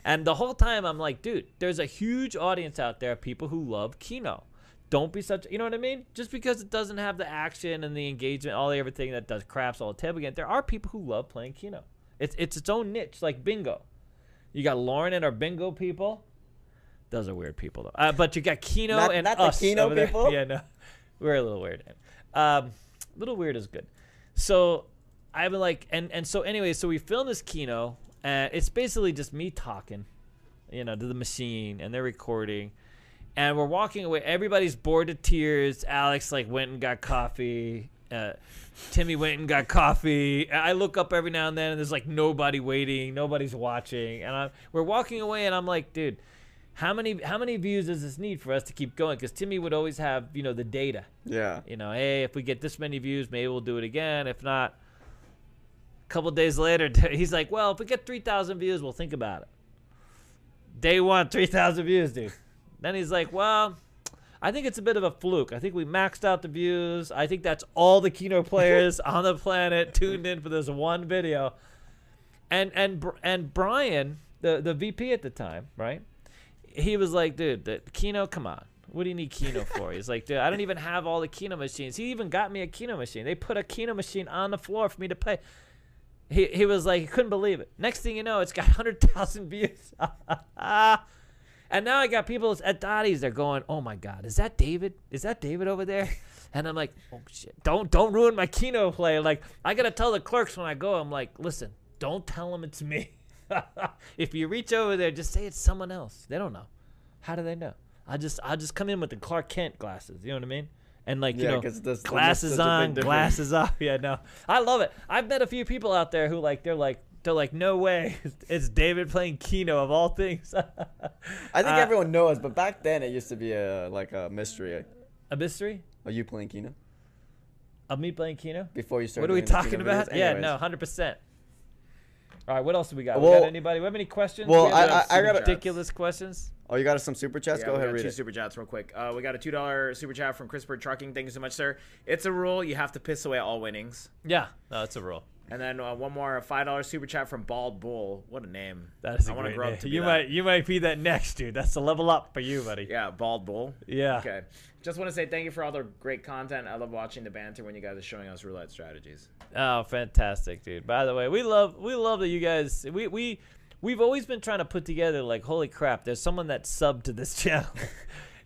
And the whole time I'm like, dude, there's a huge audience out there, of people who love Keno. Don't be such, you know what I mean? Just because it doesn't have the action and the engagement, all the everything that does craps all the table again, there are people who love playing Keno. It's it's its own niche, like bingo. You got Lauren and our bingo people. Those are weird people though. Uh, but you got Keno Not- and not the us Keno over there. people? Yeah, no, we're a little weird. Um, little weird is good. So I've been like, and and so anyway, so we filmed this Keno, and it's basically just me talking, you know, to the machine, and they're recording, and we're walking away. Everybody's bored to tears. Alex like went and got coffee. Uh, Timmy went and got coffee. I look up every now and then, and there's like nobody waiting, nobody's watching, and I'm, we're walking away, and I'm like, dude, how many how many views does this need for us to keep going? Because Timmy would always have you know the data. Yeah. You know, hey, if we get this many views, maybe we'll do it again. If not, a couple days later, he's like, well, if we get 3,000 views, we'll think about it. Day one, 3,000 views, dude. Then he's like, well, I think it's a bit of a fluke. I think we maxed out the views. I think that's all the Keno players on the planet tuned in for this one video. And and and Brian, the the VP at the time, right? He was like, dude, the Keno, come on. What do you need Keno for? He's like, dude, I don't even have all the Keno machines. He even got me a Keno machine. They put a Keno machine on the floor for me to play. He, he was like, he couldn't believe it. Next thing you know, it's got 100,000 views. and now I got people at Dotty's. They're going, oh my God, is that David? Is that David over there? And I'm like, oh shit, don't don't ruin my Keno play. Like I gotta tell the clerks when I go, I'm like, listen, don't tell them it's me. if you reach over there, just say it's someone else. They don't know. How do they know? I just I just come in with the Clark Kent glasses. You know what I mean? And like you Yeah, know, 'cause that's- that's glasses on, glasses off. Yeah, no, I love it. I've met a few people out there who like they're like they're like, no way, it's David playing Keno of all things. I think Uh, everyone knows, but back then it used to be a like a mystery. a mystery Are you playing Keno of me playing Keno. before you started? What are we talking about? videos? Yeah, no, hundred percent. All right, what else do we got? we got anybody? We have any questions? well, we I- I- I gotta- ridiculous questions. Oh, you got us some super chats? Yeah, Go we ahead, got read two it. super chats real quick. Uh, we got a two dollar super chat from Christopher Trucking. Thank you so much, sir. It's a rule you have to piss away all winnings. Yeah, no, that's a rule. And then uh, one more five dollar super chat from Bald Bull. What a name! That is a I great grow up name. to be You that. might you might be that next, dude. That's a level up for you, buddy. Yeah, Bald Bull. Yeah. Okay. Just want to say thank you for all the great content. I love watching the banter when you guys are showing us roulette strategies. Oh, fantastic, dude. By the way, we love we love that you guys we we we've always been trying to put together like holy crap, there's someone that subbed to this channel.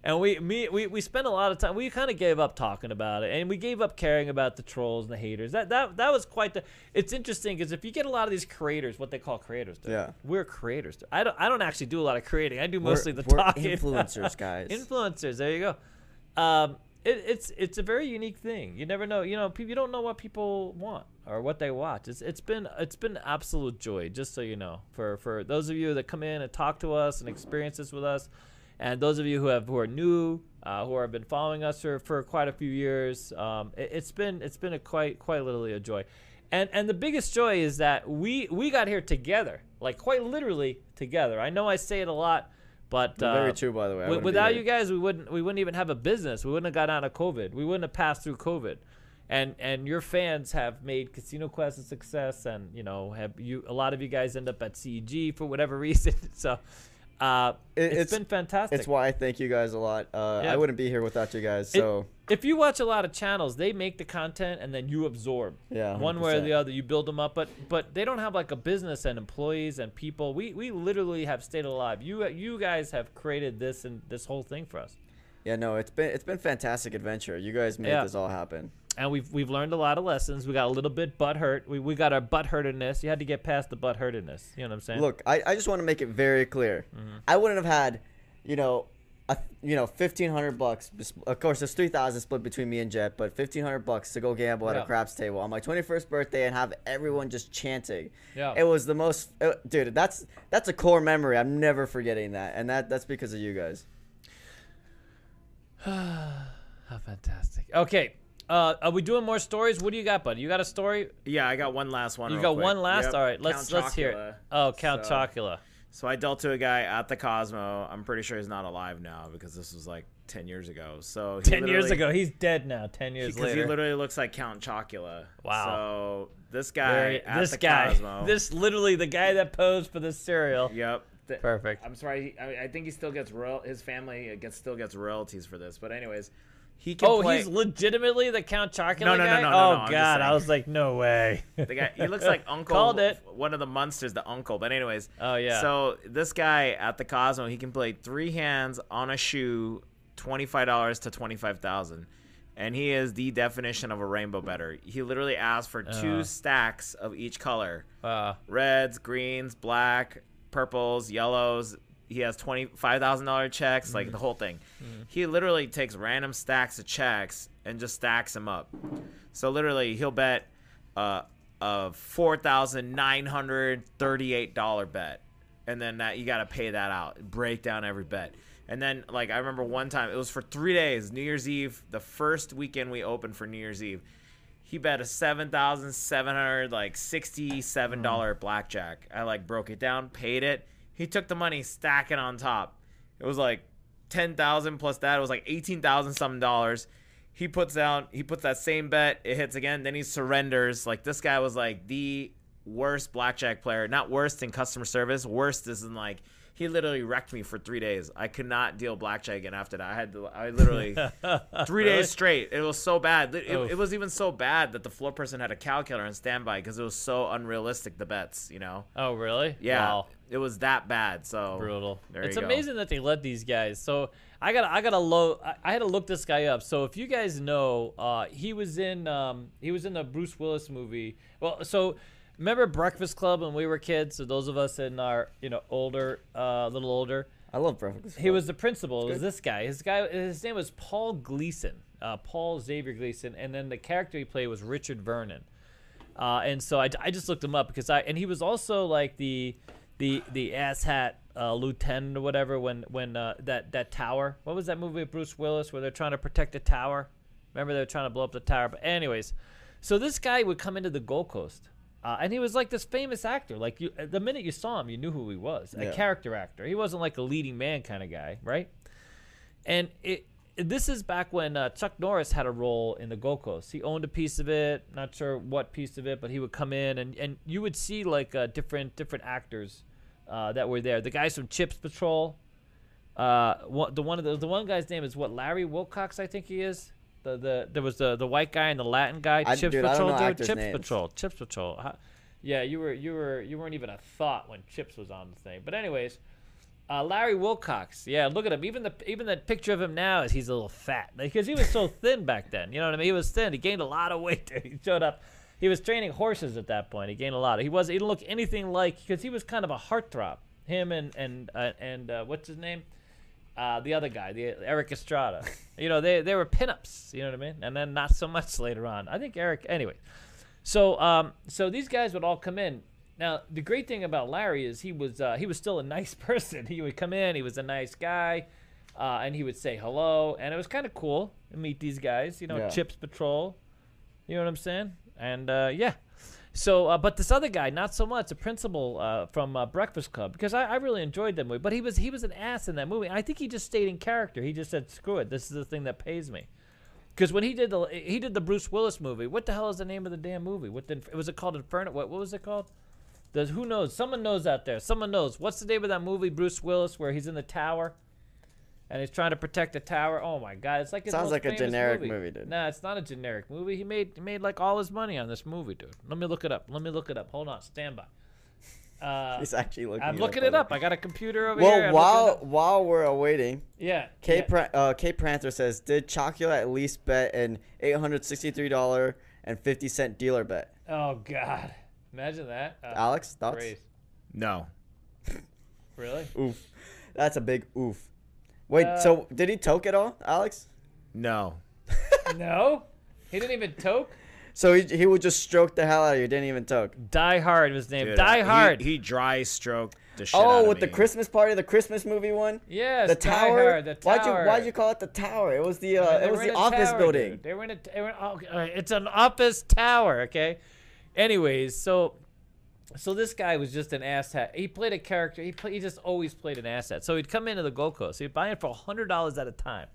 And we me we, we spent a lot of time we kind of gave up talking about it and we gave up caring about the trolls and the haters. That that that was quite the It's interesting cuz if you get a lot of these creators, what they call creators, Yeah. We're creators. I don't I don't actually do a lot of creating. I do We're- mostly the we're talking. influencers, guys. influencers. There you go. Um, it, it's it's a very unique thing. You never know. You know, people you don't know what people want or what they watch. It's it's been it's been absolute joy. Just so you know, for for those of you that come in and talk to us and experience this with us, and those of you who have who are new, uh, who have been following us for, for quite a few years, um, it, it's been it's been a quite quite literally a joy. And, and the biggest joy is that we we got here together, like quite literally together. I know I say it a lot, but uh, Very true, by the way. I Wi- wouldn't be without you guys, we wouldn't we wouldn't even have a business. We wouldn't have got out of COVID. We wouldn't have passed through COVID. And and your fans have made Casino Quest a success, and you know have you a lot of you guys end up at CEG for whatever reason. So uh, It- it's it's- been fantastic. It's why I thank you guys a lot. Uh, Yeah. I wouldn't be here without you guys. It- So if you watch a lot of channels, they make the content and then you absorb. Yeah, One way or the other, you build them up, but but they don't have like a business and employees and people. We we literally have stayed alive. You you guys have created this and this whole thing for us. yeah, no, it's been it's been fantastic adventure. You guys made Yeah. this all happen. And we've we've learned a lot of lessons. We got a little bit butt hurt. We, we got our butt hurtedness. You had to get past the butt hurtedness. You know what I'm saying? Look, I, I just want to make it very clear. Mm-hmm. I wouldn't have had, you know, a, you know, fifteen hundred bucks. Of course, there's three thousand split between me and Jet, but fifteen hundred bucks to go gamble at Yeah. a craps table on my twenty first birthday and have everyone just chanting. Yeah. It was the most, uh, dude. That's that's a core memory. I'm never forgetting that, and that that's because of you guys. How fantastic. Okay. Uh, are we doing more stories? What do you got, buddy? You got a story? Yeah, I got one last one. You got quick. one last. Yep, All right, let's Count let's hear it. Oh, Count So- Chocula. So I dealt to a guy at the Cosmo. I'm pretty sure he's not alive now because this was like 10 years ago. So Ten years ago, he's dead now. Ten years because he literally looks like Count Chocula. Wow. So this guy Very- at this the guy, Cosmo. this literally the guy that posed for this cereal. Yep. Th- Perfect. I'm sorry. I, I think he still gets royal. His family gets still gets royalties for this. But anyways, he can Oh, play. he's legitimately the Count Chocula No, no, no, guy. no, no, oh no, God, I was like, no way. The guy, he looks like Uncle. Called it. One of the monsters, the Uncle. But anyways. Oh, yeah. So this guy at the Cosmo, he can play three hands on a shoe, twenty five dollars to twenty five thousand, and he is the definition of a rainbow better. He literally asked for two Uh. stacks of each color: Uh, reds, greens, black, purples, yellows. He has twenty five thousand dollar checks, like the mm-hmm. whole thing. Mm-hmm. He literally takes random stacks of checks and just stacks them up. So literally, he'll bet uh, a four thousand nine hundred thirty eight dollar bet, and then that you got to pay that out, break down every bet. And then, like I remember one time, it was for three days, New Year's Eve, the first weekend we opened for New Year's Eve he bet a seven thousand seven hundred like sixty seven dollar mm-hmm. blackjack. I like broke it down, paid it. He took the money, stack it on top. It was like ten thousand plus that. It was like eighteen thousand something dollars. He puts down, he puts that same bet. It hits again. Then he surrenders. Like this guy was like the worst blackjack player. Not worst in customer service. Worst is in like he literally wrecked me for three days. I could not deal blackjack again after that. I had to. I literally three Really? days straight. It was so bad. It, Oof. Oh. it was even so bad that the floor person had a calculator on standby because it was so unrealistic. The bets, you know. oh, really? Yeah, Wow. It was that bad. So brutal. There it's you go. amazing that they let these guys. So I got I got to low. I, I had to look this guy up. So if you guys know, uh, he was in um, he was in the Bruce Willis movie. Well, so remember Breakfast Club when we were kids. So those of us in our you know older, uh, a little older. I love breakfast. Club. He was the principal. It was this guy. His guy. His name was Paul Gleason. Uh, Paul Xavier Gleason, and then the character he played was Richard Vernon. Uh, and so I, I just looked him up because I and he was also like the the the ass hat uh, lieutenant or whatever when when uh, that that tower. What was that movie with Bruce Willis where they're trying to protect the tower? Remember they were trying to blow up the tower. But anyways, so this guy would come into the Gold Coast Uh, and he was like this famous actor. Like you, the minute you saw him, you knew who he was. A Yeah. character actor. He wasn't like a leading man kind of guy, right? And it, this is back when uh, Chuck Norris had a role in the Gold Coast. He owned a piece of it. Not sure what piece of it, but he would come in and, and you would see like uh, different different actors uh, that were there. The guys from Chips Patrol. Uh, what, the one of the, the one guy's name is what Larry Wilcox, I think he is. The the there was the the white guy and the Latin guy. I- Chips dude, Patrol, dude. Chips names. Patrol. Chips Patrol. How- yeah, you were you were you weren't even a thought when Chips was on the thing. But anyways, uh, Larry Wilcox. Yeah, look at him. Even the even the picture of him now is he's a little fat because he was so thin back then. You know what I mean? He was thin. He gained a lot of weight. dude. He showed up. He was training horses at that point. He gained a lot. He was he didn't look anything like because he was kind of a heartthrob. Him and and uh, and uh, what's his name? Uh, the other guy, the Erik Estrada. you know, they they were pinups. You know what I mean? And then not so much later on. I think Eric. Anyway, so um, so these guys would all come in. Now the great thing about Larry is he was uh, he was still a nice person. He would come in. He was a nice guy, uh, and he would say hello, and it was kind of cool to meet these guys. You know, Yeah. Chips Patrol. You know what I'm saying? And uh, yeah. So, uh, but this other guy, not so much. The principal uh, from uh, Breakfast Club, because I, I really enjoyed that movie. But he was he was an ass in that movie. I think he just stayed in character. He just said, "Screw it, this is the thing that pays me." Because when he did the he did the Bruce Willis movie, what the hell is the name of the damn movie? What the, was it called? Inferno? What what was it called? Does who knows? Someone knows out there. Someone knows. What's the name of that movie, Bruce Willis, where he's in the tower, and he's trying to protect the tower? Oh my God! It's like Sounds like a generic movie. movie, dude. Nah, it's not a generic movie. He made he made like all his money on this movie, dude. Let me look it up. Let me look it up. Hold on, stand by. Uh, He's actually looking. I'm it looking up it up. I got a computer over here. Well, looking it while while we're awaiting, yeah, K yeah. Pra- uh, K says, "Did Chocula at least bet an eight hundred sixty-three dollar and fifty cent dealer bet?" Oh God, imagine that. Uh, Alex, thoughts? Grace. No. Really? Oof, that's a big oof. Wait, Uh, so did he toke at all, Alex? No. no, he didn't even toke. So he, he would just stroke the hell out of you. Didn't even toke. Die Hard was his name. Dude, Die Hard. He, dry stroked the shit out Oh, of with the. Christmas party, the Christmas movie one. yes, the Die tower. Hard, the Why'd you. Why'd you call it the tower? It was the uh, mean, it was the office tower, building. dude. They were in a. They were, oh, uh, it's an office tower. Okay. Anyways, so so this guy was just an asshat. He played a character. He play, he just always played an asset. So he'd come into the Gold Coast. He'd buy it for hundred dollars at a time.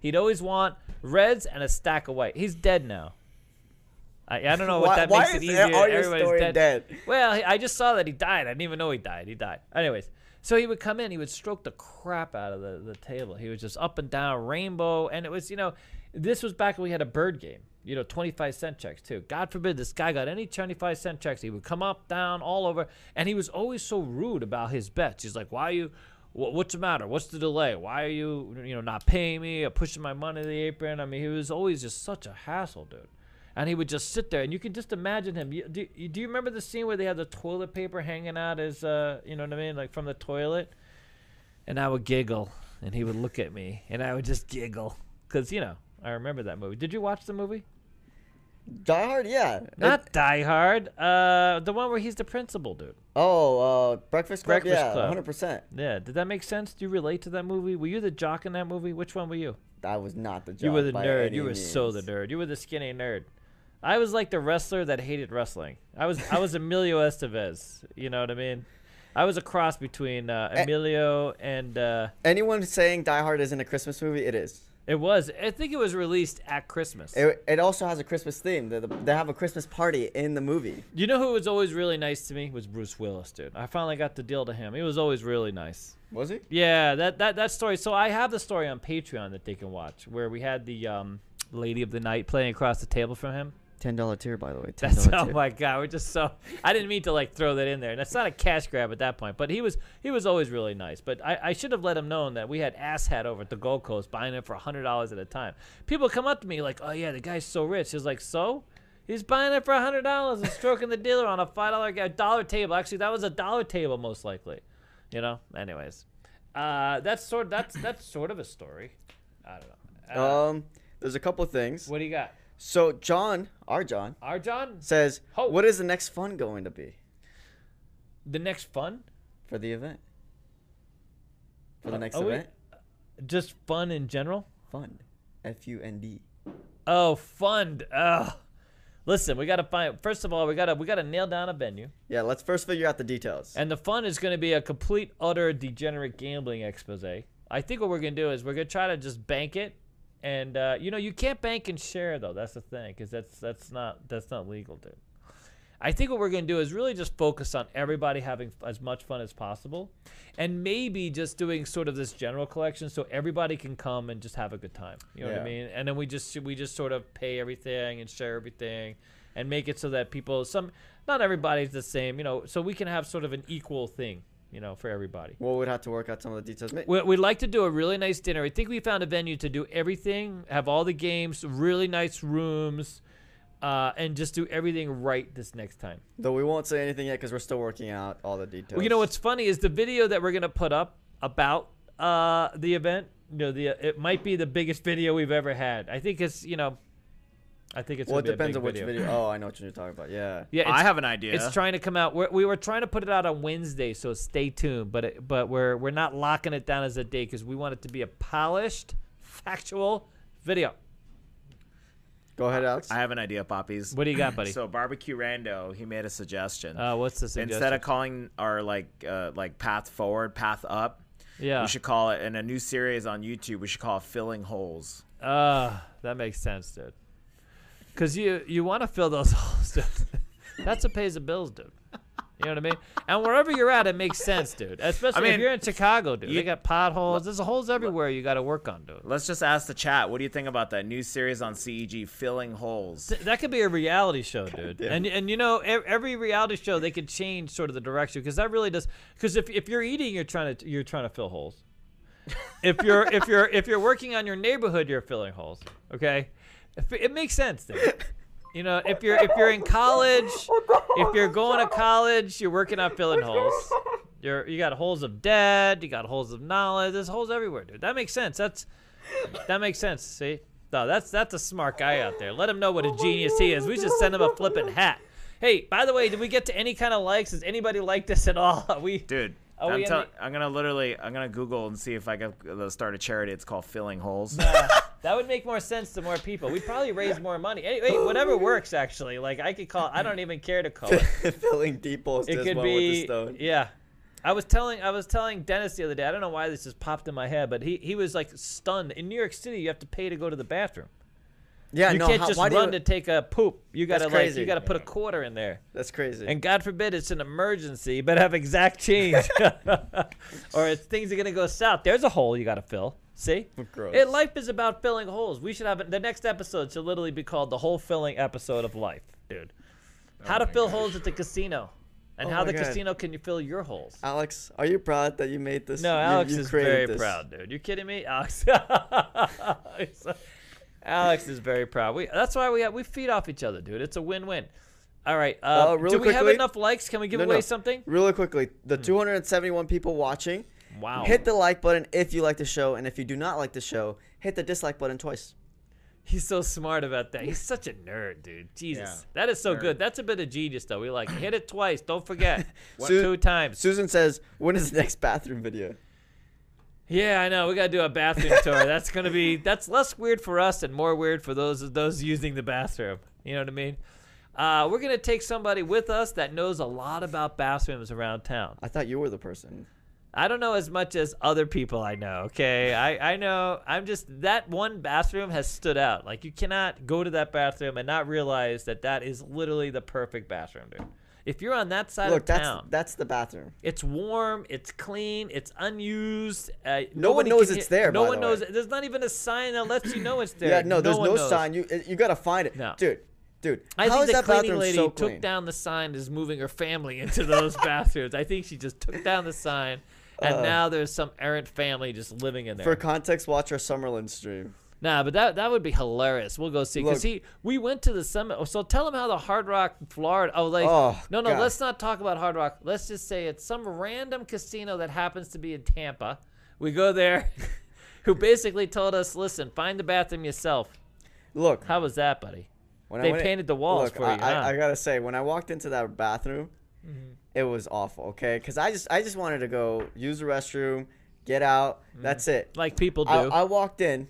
He'd always want reds and a stack of white. He's dead now. I, I don't know what Why- that makes it easier. all your Everybody's story dead. dead? Well, he- I just saw that he died. I didn't even know he died. He died. Anyways, so he would come in. He would stroke the crap out of the, the table. He was just up and down, rainbow. And it was, you know, this was back when we had a bird game, you know, 25 cent checks too. God forbid this guy got any 25 cent checks. He would come up, down, all over. And he was always so rude about his bets. He's like, why are you. "Wha- What's the matter? What's the delay? Why are you, you know, not paying me or pushing my money to the apron? I mean, he was always just such a hassle, dude and he would just sit there, and you can just imagine him. You, do, you, do you remember the scene where they had the toilet paper hanging out as, uh, you know what I mean, like from the toilet? And I would giggle, and he would look at me, and I would just giggle, cause you know I remember that movie. Did you watch the movie? Die Hard, yeah. Not It- Die Hard. Uh, the one where he's the principal, dude. oh, uh, Breakfast Club. Breakfast yeah, Club. hundred percent. Yeah. Did that make sense? Do you relate to that movie? Were you the jock in that movie? Which one were you? I was not the. Jock. You were the nerd. You were so the nerd. You were the skinny nerd. I was like the wrestler that hated wrestling. I was I was Emilio Estevez. You know what I mean? I was a cross between uh. Emilio and uh, Anyone saying Die Hard isn't a Christmas movie? It is. It was. I think it was released at Christmas. It, it also has a Christmas theme. They, they have a Christmas party in the movie. you know who was always really nice to me was Bruce Willis, dude. I finally got the deal to him. He was always really nice. Was he? Yeah, that that that story. So I have the story on Patreon that they can watch, where we had the um, lady of the night playing across the table from him. Ten dollar tier, by the way. $10 That's oh tier. my god, we're just so. I didn't mean to like throw that in there. And that's not a cash grab at that point. But he was he was always really nice. But I, I should have let him know that we had ass hat over at the Gold Coast buying it for hundred dollars at a time. People come up to me like, oh yeah, the guy's so rich. He's like, so. He's buying it for hundred dollars and stroking the dealer on a five dollar dollar table. Actually, that was a dollar table most likely. You know. Anyways, uh, that's sort that's that's sort of a story. I don't know. Uh, Um, there's a couple of things. what do you got? So John, our John, Our John, says, Ho. "What is the next fun going to be the next fun. for the event? For the Uh, next are we- event, just fun in general. fund, F U N D. Oh, fund. Oh, Listen, we got to find. First of all, we got to we got to nail down a venue, Yeah, let's first figure out the details. and the fun is going to be a complete, utter, degenerate gambling expose. I think what we're gonna do is we're gonna try to just bank it, and uh, you know you can't bank and share though. That's the thing, because that's that's not that's not legal, dude. I think what we're gonna do is really just focus on everybody having f- as much fun as possible, and maybe just doing sort of this general collection so everybody can come and just have a good time. You know what I mean? And then we just we just sort of pay everything and share everything, and make it so that people some not everybody's the same. You know, so we can have sort of an equal thing. You know, for everybody. well, we'd have to work out some of the details. We- We'd like to do a really nice dinner. I think we found a venue to do everything, have all the games, really nice rooms, uh, and just do everything right this next time. Though we won't say anything yet because we're still working out all the details. Well, you know what's funny is the video that we're gonna put up about uh, the event. You know, the it might be the biggest video we've ever had. I think it's you know, I think it's. Well, it gonna a depends big on which video. Oh, I know what you're talking about. Yeah. Yeah, I have an idea. It's trying to come out. We're, we were trying to put it out on Wednesday, so stay tuned. But it, but we're we're not locking it down as a date because we want it to be a polished, factual video. Go ahead, Alex. I have an idea, poppies. What do you got, buddy? So barbecue rando, he made a suggestion. uh, what's the suggestion? Instead of calling our like uh, like path forward, path up, yeah, we should call it in a new series on YouTube. We should call it filling holes. uh, that makes sense, dude. Because you you want to fill those holes, dude. That's what pays the bills, dude. You know what I mean? And wherever you're at, it makes sense, dude. Especially if mean, you're in Chicago, dude. you- they got potholes. There's holes everywhere you got to work on, dude. Let's just ask the chat. What do you think about that new series on CEG, filling holes? Th- that could be a reality show, dude. And and you know, every reality show they could change sort of the direction because that really does. Because if, if you're eating, you're trying to you're trying to fill holes. if you're if you're if you're working on your neighborhood, you're filling holes. Okay, if, it makes sense, dude. You know, if you're if you're in college, if you're going to college, you're working on filling holes. You're you got holes of debt, you got holes of knowledge. There's holes everywhere, dude. That makes sense. That's that makes sense. See, no, that's that's a smart guy out there. Let him know what a genius he is. We should send him a flippin' hat. Hey, by the way, did we get to any kind of likes? Does anybody like this at all? Are we, Dude, Are I'm, in tell- the- I'm gonna literally, I'm gonna Google and see if I can uh, start a charity. It's called Filling Holes. Uh, that would make more sense to more people. We'd probably raise more money. Anyway, whatever works actually. Like I could call. I don't even care to call it. Filling deep holes. It could one with the be. stone. Yeah. I was telling I was telling Dennis the other day. I don't know why this just popped in my head, but he, he was like stunned. In New York City, you have to pay to go to the bathroom. Yeah, you no, can't how- just why run you- to take a poop. You gotta That's like crazy. you gotta put a quarter in there. That's crazy. And God forbid it's an emergency, you better have exact change. or it's things are gonna go south. There's a hole you gotta fill. See? Oh, gross. It, life is about filling holes. We should have it the next episode should literally be called the hole filling episode of life, dude. Oh how to fill gosh. holes at the casino. And Oh how the God. casino can you fill your holes. Alex, are you proud that you made this? No, You- Alex you is very this. proud, dude. You kidding me, Alex? Alex is very proud. We that's why we we feed off each other, dude. It's a win-win. All right. Uh, Well, really do we have enough likes? Can we give No, away no. something? Really quickly, the Hmm. 271 people watching, Wow. hit the like button if you like the show, and if you do not like the show, hit the dislike button twice. He's so smart about that. He's such a nerd, dude. Jesus. Yeah. That is so Nerd. good. That's a bit of genius, though. We like hit it twice. Don't forget. Su- Two times. Susan says, "When is the next bathroom video?" Yeah, I know. We gotta do a bathroom tour. That's gonna be that's less weird for us and more weird for those those using the bathroom. You know what I mean? Uh, we're gonna take somebody with us that knows a lot about bathrooms around town. I thought you were the person. I don't know as much as other people I know. Okay, I I know. I'm just that one bathroom has stood out. Like you cannot go to that bathroom and not realize that that is literally the perfect bathroom, dude. If you're on that side Look, of that's town, that's the bathroom. it's warm, it's clean, it's unused. Uh, No one knows can it's there, No one the knows. it. There's not even a sign that lets you know it's there. Yeah, no, there's one no knows. sign. You you gotta find it, No. dude. Dude, I how think the that cleaning lady so took down the sign is moving her family into those bathrooms. I think she just took down the sign, and Uh, now there's some errant family just living in there. For context, watch our Summerlin stream. Nah, but that that would be hilarious. We'll go see because he we went to the summit. So tell him how the Hard Rock Florida. Oh, like Oh, no, no. God. Let's not talk about Hard Rock. Let's just say it's some random casino that happens to be in Tampa. We go there, who basically told us, "Listen, find the bathroom yourself." Look, How was that, buddy? when They painted the walls look, for I, you, I, huh? I gotta say, when I walked into that bathroom, Mm-hmm. it was awful. Okay, because I just I just wanted to go use the restroom, get out. Mm-hmm. That's it. Like people do. I, I walked in,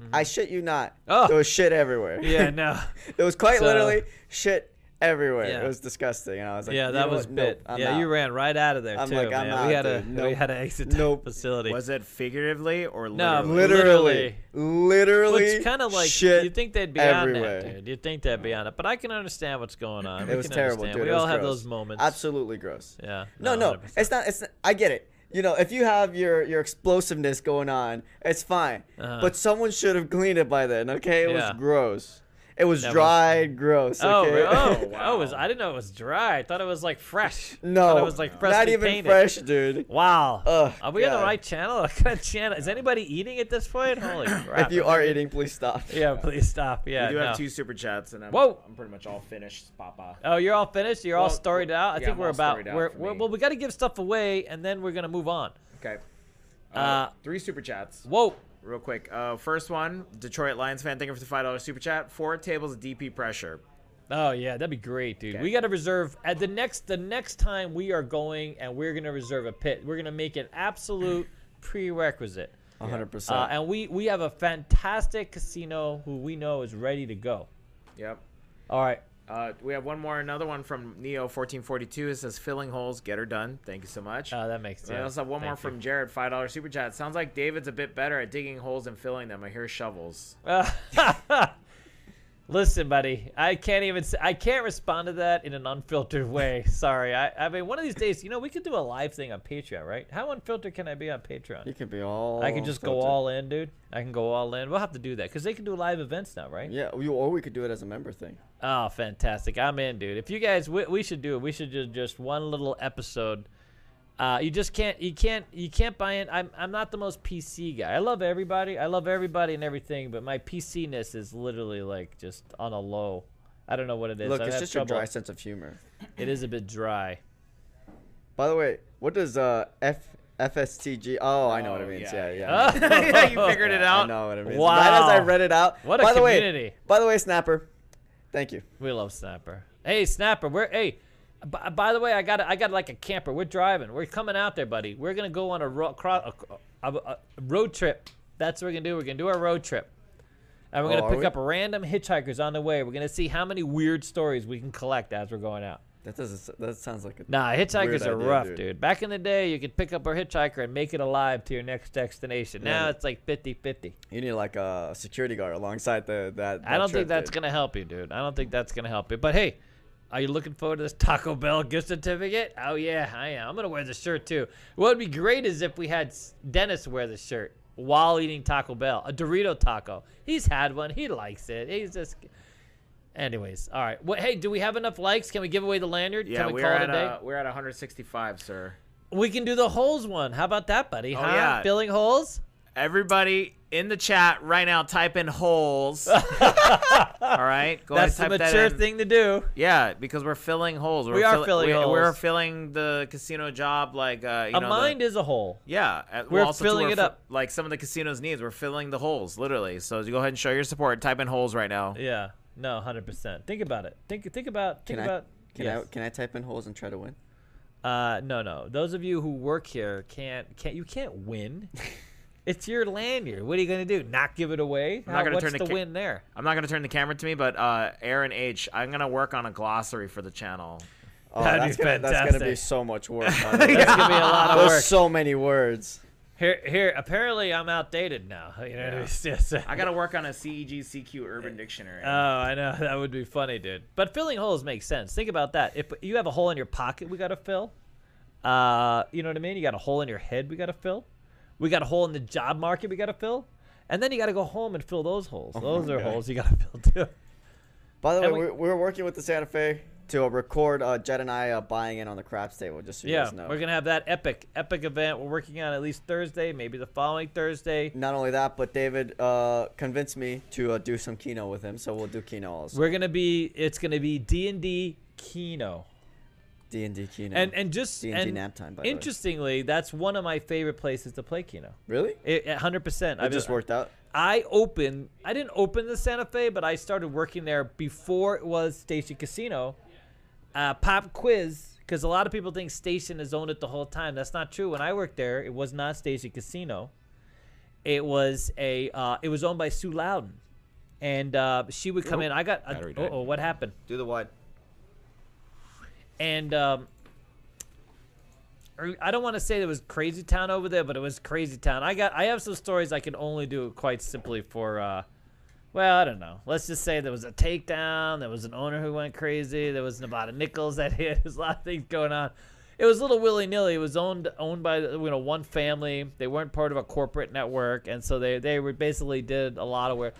Mm-hmm. I shit you not. Oh. There was shit everywhere. Yeah, no. There was quite So- literally shit everywhere. Yeah. It was disgusting. And I was like, yeah, that was what? bit. Nope, yeah, out. you ran right out of there I'm too, like, I'm man. out, we had to dude. we Nope. had to exit the Nope. facility. Was it figuratively or No, literally? Literally, literally, Which kind of like shit you think they'd be on that, dude. You think they'd be on it, but I can understand what's going on. We It was terrible, understand. dude. We It all have gross. those moments. Absolutely gross. Yeah. No, no, 100%. it's not. It's. Not, I get it. You know, if you have your your explosiveness going on, it's fine. Uh-huh. But someone should have cleaned it by then. Okay, it Yeah. was gross. It was That was- dried, gross. Oh, Okay? re- oh, wow. oh, was, I didn't know it was dry. I thought it was like fresh. No, thought it was like not even painted. fresh, dude. Wow. Ugh, are we on the right channel? What kind of channel? Is anybody eating at this point? Holy crap. If you are eating, please stop. Yeah, please stop. Yeah. we do no. have two super chats, and I'm, Whoa. I'm pretty much all finished, Papa. Oh, you're all finished. You're all Well, storied out. I yeah, think I'm we're all about. storied out We're, for we're, well, we got to give stuff away, and then we're gonna move on. Okay. Uh, Uh, three super chats. Whoa. Real quick. Uh, first one, Detroit Lions fan, thank you for the five dollars super chat. Four tables of DP pressure. Oh yeah, that'd be great, dude. Okay. We got to reserve at the next the next time we are going, and we're gonna reserve a pit. We're gonna make it absolute prerequisite. 100%. Uh, and we we have a fantastic casino who we know is ready to go. Yep. All right. Uh, we have one more, another one from Neo fourteen forty two. It says filling holes, get her done. Thank you so much. Uh, that makes we sense. also have one more from Jared, five dollars super chat. Sounds like David's a bit better at digging holes and filling them. I hear shovels. Listen, buddy, I can't even I can't respond to that in an unfiltered way. Sorry. I, I mean, one of these days, you know, we could do a live thing on Patreon, right? How unfiltered can I be on Patreon? you can be all. I can just go all in, dude. I can go all in. We'll have to do that because they can do live events now, right? Yeah, or we could do it as a member thing. Oh, fantastic! I'm in, dude. If you guys, we, we should do it. We should just just one little episode. Uh, you just can't, you can't, you can't buy in. I'm, I'm not the most PC guy. I love everybody. I love everybody and everything, but my PC ness is literally like just on a low. I don't know what it is. Look, I it's have just your trouble- dry sense of humor. It is a bit dry. By the way, what does uh F FSTG? Oh, I know what it Oh, means. yeah, Yeah, yeah. yeah, you figured it out. I know what it means. Wow. Right as I read it out. What a by the community. way, by the way, Snapper, thank you. We love Snapper. Hey, Snapper, we're hey. b- By the way, I got I got like a camper. We're driving. We're coming out there, buddy. We're gonna go on a, ro- cro- a, a, a road trip. That's what we're gonna do. We're gonna do our road trip, and we're Oh, gonna pick we? up random hitchhikers on the way. We're gonna see how many weird stories we can collect as we're going out. That doesn't. That sounds like a. Nah, hitchhikers are idea, rough, dude. dude. Back in the day, you could pick up a hitchhiker and make it alive to your next destination. Now Yeah. it's like 50-50. You need like a security guard alongside the that. I don't think that's dude. gonna help you, dude. I don't think that's gonna help you. But hey, are you looking forward to this Taco Bell gift certificate? Oh yeah, I am. I'm gonna wear the shirt too. What would be great is if we had Dennis wear the shirt while eating Taco Bell, a Dorito taco. He's had one. He likes it. He's just. Anyways, all right. What? Hey, do we have enough likes? Can we give away the lanyard? Yeah, Can we we're call it at a day? we're at 165, sir. We can do the holes one. How about that, buddy? Oh, huh? yeah. Filling holes. Everybody in the chat right now, type in holes. All right, go That's the ahead, type mature that in. thing to do. Yeah, because we're filling holes. We're We are fill- filling we, We're filling the casino job like uh, you a know. the- mind is a hole. yeah, uh, We're well, too, filling we're it up. Like some of the casinos needs, we're filling the holes literally. So you go ahead and show your support. Type in holes right now. Yeah. No, hundred percent. Think about it. Think think about think Can I- about. Can yes. I can I type in holes and try to win? Uh, no, no. Those of you who work here can't can't you can't win. it's your lanyard. What are you gonna do? Not give it away? I'm not How- gonna what's turn the the ca- win there? I'm not gonna turn the camera to me, but uh, Aaron H, I'm gonna work on a glossary for the channel. Oh, That'd be that's gonna, that's gonna be so much work. by the. That's gonna be a lot of work. There's work. so many words. Here, here. Apparently, I'm outdated now. You know, it's just. I gotta work on a CEGCQ Urban Dictionary. Oh, I know that would be funny, dude. But filling holes makes sense. Think about that. If you have a hole in your pocket, we gotta fill. Uh, you know what I mean? You got a hole in your head, we gotta fill. We got a hole in the job market, we gotta fill. And then you gotta go home and fill those holes. those my are God. holes you gotta fill too. By the way, And we- we, we're working with the Santa Fe to uh, record uh, Jed and I uh, buying in on the craps table. Just so you yeah, guys know. we're gonna have that epic, epic event. We're working on at least Thursday, maybe the following Thursday. Not only that, but David uh, convinced me to uh, do some Keno with him, so we'll do Keno also. We're gonna be. It's gonna be D and D Keno. D and D Keno. And and just D&D and nap time, by the way. interestingly, that's one of my favorite places to play Keno. really? It, 100%. It just worked out. I opened. I didn't open the Santa Fe, but I started working there before it was Station Casino. Uh, pop quiz, because a lot of people think Station has owned it the whole time. That's not true. When I worked there, it was not Station Casino, It was a. Uh, it was owned by Sue Lowden, and uh, she would come in. I got. Battery oh, oh, what happened? Do the wide. and um, I don't want to say it was crazy town over there, but it was crazy town. I got I have some stories I can only do quite simply for. Well, I don't know. Let's just say there was a takedown. There was an owner who went crazy. There was about a nickels that hit. There's a lot of things going on. It was a little willy nilly. It was owned owned by you know one family. They weren't part of a corporate network, and so they they were basically did a lot of work.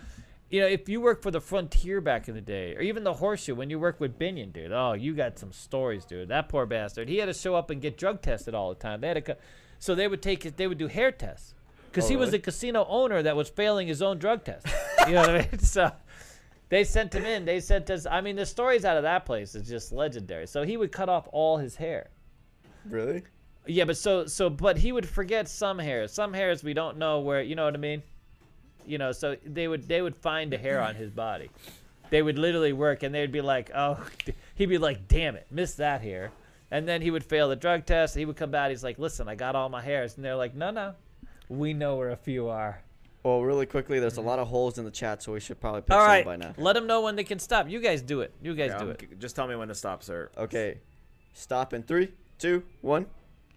You know, if you worked for the Frontier back in the day, or even the Horseshoe, when you worked with Binion, dude, oh, you got some stories, dude. That poor bastard. He had to show up and get drug tested all the time. They had to, so they would take it. They would do hair tests because Oh, he was a casino owner that was failing his own drug test. You know what I mean? So they sent him in. They sent us. I mean, the stories out of that place is just legendary. So he would cut off all his hair. Really? Yeah, but so so but he would forget some hairs. Some hairs we don't know where. You know what I mean? You know, so they would they would find a hair on his body. They would literally work, and they'd be like, "Oh," he'd be like, "Damn it, missed that hair," and then he would fail the drug test. He would come back. He's like, "Listen, I got all my hairs," and they're like, "No, no, we know where a few are." Well, really quickly, there's a lot of holes in the chat, so we should probably pick All some by now. let them know when they can stop. You guys do it. You guys Yeah, do I'm it. Just tell me when to stop, sir. Okay. Stop in three, two, one.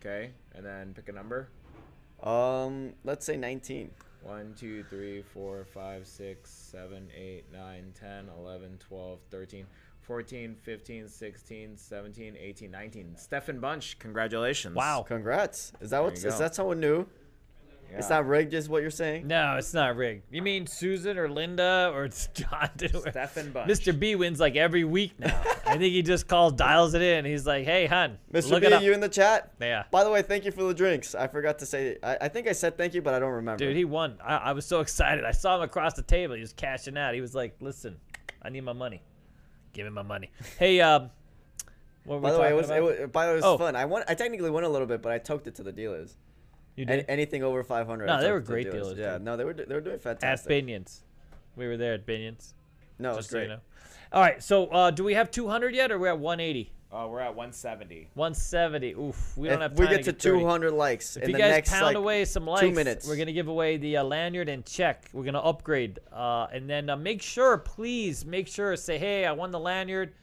Okay, and then pick a number. Um, let's say 19. 1, 2, 3, 4, 5, 6, 7, 8, 9, 10, 11, 12, 13, 14, 15, 16, 17, 18, 19. Stefan Bunch, congratulations. Wow. Congrats. Is that what's, Is that someone new? It's not rigged, is what you're saying? No, it's not rigged. You mean Susan or Linda or it's John? Stefan Bunch. Mr. B wins like every week now. I think he just calls, dials it in. He's like, "Hey, hun, Mr. look B, it up." you in the chat? Yeah. By the way, thank you for the drinks. I forgot to say. I, I think I said thank you, but I don't remember. Dude, he won. I, I was so excited. I saw him across the table. He was cashing out. He was like, "Listen, I need my money. Give me my money." Hey, um, what were by we the way, it talking was, about? it was by the way, it was Oh. fun. I won. I technically won a little bit, but I toked it to the dealers. You Any, did anything over 500. No, I they were it to the great dealers, Yeah, dude. no, they were they were doing at fantastic. Binions. We were there at Binions. no, it was Just so you great. know. All right, so uh, do we have 200 yet, or we're at 180? Uh, we're at 170. 170. Oof, we don't If have we get to get 30. 200 likes If in you the guys next pound like away some likes, minutes. we're gonna give away the uh, lanyard and check. We're gonna upgrade, uh, and then uh, make sure, please, make sure say, hey, I won the lanyard.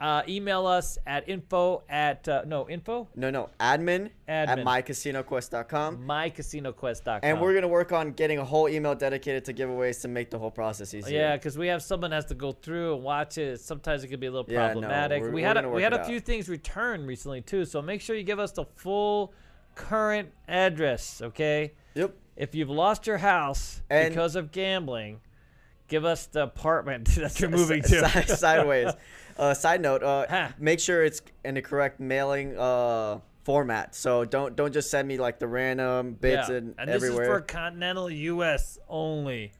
Uh, email us at info at uh, no info no no admin, at Admin. mycasinoquest.com. mycasinoquest.com. And we're gonna work on getting a whole email dedicated to giveaways to make the whole process easier. Yeah, because we have someone has to go through and watch it. Sometimes it can be a little Yeah, no, problematic. we're- we had a, we had a few out. things returned recently too, so make sure you give us the full current address, okay? Yep. If you've lost your house And- because of gambling, give us the apartment that you're moving to. sideways. Uh, side note: uh, Huh. make sure it's in the correct mailing uh, format. So don't don't just send me like the random bits yeah. and, and this everywhere. is for continental U.S. only,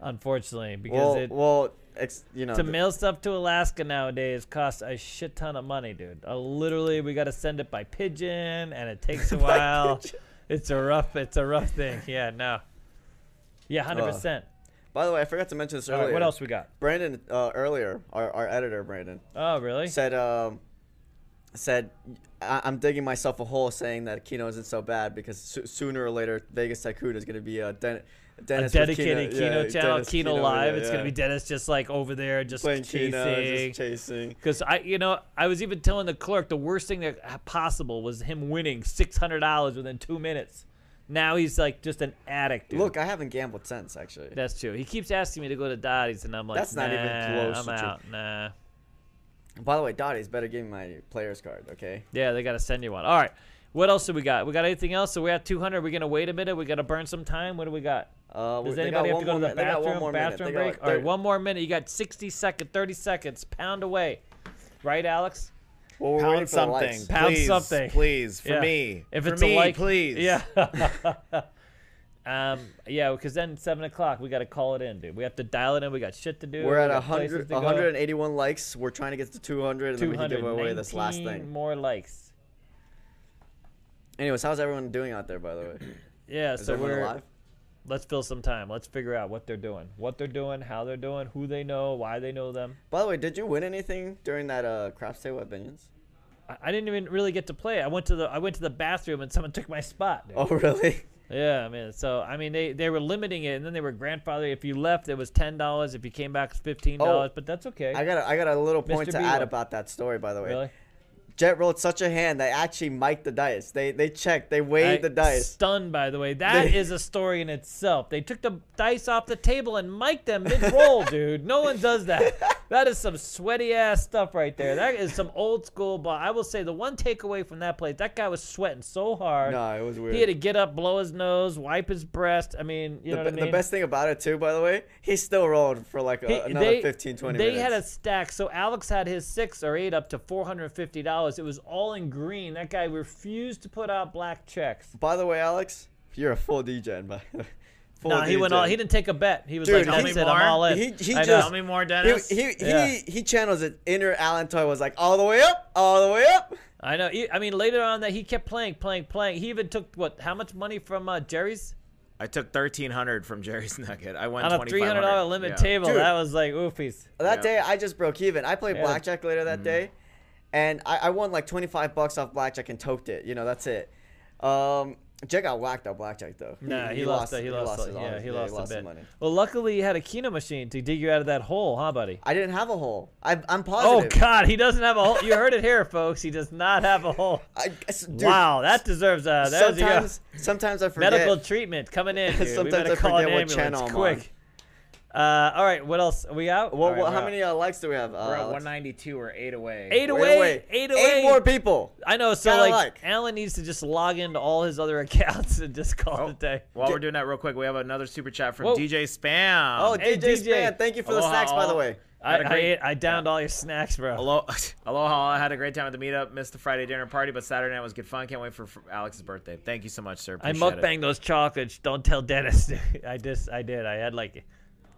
unfortunately, because well, it, well, ex, you know, to the- mail stuff to Alaska nowadays costs a shit ton of money, dude. Uh, literally, we got to send it by pigeon, and it takes a while. pigeon. It's a rough, it's a rough thing. Yeah, no. Yeah, hundred percent. By the way, I forgot to mention this All earlier. right, what else we got? Brandon uh, earlier, our, our editor Brandon Oh, really? said um, said I- I'm digging myself a hole saying that Keno isn't so bad because so- sooner or later Vegas Tycoon is going to be a Den- A Dennis with dedicated Keno, yeah, channel, Dennis Keno Keno, Live. yeah, It's gonna yeah. be Dennis just like over there, just playing Keno, chasing. just chasing. Because I, you know, I was even telling the clerk the worst thing that possible was him winning six hundred dollars within two minutes. Now he's like just an addict. Dude. Look, I haven't gambled since actually. that's true. He keeps asking me to go to Dotty's, and I'm like, That's not even "Nah, close I'm to true." out. Nah. By the way, Dotty's better give me my player's card, okay? Yeah, they gotta send you one. All right. What else do we got? We got anything else? So we're at 200. We're gonna wait a minute. We gotta burn some time. What do we got? Uh, Does anybody have to go to the mi- they got one bathroom? Bathroom break. like All right, one more minute. You got 60 seconds, 30 seconds. Pound away. Right, Alex? Well, we're Pound something. Pound please, something. Please, for Yeah. me. If for it's me, a like, please. Yeah. um. Yeah, because then seven o'clock we gotta call it in, dude. We have to dial it in. We got shit to do. We're at we 100, to go. 181 likes. We're trying to get to 200, and then we can give away this last 219 thing. More likes. Anyways, how's everyone doing out there, by the way? Yeah. Is so we're alive? Let's fill some time. Let's figure out what they're doing, what they're doing, how they're doing, who they know, why they know them. By the way, did you win anything during that uh, craps table at Binions? I, I didn't even really get to play. I went to the I went to the bathroom and someone took my spot. Dude. Oh, really? Yeah, I mean, so I mean, they they were limiting it, and then they were grandfather. If you left, it was ten dollars. If you came back, it's fifteen dollars. but that's okay. Oh, I got a, I got a little point Mr. to B add one. about that story, by the way. really? Jet rolled such a hand they actually mic'd the dice. They they checked, they weighed I- the dice. Stunned, by the way. That They- is a story in itself. They took the dice off the table and mic'd them mid roll, dude. No one does that. That is some sweaty ass stuff right there. That is some old school. But I will say the one takeaway from that place, that guy was sweating so hard. No, it was weird. He had to get up, blow his nose, wipe his breast. I mean, you the, know what I mean? the best thing about it too, by the way, he's still rolling for like a, He- another they, 15, 20 they minutes. had a stack. So Alex had his six or eight up to four hundred fifty dollars. It was all in green. That guy refused to put out black checks. By the way, Alex, you're a full DJ, by full No, he went DJ. all. He didn't take a bet. He was Dude, like, tell "That's me it. I'm more. all in." He- he I know. just- Tell me more, He, Dennis. he, Yeah. he, he channels it. Inner Alan Toy was like all the way up, all the way up. I know. He- I mean, later on that he kept playing, playing, playing. He even took what? How much money from uh, Jerry's I took thirteen hundred from Jerry's Nugget. I went on a three hundred $2,500. limit Yeah. table? Dude. That was like oofies. That Yeah. day, I just broke even. I played Yeah. blackjack later that day, and I, I won like 25 bucks off blackjack and toked it. You know, that's it. Um, Jack got whacked out blackjack though. Nah, he, lost. it. He, lost. his it. honor. yeah, he lost a bit. money. Well, luckily he had a Keno machine to dig you out of that hole, huh, buddy? I didn't have a hole. I, I'm positive. Oh. God, he doesn't have a hole. You heard it here, folks. He does not have a hole. I, dude, wow, that deserves uh, that was, yeah, sometimes, sometimes I forget. medical treatment coming in. Sometimes I call an forget what channel I'm quick. Uh, all right, what else? Are we out? Well, All right, well, how out. many uh, likes do we have? Uh, We're at one ninety two or eight away. Eight Wait, away, wait. eight away. Eight more people. I know. So like, like. Alan needs to just log into all his other accounts and just call Oh, it a day. While we're doing that real quick, we have another super chat from Whoa. DJ Spam. Oh, Hey, DJ, DJ. Span, thank you for the Aloha snacks, by the way. I, Had a I, great- ate, I downed all your snacks, bro. Aloha, aloha! I had a great time at the meetup. Missed the Friday dinner party, but Saturday night was good fun. Can't wait for, for Alex's birthday. Thank you so much, sir. I Appreciate it. mukbanged those chocolates. Don't tell Dennis. I just, I did. I had like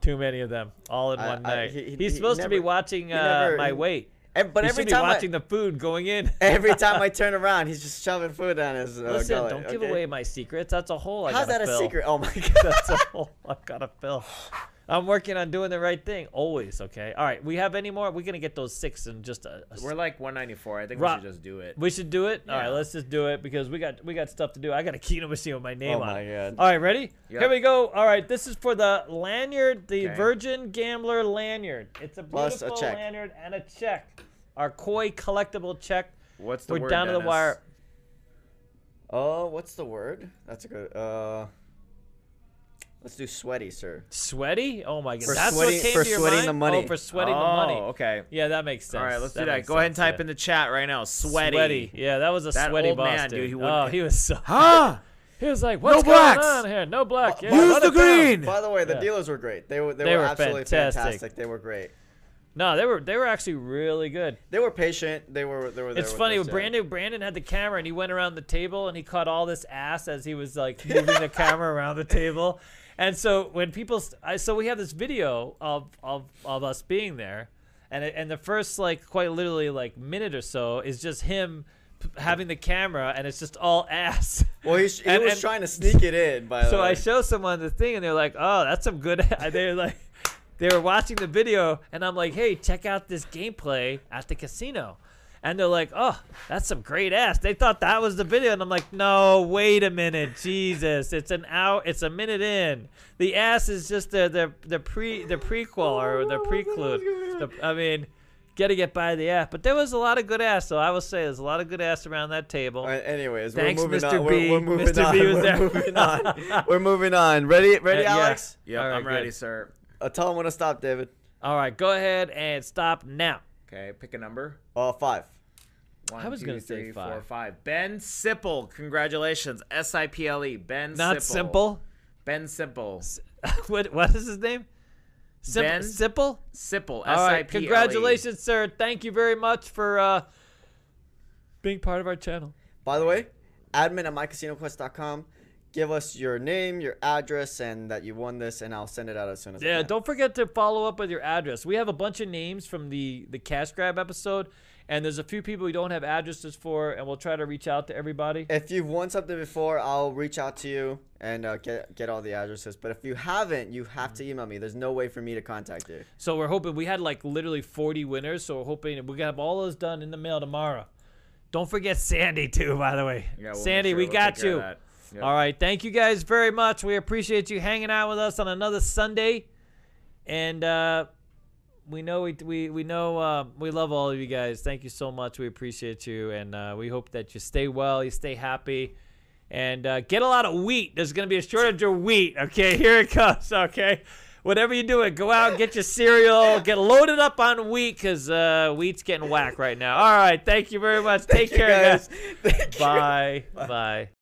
too many of them all in one I- night. he- he- He's he supposed to be watching uh, never- my weight. Ev- But he every time, watching I, the food going in. every time I turn around, he's just shoving food down his uh, Listen, gullet, don't give okay? away my secrets. That's a hole I How's that a secret? Oh my god. That's a hole I've gotta fill. I'm working on doing the right thing always. Okay. All right. We have any more? We're gonna get those six in just a. a We're like 194. I think Rob- we should just do it. we should do it. All right. Let's just do it because we got we got stuff to do. I got a Keno machine with my name Oh on. my it. God. All right. Ready? Yeah. Here we go. All right. This is for the lanyard, the Okay. Virgin Gambler lanyard. It's a a beautiful check. lanyard and a check. Our koi collectible check. What's the word? We're word, down to the wire. Oh, what's the word? That's a good. Uh, let's do sweaty, sir. Sweaty? Oh my god. For That's sweating- what came for to your sweating mind? the oh, money. Oh, for sweating oh, the money. okay. Yeah, that makes sense. All right, let's do that. makes Go ahead and type yeah. in the chat right now. Sweaty. Sweaty. Yeah, that was a That sweaty old boss, man, dude, dude. he oh, he was so. Huh? He was like, "What's blacks. going on here? No black. Yeah, Use the it down." green. By the way, the Yeah. dealers were great. They were they, They were, were absolutely fantastic. fantastic. They were great. No, they were they were actually really good. They were patient. They were they were. There It's with funny. us, yeah. Brandon Brandon had the camera and he went around the table and he caught all this ass as he was like moving the camera around the table. And so when people, I, so we have this video of of of us being there, and it, and the first like quite literally like minute or so is just him p- having the camera and it's just all ass. Well, he, sh- he And- was and- trying to sneak it in. By the So way. I show someone the thing, and they're like, "Oh, that's some good." They're like, they were watching the video, and I'm like, "Hey, check out this gameplay at the casino," and they're like, "Oh, that's some great ass." They thought that was the video, and I'm like, "No, wait a minute, Jesus! It's an hour, it's a minute in. The ass is just the the the pre the prequel or the preclude. The, I mean." Got to get by the ass, but there was a lot of good ass. So I will say, there's a lot of good ass around that table. All right, anyways, Thanks, we're moving Mr. on. B. We're, we're moving Mr. on. B was we're there. moving on. We're moving on. Ready, ready, Uh, yeah. Yep, All right, I'm good. ready, sir. Uh, tell him when to stop, David. All right, go ahead and stop now. Okay, pick a number. Uh, five. One, I was two, gonna say three, four, five. five. Ben Sipple, congratulations. S I P L E. Ben. Not Sipple. simple. Ben Simple. what what is his name? Sim- Ben? Simple. Sipple. S All I right. P L E. Congratulations, sir. Thank you very much for uh, being part of our channel. By the way, admin at mycasinoquest.com. Give us your name, your address, and that you won this, and I'll send it out as soon as I Yeah. can. Don't forget to follow up with your address. We have a bunch of names from the the cash grab episode, and there's a few people we don't have addresses for, and we'll try to reach out to everybody. If you've won something before, I'll reach out to you and uh, get get all the addresses. But if you haven't, you have to email me. There's no way for me to contact you. So we're hoping we had like literally 40 winners. So we're hoping we're gonna have all those done in the mail tomorrow. Don't forget Sandy too, by the way. Yeah, we'll make Sandy, sure we we'll got take care you. Yep. All right. Thank you guys very much. We appreciate you hanging out with us on another Sunday. And uh, we know we we, we know uh, we love all of you guys. Thank you so much. We appreciate you, and uh, we hope that you stay well, you stay happy, and uh, get a lot of wheat. There's gonna be a shortage of wheat. Okay, here it comes. Okay. Whatever you do, doing, go out, get your cereal, get loaded up on wheat, cause uh, wheat's getting whack right now. All right, thank you very much. Take care, guys. guys. You. Bye. Bye.